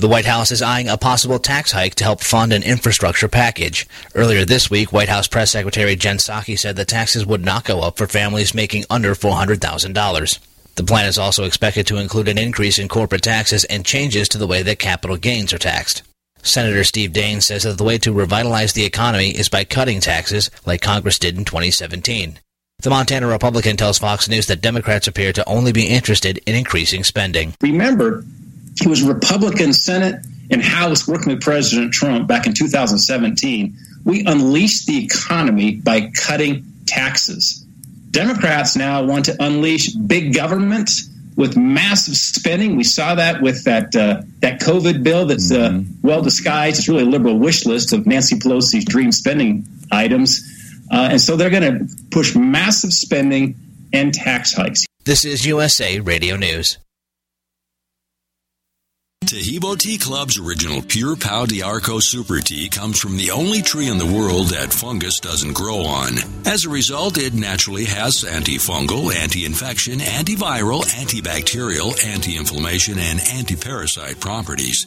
The White House is eyeing a possible tax hike to help fund an infrastructure package. Earlier this week, White House Press Secretary Jen Psaki said the taxes would not go up for families making under $400,000. The plan is also expected to include an increase in corporate taxes and changes to the way that capital gains are taxed. Senator Steve Daines says that the way to revitalize the economy is by cutting taxes like Congress did in 2017. The Montana Republican tells Fox News that Democrats appear to only be interested in increasing spending. Remember, he was Republican Senate and House working with President Trump back in 2017. We unleashed the economy by cutting taxes. Democrats now want to unleash big government with massive spending. We saw that with that uh, that COVID bill that's uh, mm-hmm. well disguised. It's really a liberal wish list of Nancy Pelosi's dream spending items, uh, and so they're going to push massive spending and tax hikes. This is USA Radio News. Taheebo Tea Club's original Pure Pau D'Arco Super Tea comes from the only tree in the world that fungus doesn't grow on. As a result, it naturally has antifungal, anti-infection, antiviral, antibacterial, anti-inflammation, and anti-parasite properties.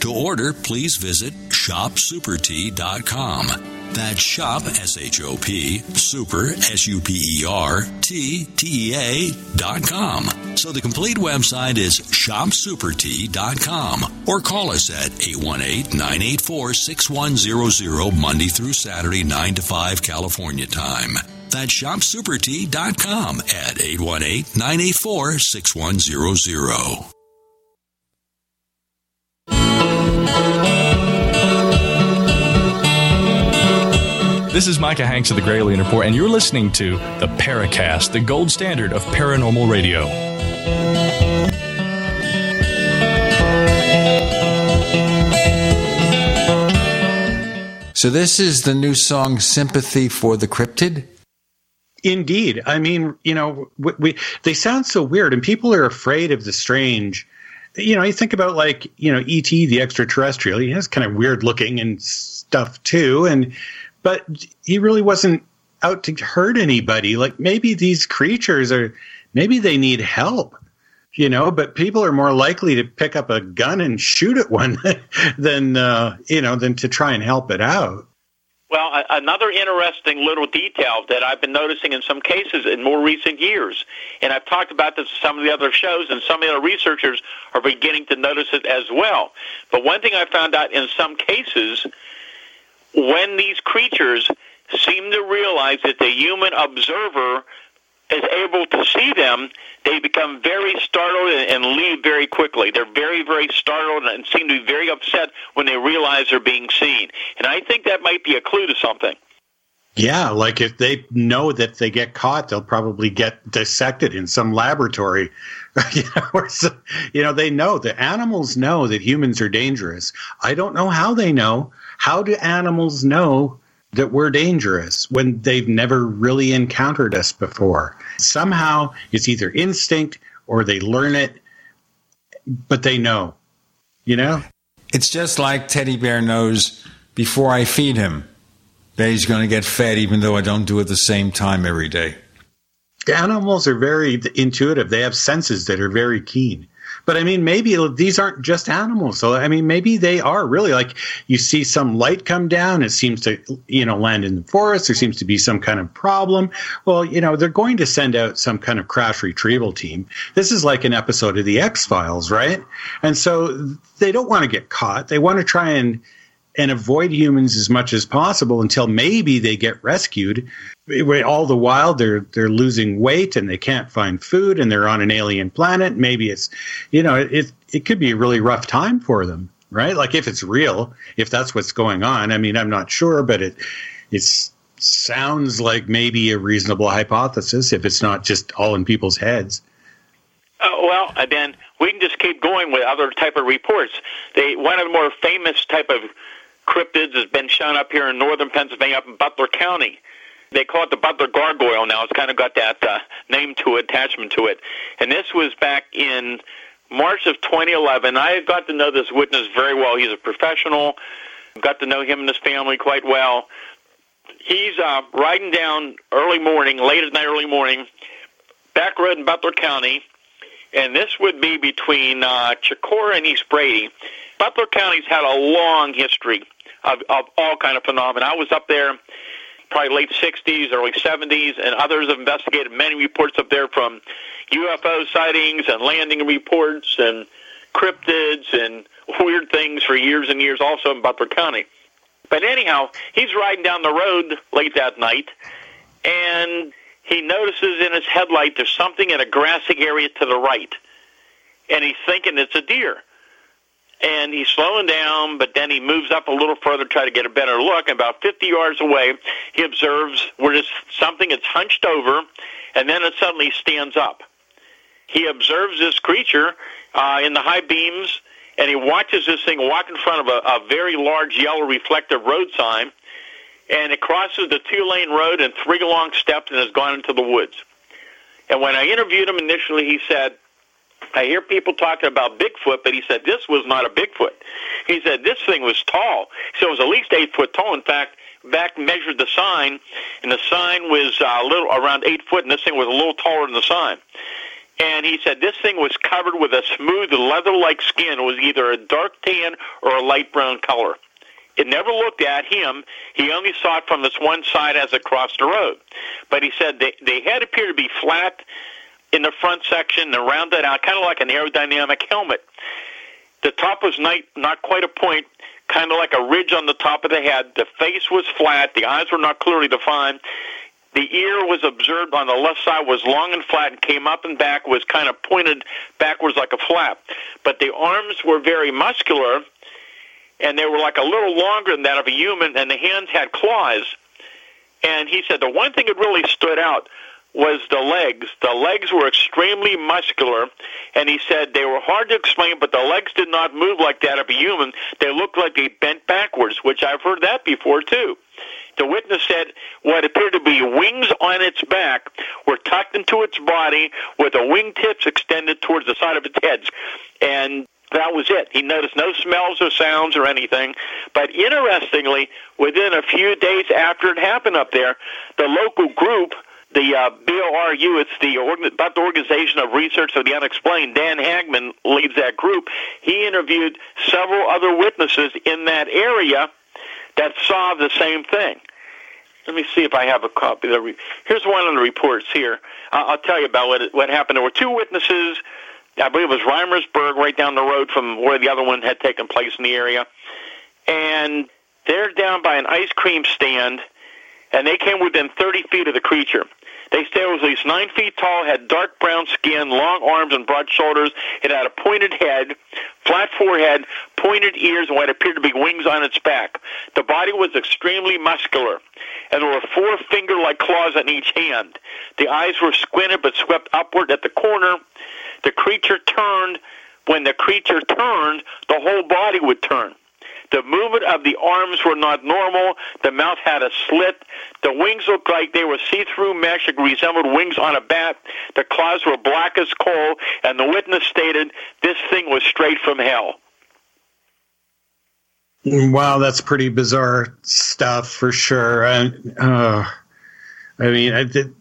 To order, please visit shopsupertea.com. That's shop, S H O P, super, S U P E R, T T E A dot com. So the complete website is shopsupertea.com or call us at 818 984 6100 Monday through Saturday, 9 to 5 California time. That's shopsupertea.com at 818 984 6100. This is Micah Hanks of the Gralien Report, and you're listening to the Paracast, the gold standard of paranormal radio. So this is the new song "Sympathy for the Cryptid." Indeed, I mean, you know, we, we they sound so weird, and people are afraid of the strange. You know, you think about like you know, ET, the extraterrestrial. He has kind of weird looking and stuff too, and but he really wasn't out to hurt anybody. Like maybe these creatures are, maybe they need help, you know. But people are more likely to pick up a gun and shoot at one than uh, you know than to try and help it out. Well, another interesting little detail that I've been noticing in some cases in more recent years, and I've talked about this in some of the other shows, and some of the researchers are beginning to notice it as well. But one thing I found out in some cases, when these creatures seem to realize that the human observer is able to see them, they become very startled and, leave very quickly. They're very, very startled and seem to be very upset when they realize they're being seen. And I think that might be a clue to something. Yeah, like if they know that they get caught, they'll probably get dissected in some laboratory. you, know, you know, they know the animals know that humans are dangerous. I don't know how they know. How do animals know that we're dangerous when they've never really encountered us before? Somehow it's either instinct or they learn it, but they know, you know? It's just like Teddy Bear knows before I feed him that he's going to get fed, even though I don't do it the same time every day. Animals are very intuitive. They have senses that are very keen. But I mean, maybe these aren't just animals. So I mean, maybe they are really like you see some light come down. It seems to you know land in the forest. There seems to be some kind of problem. Well, you know, they're going to send out some kind of crash retrieval team. This is like an episode of the X Files, right? And so they don't want to get caught. They want to try and and avoid humans as much as possible until maybe they get rescued. All the while they're they're losing weight and they can't find food and they're on an alien planet. Maybe it's you know it it could be a really rough time for them, right? Like if it's real, if that's what's going on. I mean, I'm not sure, but it it sounds like maybe a reasonable hypothesis if it's not just all in people's heads. Uh, well, then we can just keep going with other type of reports. They one of the more famous type of cryptids has been shown up here in northern Pennsylvania, up in Butler County. They call it the Butler Gargoyle now. It's kind of got that uh, name to it, attachment to it. And this was back in March of 2011. I got to know this witness very well. He's a professional. Got to know him and his family quite well. He's uh, riding down early morning, late at night, early morning, back road in Butler County, and this would be between uh, Chicora and East Brady. Butler County's had a long history of, of all kind of phenomena. I was up there probably late 60s, early 70s, and others have investigated many reports up there from UFO sightings and landing reports and cryptids and weird things for years and years also in Butler County. But anyhow, he's riding down the road late that night, and he notices in his headlight there's something in a grassy area to the right, and he's thinking it's a deer and he's slowing down, but then he moves up a little further to try to get a better look. And about 50 yards away, he observes where there's something that's hunched over, and then it suddenly stands up. He observes this creature uh, in the high beams, and he watches this thing walk in front of a, a very large yellow reflective road sign, and it crosses the two-lane road in three long steps and has gone into the woods. And when I interviewed him initially, he said, I hear people talking about Bigfoot, but he said this was not a Bigfoot. He said this thing was tall. So it was at least eight foot tall. In fact, back measured the sign, and the sign was uh, a little around eight foot, and this thing was a little taller than the sign. And he said this thing was covered with a smooth leather-like skin. It was either a dark tan or a light brown color. It never looked at him. He only saw it from this one side as it crossed the road. But he said they, they head appeared to be flat in the front section and rounded out, kind of like an aerodynamic helmet. The top was not, not quite a point, kind of like a ridge on the top of the head. The face was flat. The eyes were not clearly defined. The ear was observed on the left side was long and flat and came up and back, was kind of pointed backwards like a flap. But the arms were very muscular, and they were like a little longer than that of a human, and the hands had claws. And he said the one thing that really stood out was the legs. The legs were extremely muscular, and he said they were hard to explain, but the legs did not move like that of a human. They looked like they bent backwards, which I've heard that before too. The witness said what appeared to be wings on its back were tucked into its body with the wingtips extended towards the side of its head. And that was it. He noticed no smells or sounds or anything. But interestingly, within a few days after it happened up there, the local group the uh, BORU, it's the about the Organization of Research of the Unexplained. Dan Hagman leads that group. He interviewed several other witnesses in that area that saw the same thing. Let me see if I have a copy. Here's one of the reports here. I'll tell you about what what happened. There were two witnesses. I believe it was Rimersburg, right down the road from where the other one had taken place in the area, and they're down by an ice cream stand, and they came within 30 feet of the creature. They it was at least nine feet tall, had dark brown skin, long arms, and broad shoulders. It had a pointed head, flat forehead, pointed ears, and what appeared to be wings on its back. The body was extremely muscular, and there were four finger-like claws on each hand. The eyes were squinted but swept upward at the corner. The creature turned. When the creature turned, the whole body would turn. The movement of the arms were not normal. The mouth had a slit. The wings looked like they were see-through mesh. It resembled wings on a bat. The claws were black as coal, and the witness stated this thing was straight from hell. Wow, that's pretty bizarre stuff for sure. And uh, I mean, I did.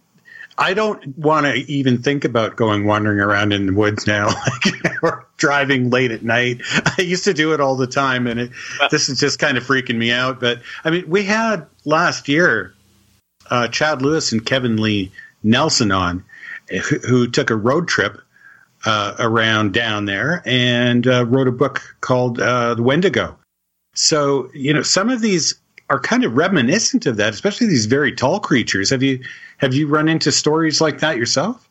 I don't want to even think about going wandering around in the woods now, like, or driving late at night. I used to do it all the time, and it, this is just kind of freaking me out. But I mean, we had last year uh, Chad Lewis and Kevin Lee Nelson on, who, who took a road trip uh, around down there and uh, wrote a book called uh, The Wendigo. So you know, some of these are kind of reminiscent of that, especially these very tall creatures. Have you have you run into stories like that yourself?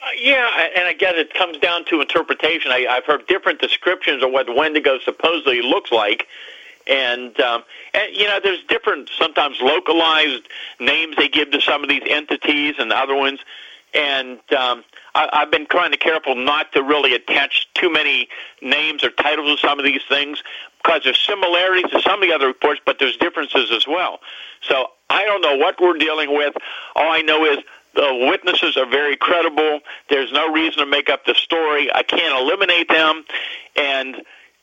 Uh, yeah, and again, it comes down to interpretation. I, I've heard different descriptions of what Wendigo supposedly looks like, and um, and you know, there's different sometimes localized names they give to some of these entities and other ones, and um, I, I've been trying to careful not to really attach too many names or titles to some of these things because there's similarities to some of the other reports, but there's differences as well. So I don't know what we're dealing with. All I know is the witnesses are very credible. There's no reason to make up the story. I can't eliminate them. And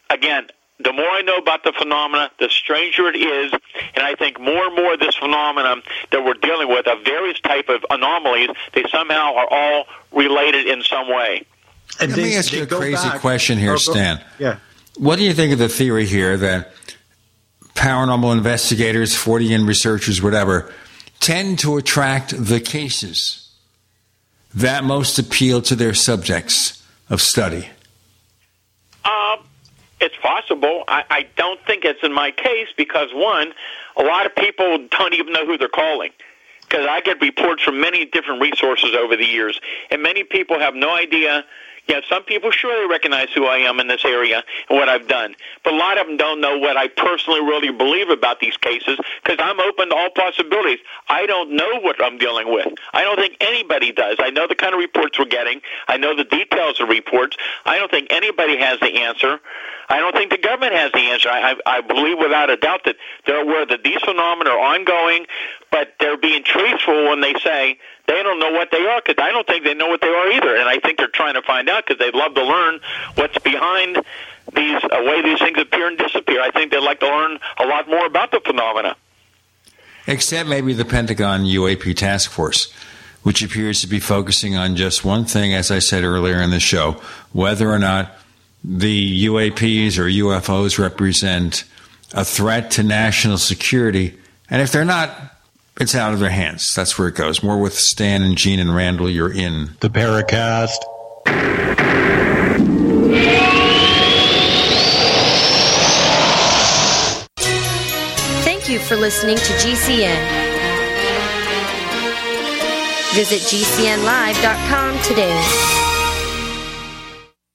again, the more I know about the phenomena, the stranger it is, and I think more and more this phenomenon that we're dealing with of various type of anomalies, they somehow are all related in some way. And Let they, me ask you a crazy back. question here, oh, Stan. Yeah. What do you think of the theory here that paranormal investigators, Fortean researchers, whatever, tend to attract the cases that most appeal to their subjects of study? Um, it's possible. I, I don't think it's in my case because, one, a lot of people don't even know who they're calling because I get reports from many different resources over the years, and many people have no idea yeah, some people surely recognize who I am in this area and what I've done. But a lot of them don't know what I personally really believe about these cases because I'm open to all possibilities. I don't know what I'm dealing with. I don't think anybody does. I know the kind of reports we're getting. I know the details of reports. I don't think anybody has the answer. I don't think the government has the answer. I, I, I believe without a doubt that they're aware that these phenomena are ongoing, but they're being truthful when they say they don't know what they are because I don't think they know what they are either. And I think they're trying to find out because they'd love to learn what's behind these uh, way these things appear and disappear. I think they'd like to learn a lot more about the phenomena. Except maybe the Pentagon UAP task force, which appears to be focusing on just one thing, as I said earlier in the show, whether or not the UAPs or UFOs represent a threat to national security. And if they're not, it's out of their hands. That's where it goes. More with Stan and Gene and Randall. You're in the Paracast. Thank you for listening to GCN. Visit GCNlive.com today.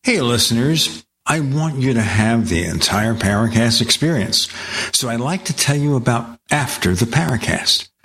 Hey, listeners. I want you to have the entire Paracast experience. So I'd like to tell you about After the Paracast.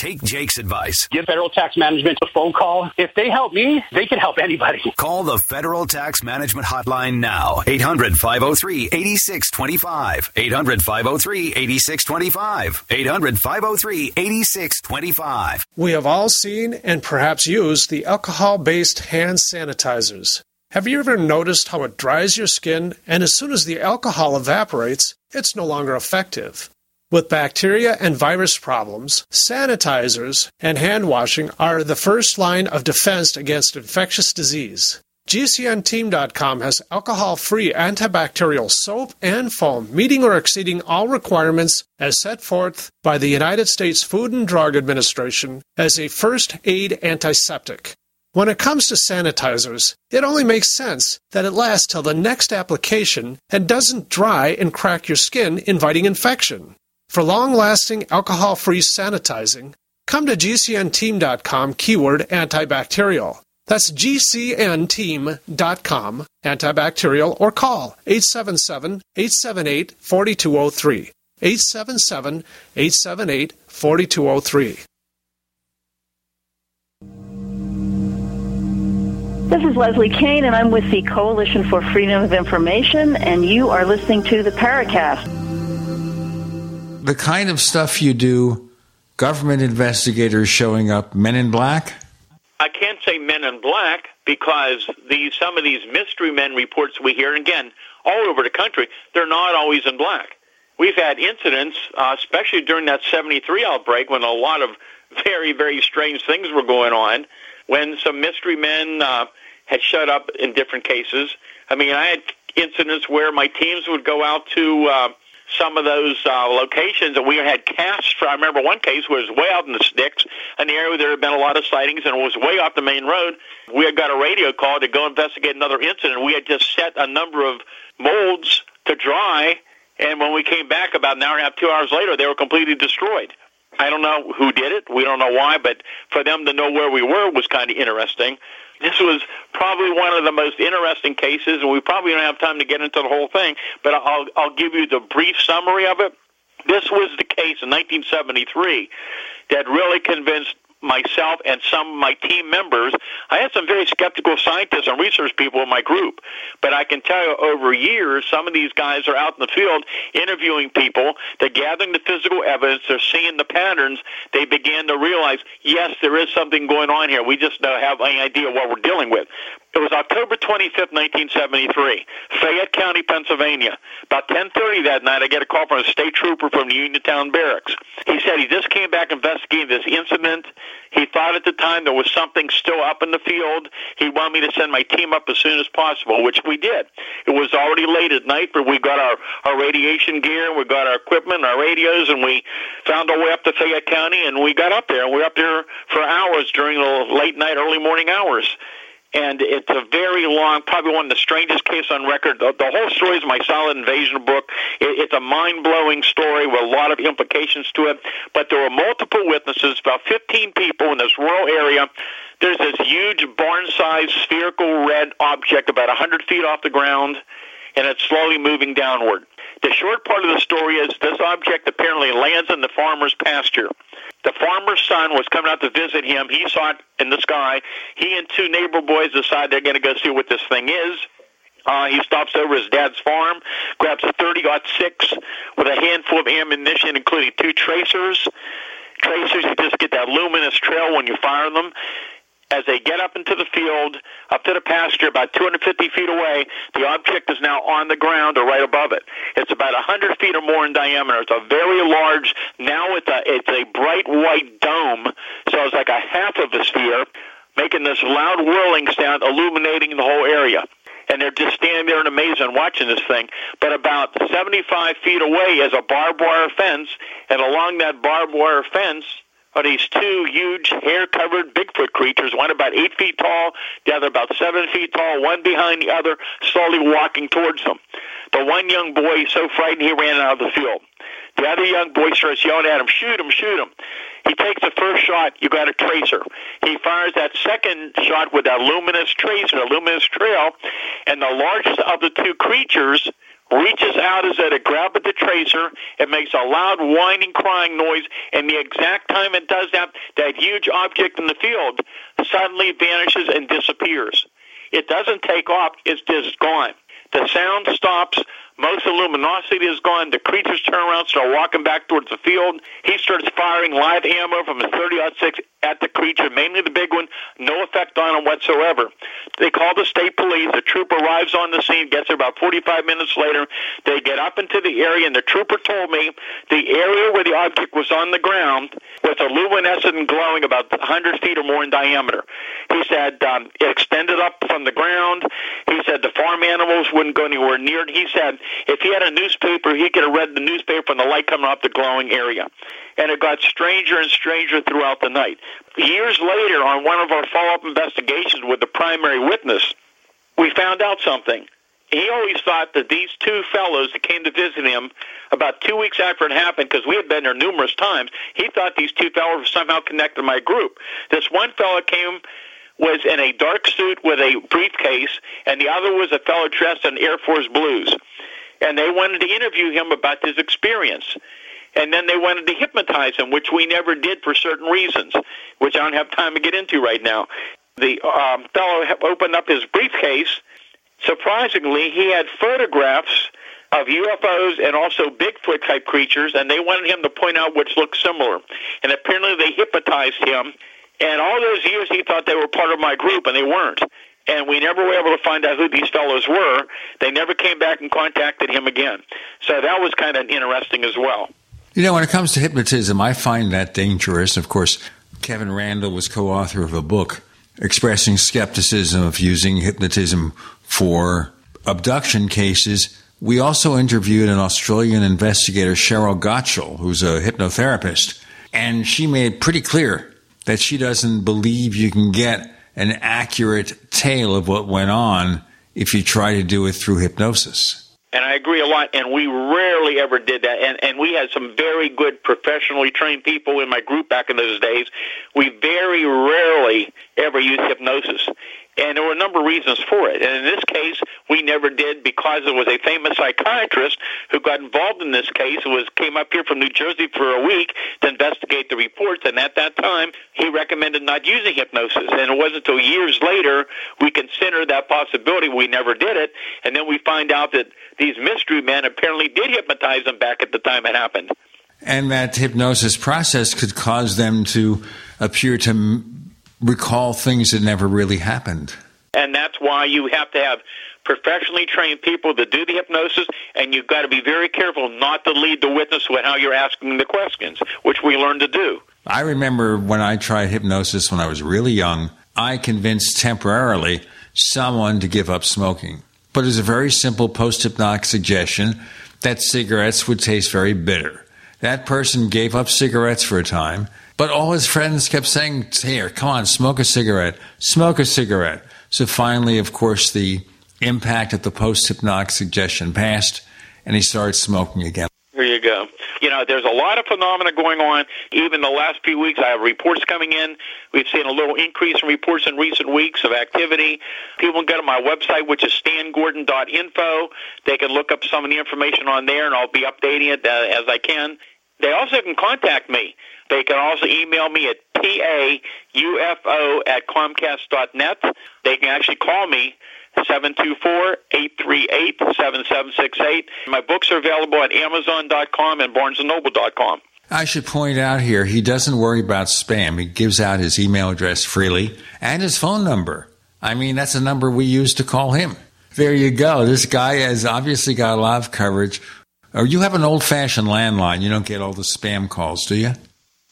take Jake's advice. Give federal tax management a phone call. If they help me, they can help anybody. Call the Federal Tax Management Hotline now. 800 503 8625. 800 503 8625. 800 503 8625. We have all seen and perhaps used the alcohol based hand sanitizers. Have you ever noticed how it dries your skin and as soon as the alcohol evaporates, it's no longer effective? With bacteria and virus problems, sanitizers and hand washing are the first line of defense against infectious disease. GCNteam.com has alcohol free antibacterial soap and foam, meeting or exceeding all requirements as set forth by the United States Food and Drug Administration as a first aid antiseptic. When it comes to sanitizers, it only makes sense that it lasts till the next application and doesn't dry and crack your skin, inviting infection. For long lasting alcohol free sanitizing, come to GCNteam.com keyword antibacterial. That's GCNteam.com antibacterial or call 877 878 4203. 877 878 4203. This is Leslie Kean, and I'm with the Coalition for Freedom of Information, and you are listening to the Paracast. The kind of stuff you do, government investigators showing up, men in black? I can't say men in black because some of these mystery men reports we hear, and again, all over the country, they're not always in black. We've had incidents, uh, especially during that 73 outbreak when a lot of very, very strange things were going on, when some mystery men uh, had shut up in different cases. I mean, I had incidents where my teams would go out to uh, some of those uh, locations, and we had casts. I remember one case was way out in the sticks, an area where there had been a lot of sightings, and it was way off the main road. We had got a radio call to go investigate another incident. We had just set a number of molds to dry, and when we came back about an hour and a half, two hours later, they were completely destroyed. I don't know who did it. We don't know why, but for them to know where we were was kind of interesting. This was probably one of the most interesting cases, and we probably don't have time to get into the whole thing, but I'll, I'll give you the brief summary of it. This was the case in 1973 that really convinced myself and some of my team members. I had some very skeptical scientists and research people in my group, but I can tell you over years, some of these guys are out in the field interviewing people. They're gathering the physical evidence. They're seeing the patterns. They began to realize, yes, there is something going on here. We just don't have any idea what we're dealing with. It was October 25th, 1973, Fayette County, Pennsylvania. About 10:30 that night, I get a call from a state trooper from the Uniontown Barracks. He said he just came back investigating this incident. He thought at the time there was something still up in the field. He wanted me to send my team up as soon as possible, which we did. It was already late at night, but we got our, our radiation gear, we got our equipment, our radios, and we found our way up to Fayette County, and we got up there. And we were up there for hours during the late night, early morning hours and it's a very long, probably one of the strangest cases on record. The, the whole story is my Silent Invasion book. It, it's a mind-blowing story with a lot of implications to it. But there were multiple witnesses, about 15 people in this rural area. There's this huge barn-sized spherical red object about 100 feet off the ground, and it's slowly moving downward. The short part of the story is this object apparently lands in the farmer's pasture. The farmer's son was coming out to visit him. He saw it in the sky. He and two neighbor boys decide they're going to go see what this thing is. Uh, he stops over his dad's farm, grabs a 30 6 with a handful of ammunition, including two tracers. Tracers, you just get that luminous trail when you fire them as they get up into the field, up to the pasture, about 250 feet away, the object is now on the ground or right above it. It's about 100 feet or more in diameter. It's a very large, now it's a, it's a bright white dome, so it's like a half of a sphere, making this loud whirling sound, illuminating the whole area and they're just standing there in amazement watching this thing. But about 75 feet away is a barbed wire fence, and along that barbed wire fence are these two huge hair-covered Bigfoot creatures, one about eight feet tall, the other about seven feet tall, one behind the other, slowly walking towards them. The one young boy, is so frightened he ran out of the field. The other young boy starts yelling at him, shoot him, shoot him. He takes the first shot, you got a tracer. He fires that second shot with that luminous tracer, a luminous trail, and the largest of the two creatures reaches out as at a grab at the tracer. It makes a loud whining, crying noise, and the exact time it does that, that huge object in the field suddenly vanishes and disappears. It doesn't take off, it's just gone. The sound stops. Most of the luminosity is gone. The creatures turn around, start walking back towards the field. He starts firing live ammo from his 30-06 at the creature, mainly the big one. No effect on him whatsoever. They call the state police. The trooper arrives on the scene, gets there about 45 minutes later. They get up into the area, and the trooper told me the area where the object was on the ground was a luminescent and glowing about 100 feet or more in diameter. He said um, it extended up from the ground. He said the farm animals wouldn't go anywhere near it. He said if he had a newspaper, he could have read the newspaper from the light coming off the glowing area. And it got stranger and stranger throughout the night. Years later, on one of our follow-up investigations with the primary witness, we found out something. He always thought that these two fellows that came to visit him about two weeks after it happened, because we had been there numerous times, he thought these two fellows were somehow connected to my group. This one fellow came was in a dark suit with a briefcase, and the other was a fellow dressed in Air Force blues and they wanted to interview him about his experience. And then they wanted to hypnotize him, which we never did for certain reasons, which I don't have time to get into right now. The um, fellow opened up his briefcase. Surprisingly, he had photographs of UFOs and also Bigfoot type creatures, and they wanted him to point out which looked similar. And apparently, they hypnotized him. And all those years, he thought they were part of my group, and they weren't. And we never were able to find out who these fellows were. They never came back and contacted him again. So that was kind of interesting as well. You know, when it comes to hypnotism, I find that dangerous. Of course, Kevin Randle was co author of a book expressing skepticism of using hypnotism for abduction cases. We also interviewed an Australian investigator, Cheryl Gottschall, who's a hypnotherapist, and she made pretty clear that she doesn't believe you can get an accurate tale of what went on if you try to do it through hypnosis. And I agree a lot. And we rarely ever did that. And and we had some very good professionally trained people in my group back in those days. We very rarely ever used hypnosis. And there were a number of reasons for it. And in this case, we never did because it was a famous psychiatrist who got involved in this case. Who was came up here from New Jersey for a week to investigate the reports. And at that time, he recommended not using hypnosis. And it wasn't until years later we considered that possibility. We never did it. And then we find out that these mystery men apparently did hypnotize them back at the time it happened. And that hypnosis process could cause them to appear to recall things that never really happened. And that's why you have to have professionally trained people to do the hypnosis, and you've got to be very careful not to lead the witness with how you're asking the questions, which we learned to do. I remember when I tried hypnosis when I was really young, I convinced temporarily someone to give up smoking. But it was a very simple post hypnotic suggestion that cigarettes would taste very bitter. That person gave up cigarettes for a time, but all his friends kept saying, Here, come on, smoke a cigarette, smoke a cigarette. So finally, of course, the impact of the post hypnotic suggestion passed, and he started smoking again. There you go. You know, there's a lot of phenomena going on. Even the last few weeks, I have reports coming in. We've seen a little increase in reports in recent weeks of activity. People can go to my website, which is stangordon.info. They can look up some of the information on there, and I'll be updating it uh, as I can. They also can contact me. They can also email me at paufo at comcast.net. They can actually call me 724-838-7768. My books are available at amazon.com and barnesandnoble.com. I should point out here, he doesn't worry about spam. He gives out his email address freely and his phone number. I mean, that's a number we use to call him. There you go. This guy has obviously got a lot of coverage. Or you have an old fashioned landline. You don't get all the spam calls, do you?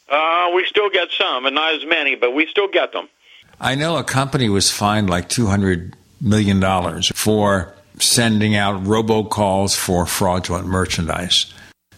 Uh, we still get some, and not as many, but we still get them. I know a company was fined like $200 million for sending out robocalls for fraudulent merchandise.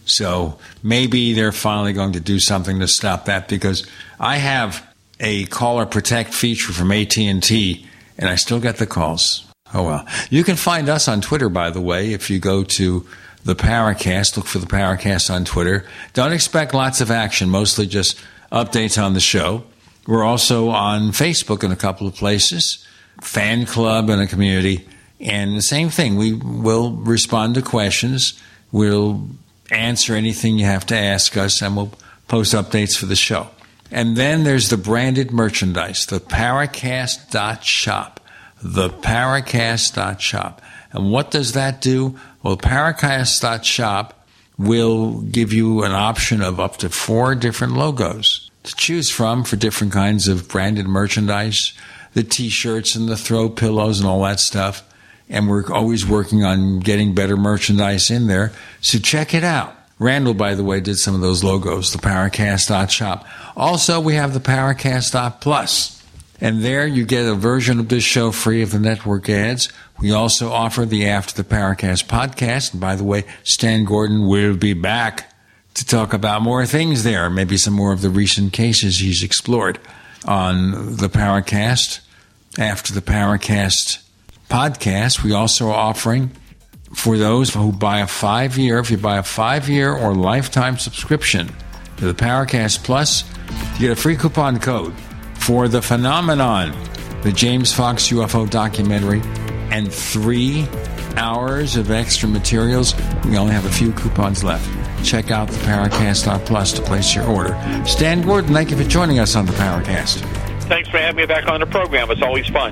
So maybe they're finally going to do something to stop that because I have a caller protect feature from AT&T and I still get the calls. Oh well. You can find us on Twitter by the way if you go to the Paracast, look for the Paracast on Twitter. Don't expect lots of action, mostly just updates on the show. We're also on Facebook in a couple of places, fan club and a community. And the same thing, we will respond to questions. We'll answer anything you have to ask us, and we'll post updates for the show. And then there's the branded merchandise, the Paracast.shop. The Paracast.shop. And what does that do? Well, Paracast.shop will give you an option of up to four different logos to choose from for different kinds of branded merchandise, the t shirts and the throw pillows and all that stuff. And we're always working on getting better merchandise in there. So check it out. Randall, by the way, did some of those logos, the Paracast.shop. Also, we have the Paracast.plus. And there you get a version of this show free of the network ads. We also offer the After the Paracast podcast. And by the way, Stan Gordon will be back to talk about more things there, maybe some more of the recent cases he's explored on the Paracast. After the Paracast podcast, we also are offering for those who buy a five year, if you buy a five year or lifetime subscription to the Paracast Plus, you get a free coupon code for The Phenomenon, the James Fox UFO documentary, and three hours of extra materials. We only have a few coupons left. Check out the Paracast Plus to place your order. Stan Gordon, thank you for joining us on the Paracast. Thanks for having me back on the program. It's always fun.